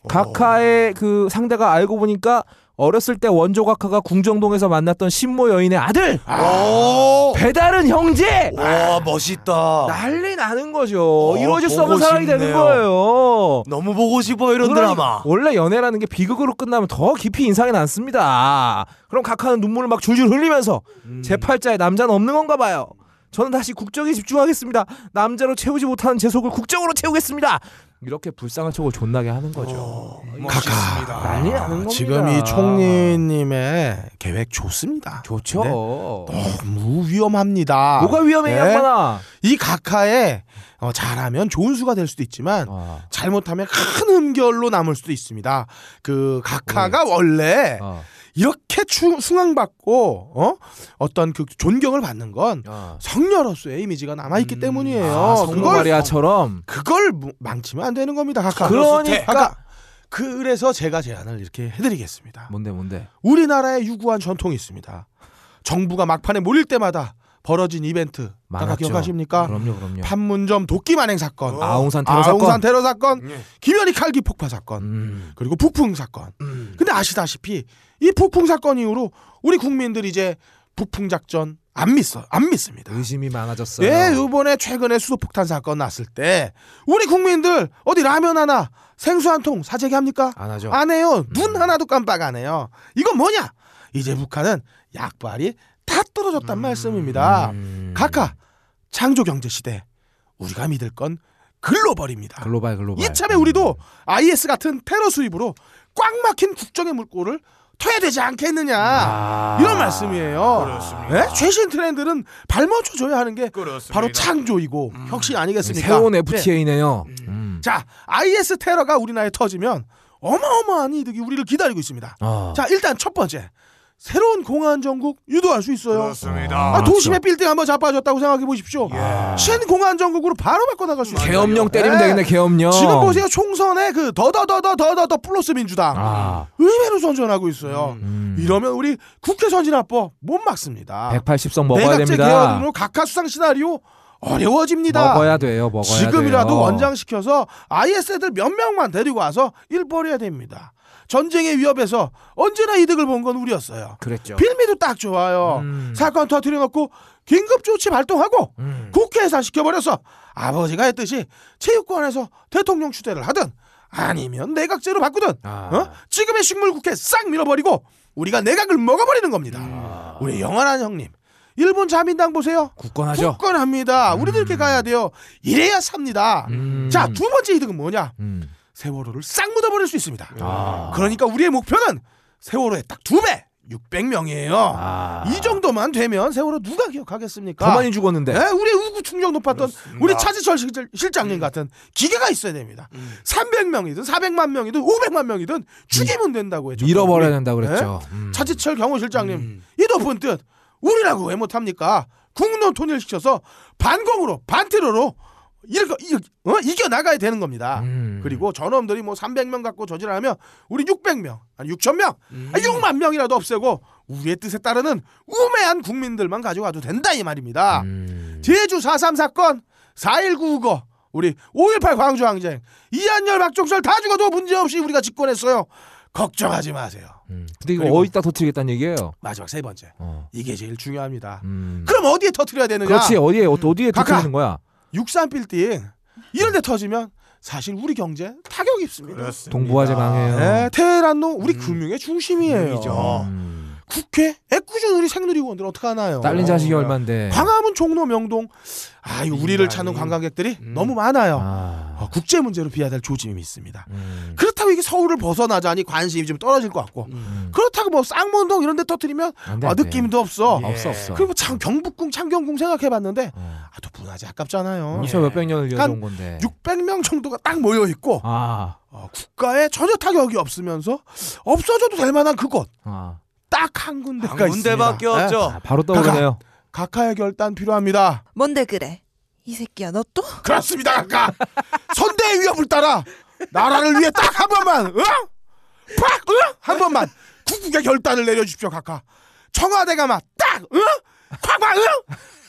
각하의 그 상대가 알고 보니까 어렸을 때 원조 각하가 궁정동에서 만났던 신모 여인의 아들 오, 배다른 형제 와 멋있다. 난리 나는 거죠. 어, 이루어질 수 없는 사랑이 되는 싶네요. 거예요. 너무 보고 싶어 이런 드라마. 원래 연애라는 게 비극으로 끝나면 더 깊이 인상이 남습니다. 그럼 각하는 눈물을 막 줄줄 흘리면서 음. 제 팔자에 남자는 없는 건가 봐요. 저는 다시 국정에 집중하겠습니다. 남자로 채우지 못하는 제 속을 국정으로 채우겠습니다. 이렇게 불쌍한 척을 존나게 하는 거죠. 어, 각하. 난리 나는 겁니다. 지금 이 총리님의 계획 좋습니다. 좋죠. 근데 너무 위험합니다. 뭐가 위험해, 네. 양반아. 이 각하에 어, 잘하면 좋은 수가 될 수도 있지만 아, 잘못하면 큰 흠결로 남을 수도 있습니다. 그 각하가 원래 아, 이렇게 추, 숭앙받고 어? 어떤 그 존경을 받는 건 아. 성녀로서의 이미지가 남아 있기 때문이에요. 아, 성모 그걸 마리아처럼 그걸 무- 망치면 안 되는 겁니다. 각하. 그러니까 각하. 그래서 제가 제안을 이렇게 해드리겠습니다. 뭔데 뭔데? 우리나라에 유구한 전통이 있습니다. 정부가 막판에 몰릴 때마다 벌어진 이벤트 많았죠. 기억하십니까? 그럼요, 그럼요. 판문점 도끼 만행 사건, 아웅산 테러 사건. 아웅산 테러 사건, 예. 김현희 칼기 폭파 사건, 음. 그리고 북풍 사건. 근데 아시다시피 이 북풍 사건 이후로 우리 국민들이 이제 북풍 작전 안 믿어 안 믿습니다. 의심이 많아졌어요. 예, 이번에 최근에 수소폭탄 사건 났을 때 우리 국민들 어디 라면 하나 생수 한 통 사재기 합니까? 안 하죠. 안 해요. 눈 하나도 깜빡 안 해요. 이건 뭐냐? 이제 북한은 약발이 다 떨어졌단 말씀입니다. 음. 각하 창조 경제 시대 우리가 믿을 건 글로벌입니다. 글로벌 글로벌. 이참에 우리도 IS 같은 테러 수입으로 꽉 막힌 국정의 물꼬를 터야 되지 않겠느냐 아. 이런 말씀이에요. 그렇습니다. 예? 최신 트렌드는 발맞춰줘야 하는 게 그렇습니다. 바로 창조이고 혁신 아니겠습니까? 새로운 네. FTA네요. 음. 자, IS 테러가 우리나라에 터지면 어마어마한 이득이 우리를 기다리고 있습니다. 어. 자, 일단 첫 번째. 새로운 공안 정국 유도할 수 있어요. 그렇습니다. 아, 도심의 빌딩 한번 자빠졌다고 생각해 보십시오. 예. 신공안 정국으로 바로 바꿔 나갈 수 있어요. 계엄령 때리면 네. 되겠네. 계엄령. 지금 보세요. 총선에 그 더더더더더더 플러스 민주당 아. 의외로 선전하고 있어요. 음. 이러면 우리 국회 선진화법 못 막습니다. 180석 먹어야 내각제 됩니다. 개헌으로 각하 수상 시나리오 어려워집니다. 먹어야 돼요. 먹어야 지금이라도 돼요. 원장시켜서 IS 애들 몇 명만 데리고 와서 일 벌여야 됩니다. 전쟁의 위협에서 언제나 이득을 본 건 우리였어요. 그랬죠. 빌미도 딱 좋아요. 음. 사건 터트려놓고 긴급 조치 발동하고 음. 국회 해산시켜버려서 아버지가 했듯이 체육관에서 대통령 추대를 하든 아니면 내각제로 바꾸든 아. 어? 지금의 식물국회 싹 밀어버리고 우리가 내각을 먹어버리는 겁니다. 아. 우리 영원한 형님 일본 자민당 보세요. 굳건하죠. 굳건합니다. 우리도 이렇게 가야 돼요. 이래야 삽니다. 음. 자 두 번째 이득은 뭐냐? 음. 세월호를 싹 묻어버릴 수 있습니다. 아. 그러니까 우리의 목표는 세월호의 딱 두 배, 600명이에요. 아. 이 정도만 되면 세월호 누가 기억하겠습니까? 더 많이 죽었는데. 예, 우리 우구 충정 높았던 우리 차지철 실- 실장님 같은 기계가 있어야 됩니다. 300명이든 400만 명이든 500만 명이든 죽이면 된다고 했죠. 밀어버려야 우리. 된다 그랬죠. 예? 음. 차지철 경호실장님 이 높은 뜻 우리라고 왜 못합니까? 국론 통일시켜서 반공으로 반테러로 이겨, 어? 이겨 나가야 되는 겁니다. 음. 그리고 저놈들이 뭐 300명 갖고 저질하면 우리 600명, 아니 6,000명, 아 6만 명이라도 없애고 우리의 뜻에 따르는 우매한 국민들만 가져가도 된다 이 말입니다. 음. 제주 4.3 사건, 4.19 우거 우리 5.18 광주항쟁 이한열 박종철 다 죽어도 문제없이 우리가 집권했어요. 걱정하지 마세요. 음. 근데 이거 어디다 터뜨리겠다는 얘기예요. 마지막 세 번째 어. 이게 제일 중요합니다. 음. 그럼 어디에 터트려야 되느냐? 그렇지 어디에 어, 어디에 카카. 터뜨리는 거야? 63 빌딩 이런 데 터지면 사실 우리 경제 타격이 입습니다. 동부화재 망해요. 네, 테헤란노 우리 음. 금융의 중심이에요. 음. 국회 애꿎은 우리 생누리원들 어떡하나요? 딸린 자식이 얼만데. 광화문 종로 명동 아 이거 우리를. 찾는 관광객들이 음. 너무 많아요. 아. 어, 국제 문제로 비하될 조짐이 있습니다. 음. 그렇다고 이게 서울을 벗어나자니 관심이 좀 떨어질 것 같고 음. 그렇다고 뭐 쌍문동 이런 데 터뜨리면 안 돼, 아, 안. 느낌도 없어. 예. 없어 없어. 그리고 참 경북궁 창경궁 생각해봤는데 어. 아, 또 분하지 아깝잖아요. 저 몇백 년을 한 이어온 건데. 600명 정도가 딱 모여 있고 아. 어, 국가에 전혀 타격이 없으면서 없어져도 될 만한 그곳 아. 딱 한 군데가 한 군데밖에 있습니다. 없죠. 아, 바로 떠오르네요. 각하의 결단 필요합니다. 뭔데 그래? 이 새끼야 너 또? 그렇습니다, 각하. 선대의 위협을 따라 나라를 위해 딱 한 번만, 응? 팍, 응? 한 번만 국국의 결단을 내려주십시오, 각하. 청와대가 막 딱, 응? 팍팍, 응?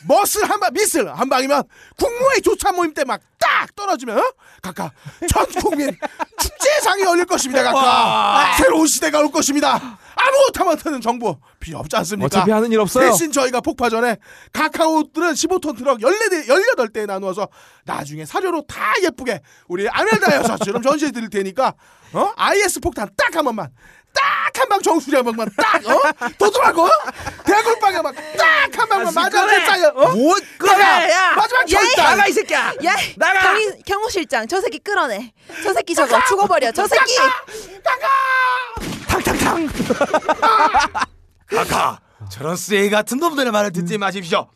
머슬 한 방, 미슬 한 방이면 국무회의 조차 모임 때 막 딱 떨어지면, 응? 각하. 전 국민 축제상이 열릴 것입니다, 각하. 새로운 시대가 올 것입니다. 아무것도 못하는 정부 필요 없지 않습니까? 어차피 하는 일 없어요. 대신 저희가 폭파 전에 카카오들은 15톤 트럭 14대, 18대에 나누어서 나중에 사료로 다 예쁘게 우리 아멜다 여사처럼 전시해 드릴 테니까 어? IS 폭탄 딱 한 번만 딱 한 방 정수리 한 방만 딱 어? 도둑하고? 대굴방에 막딱 한 방만 맞아 진짜요 어? 뭐 그래 야 마지막 야, 결단! 나가 이 새끼야. 야, 나가! 경위, 경호 실장 저 새끼 끌어내. 저 새끼 저거 죽어버려. 저 새끼. 탕탕탕. 카카 저런 쓰레기 같은 놈들의 말을 듣지 마십시오.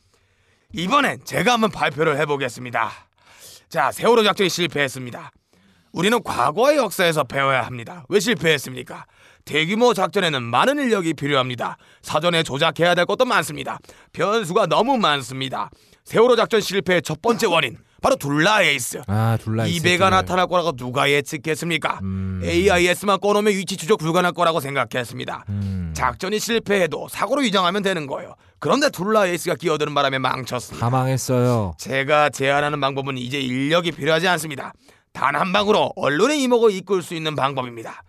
이번엔 제가 한번 발표를 해보겠습니다. 자 세월호 작전이 실패했습니다. 우리는 과거의 역사에서 배워야 합니다. 왜 실패했습니까 대규모 작전에는 많은 인력이 필요합니다 사전에 조작해야 될 것도 많습니다 변수가 너무 많습니다 세월호 작전 실패의 첫 번째 원인 바로 둘라 에이스 아 둘라에이스 이 배가 때를. 나타날 거라고 누가 예측했습니까? 음. AIS만 꺼놓으면 위치 추적 불가능할 거라고 생각했습니다. 음. 작전이 실패해도 사고로 위장하면 되는 거예요. 그런데 둘라 에이스가 끼어드는 바람에 망쳤습니다. 다 망했어요. 제가 제안하는 방법은 이제 인력이 필요하지 않습니다. 단 한 방으로 언론의 이목을 이끌 수 있는 방법입니다.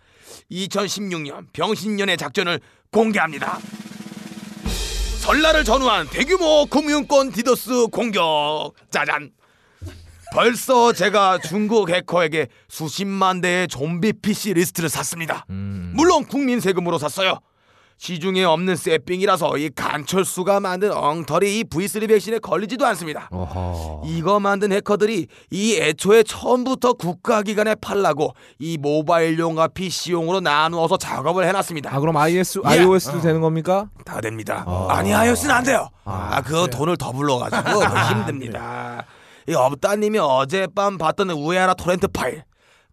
2016년 병신년의 작전을 공개합니다. 설날을 전후한 대규모 금융권 디도스 공격 짜잔 벌써 제가 중국 해커에게 수십만 대의 좀비 PC 리스트를 샀습니다 음. 물론 국민 세금으로 샀어요 시중에 없는 새삥이라서 이 간철수가 만든 엉터리 이 V3 백신에 걸리지도 않습니다 어허. 이거 만든 해커들이 이 애초에 처음부터 국가기관에 팔라고 이 모바일용과 PC용으로 나누어서 작업을 해놨습니다 아 그럼 iOS 야. iOS도 되는 겁니까? 다 됩니다. 어. 아니 하였으면 안 돼요. 아, 아, 그거 돈을 더 불러가지고 힘듭니다. 이 업다님이 어젯밤 봤던 우에하나 토렌트 파일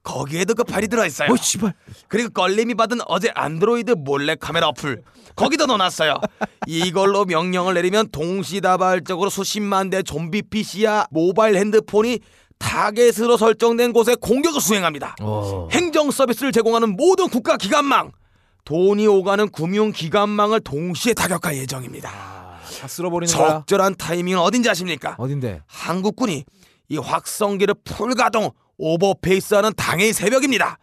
거기에도 그 파일이 들어있어요. 어 씨발. 그리고 걸림이 받은 어제 안드로이드 몰래 카메라 어플 거기도 넣어놨어요. 이걸로 명령을 내리면 동시다발적으로 수십만 대 좀비 PC야 모바일 핸드폰이 타겟으로 설정된 곳에 공격을 수행합니다. 어. 행정 서비스를 제공하는 모든 국가 기관망 돈이 오가는 금융 기관망을 동시에 타격할 예정입니다. 다 쓸어버리는 거야. 적절한 타이밍은 어딘지 아십니까? 어딘데? 한국군이 이 확성기를 풀 가동 오버페이스하는 당일 새벽입니다.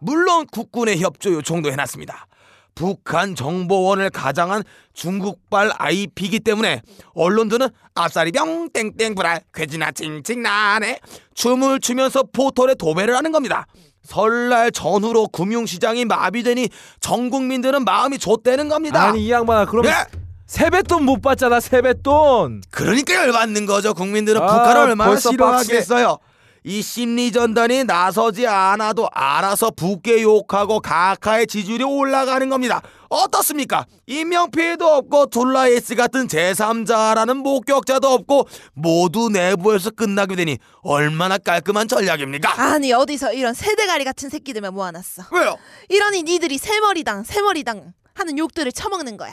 물론 국군의 협조 요청도 해놨습니다. 북한 정보원을 가장한 중국발 IP이기 때문에 언론들은 앞사리병 땡땡 불알 괴지나 칭칭 나네 춤을 추면서 포털에 도배를 하는 겁니다. 설날 전후로 금융시장이 마비되니 전 국민들은 마음이 좆되는 겁니다. 아니 이 양반아 그러면 예? 세뱃돈 못 받잖아 세뱃돈. 그러니까 열받는 거죠. 국민들은 아, 북한을 얼마나 싫어하겠어요. 이 심리 전단이 나서지 않아도 알아서 북게 욕하고 각하의 지지율이 올라가는 겁니다. 어떻습니까? 인명피해도 없고 둘라에스 같은 제3자라는 목격자도 없고 모두 내부에서 끝나게 되니 얼마나 깔끔한 전략입니까? 아니 어디서 이런 세대가리 같은 새끼들만 모아놨어. 왜요? 이러니 니들이 새머리당 새머리당 하는 욕들을 처먹는 거야.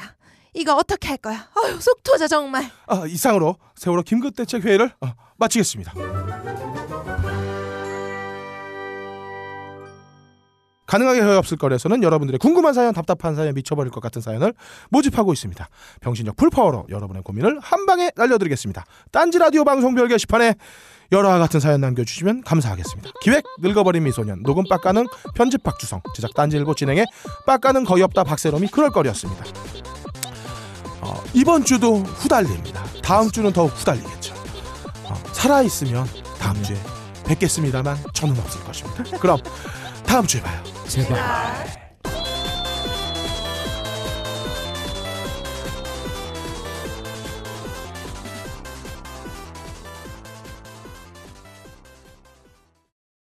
이거 어떻게 할 거야? 아유 속 터져 정말. 아, 이상으로 세월호 김근대책 회의를 어, 마치겠습니다. 가능하게 허위 없을 거리에서는 여러분들의 궁금한 사연, 답답한 사연, 미쳐버릴 것 같은 사연을 모집하고 있습니다. 병신력 풀파워로 여러분의 고민을 한 방에 날려드리겠습니다. 딴지 라디오 방송별 게시판에 열화와 같은 사연 남겨주시면 감사하겠습니다. 기획 늙어버린 미소년 녹음 빡가는 편집 박주성 제작 딴지일보 진행해 빡가는 거의 없다 박세롬이 그럴 거리였습니다. 어, 이번 주도 후달립니다. 다음 주는 더욱 후달리겠죠. 어, 살아 있으면 다음 주에 뵙겠습니다만 저는 없을 것입니다. 그럼 다음 주에 봐요. 제발.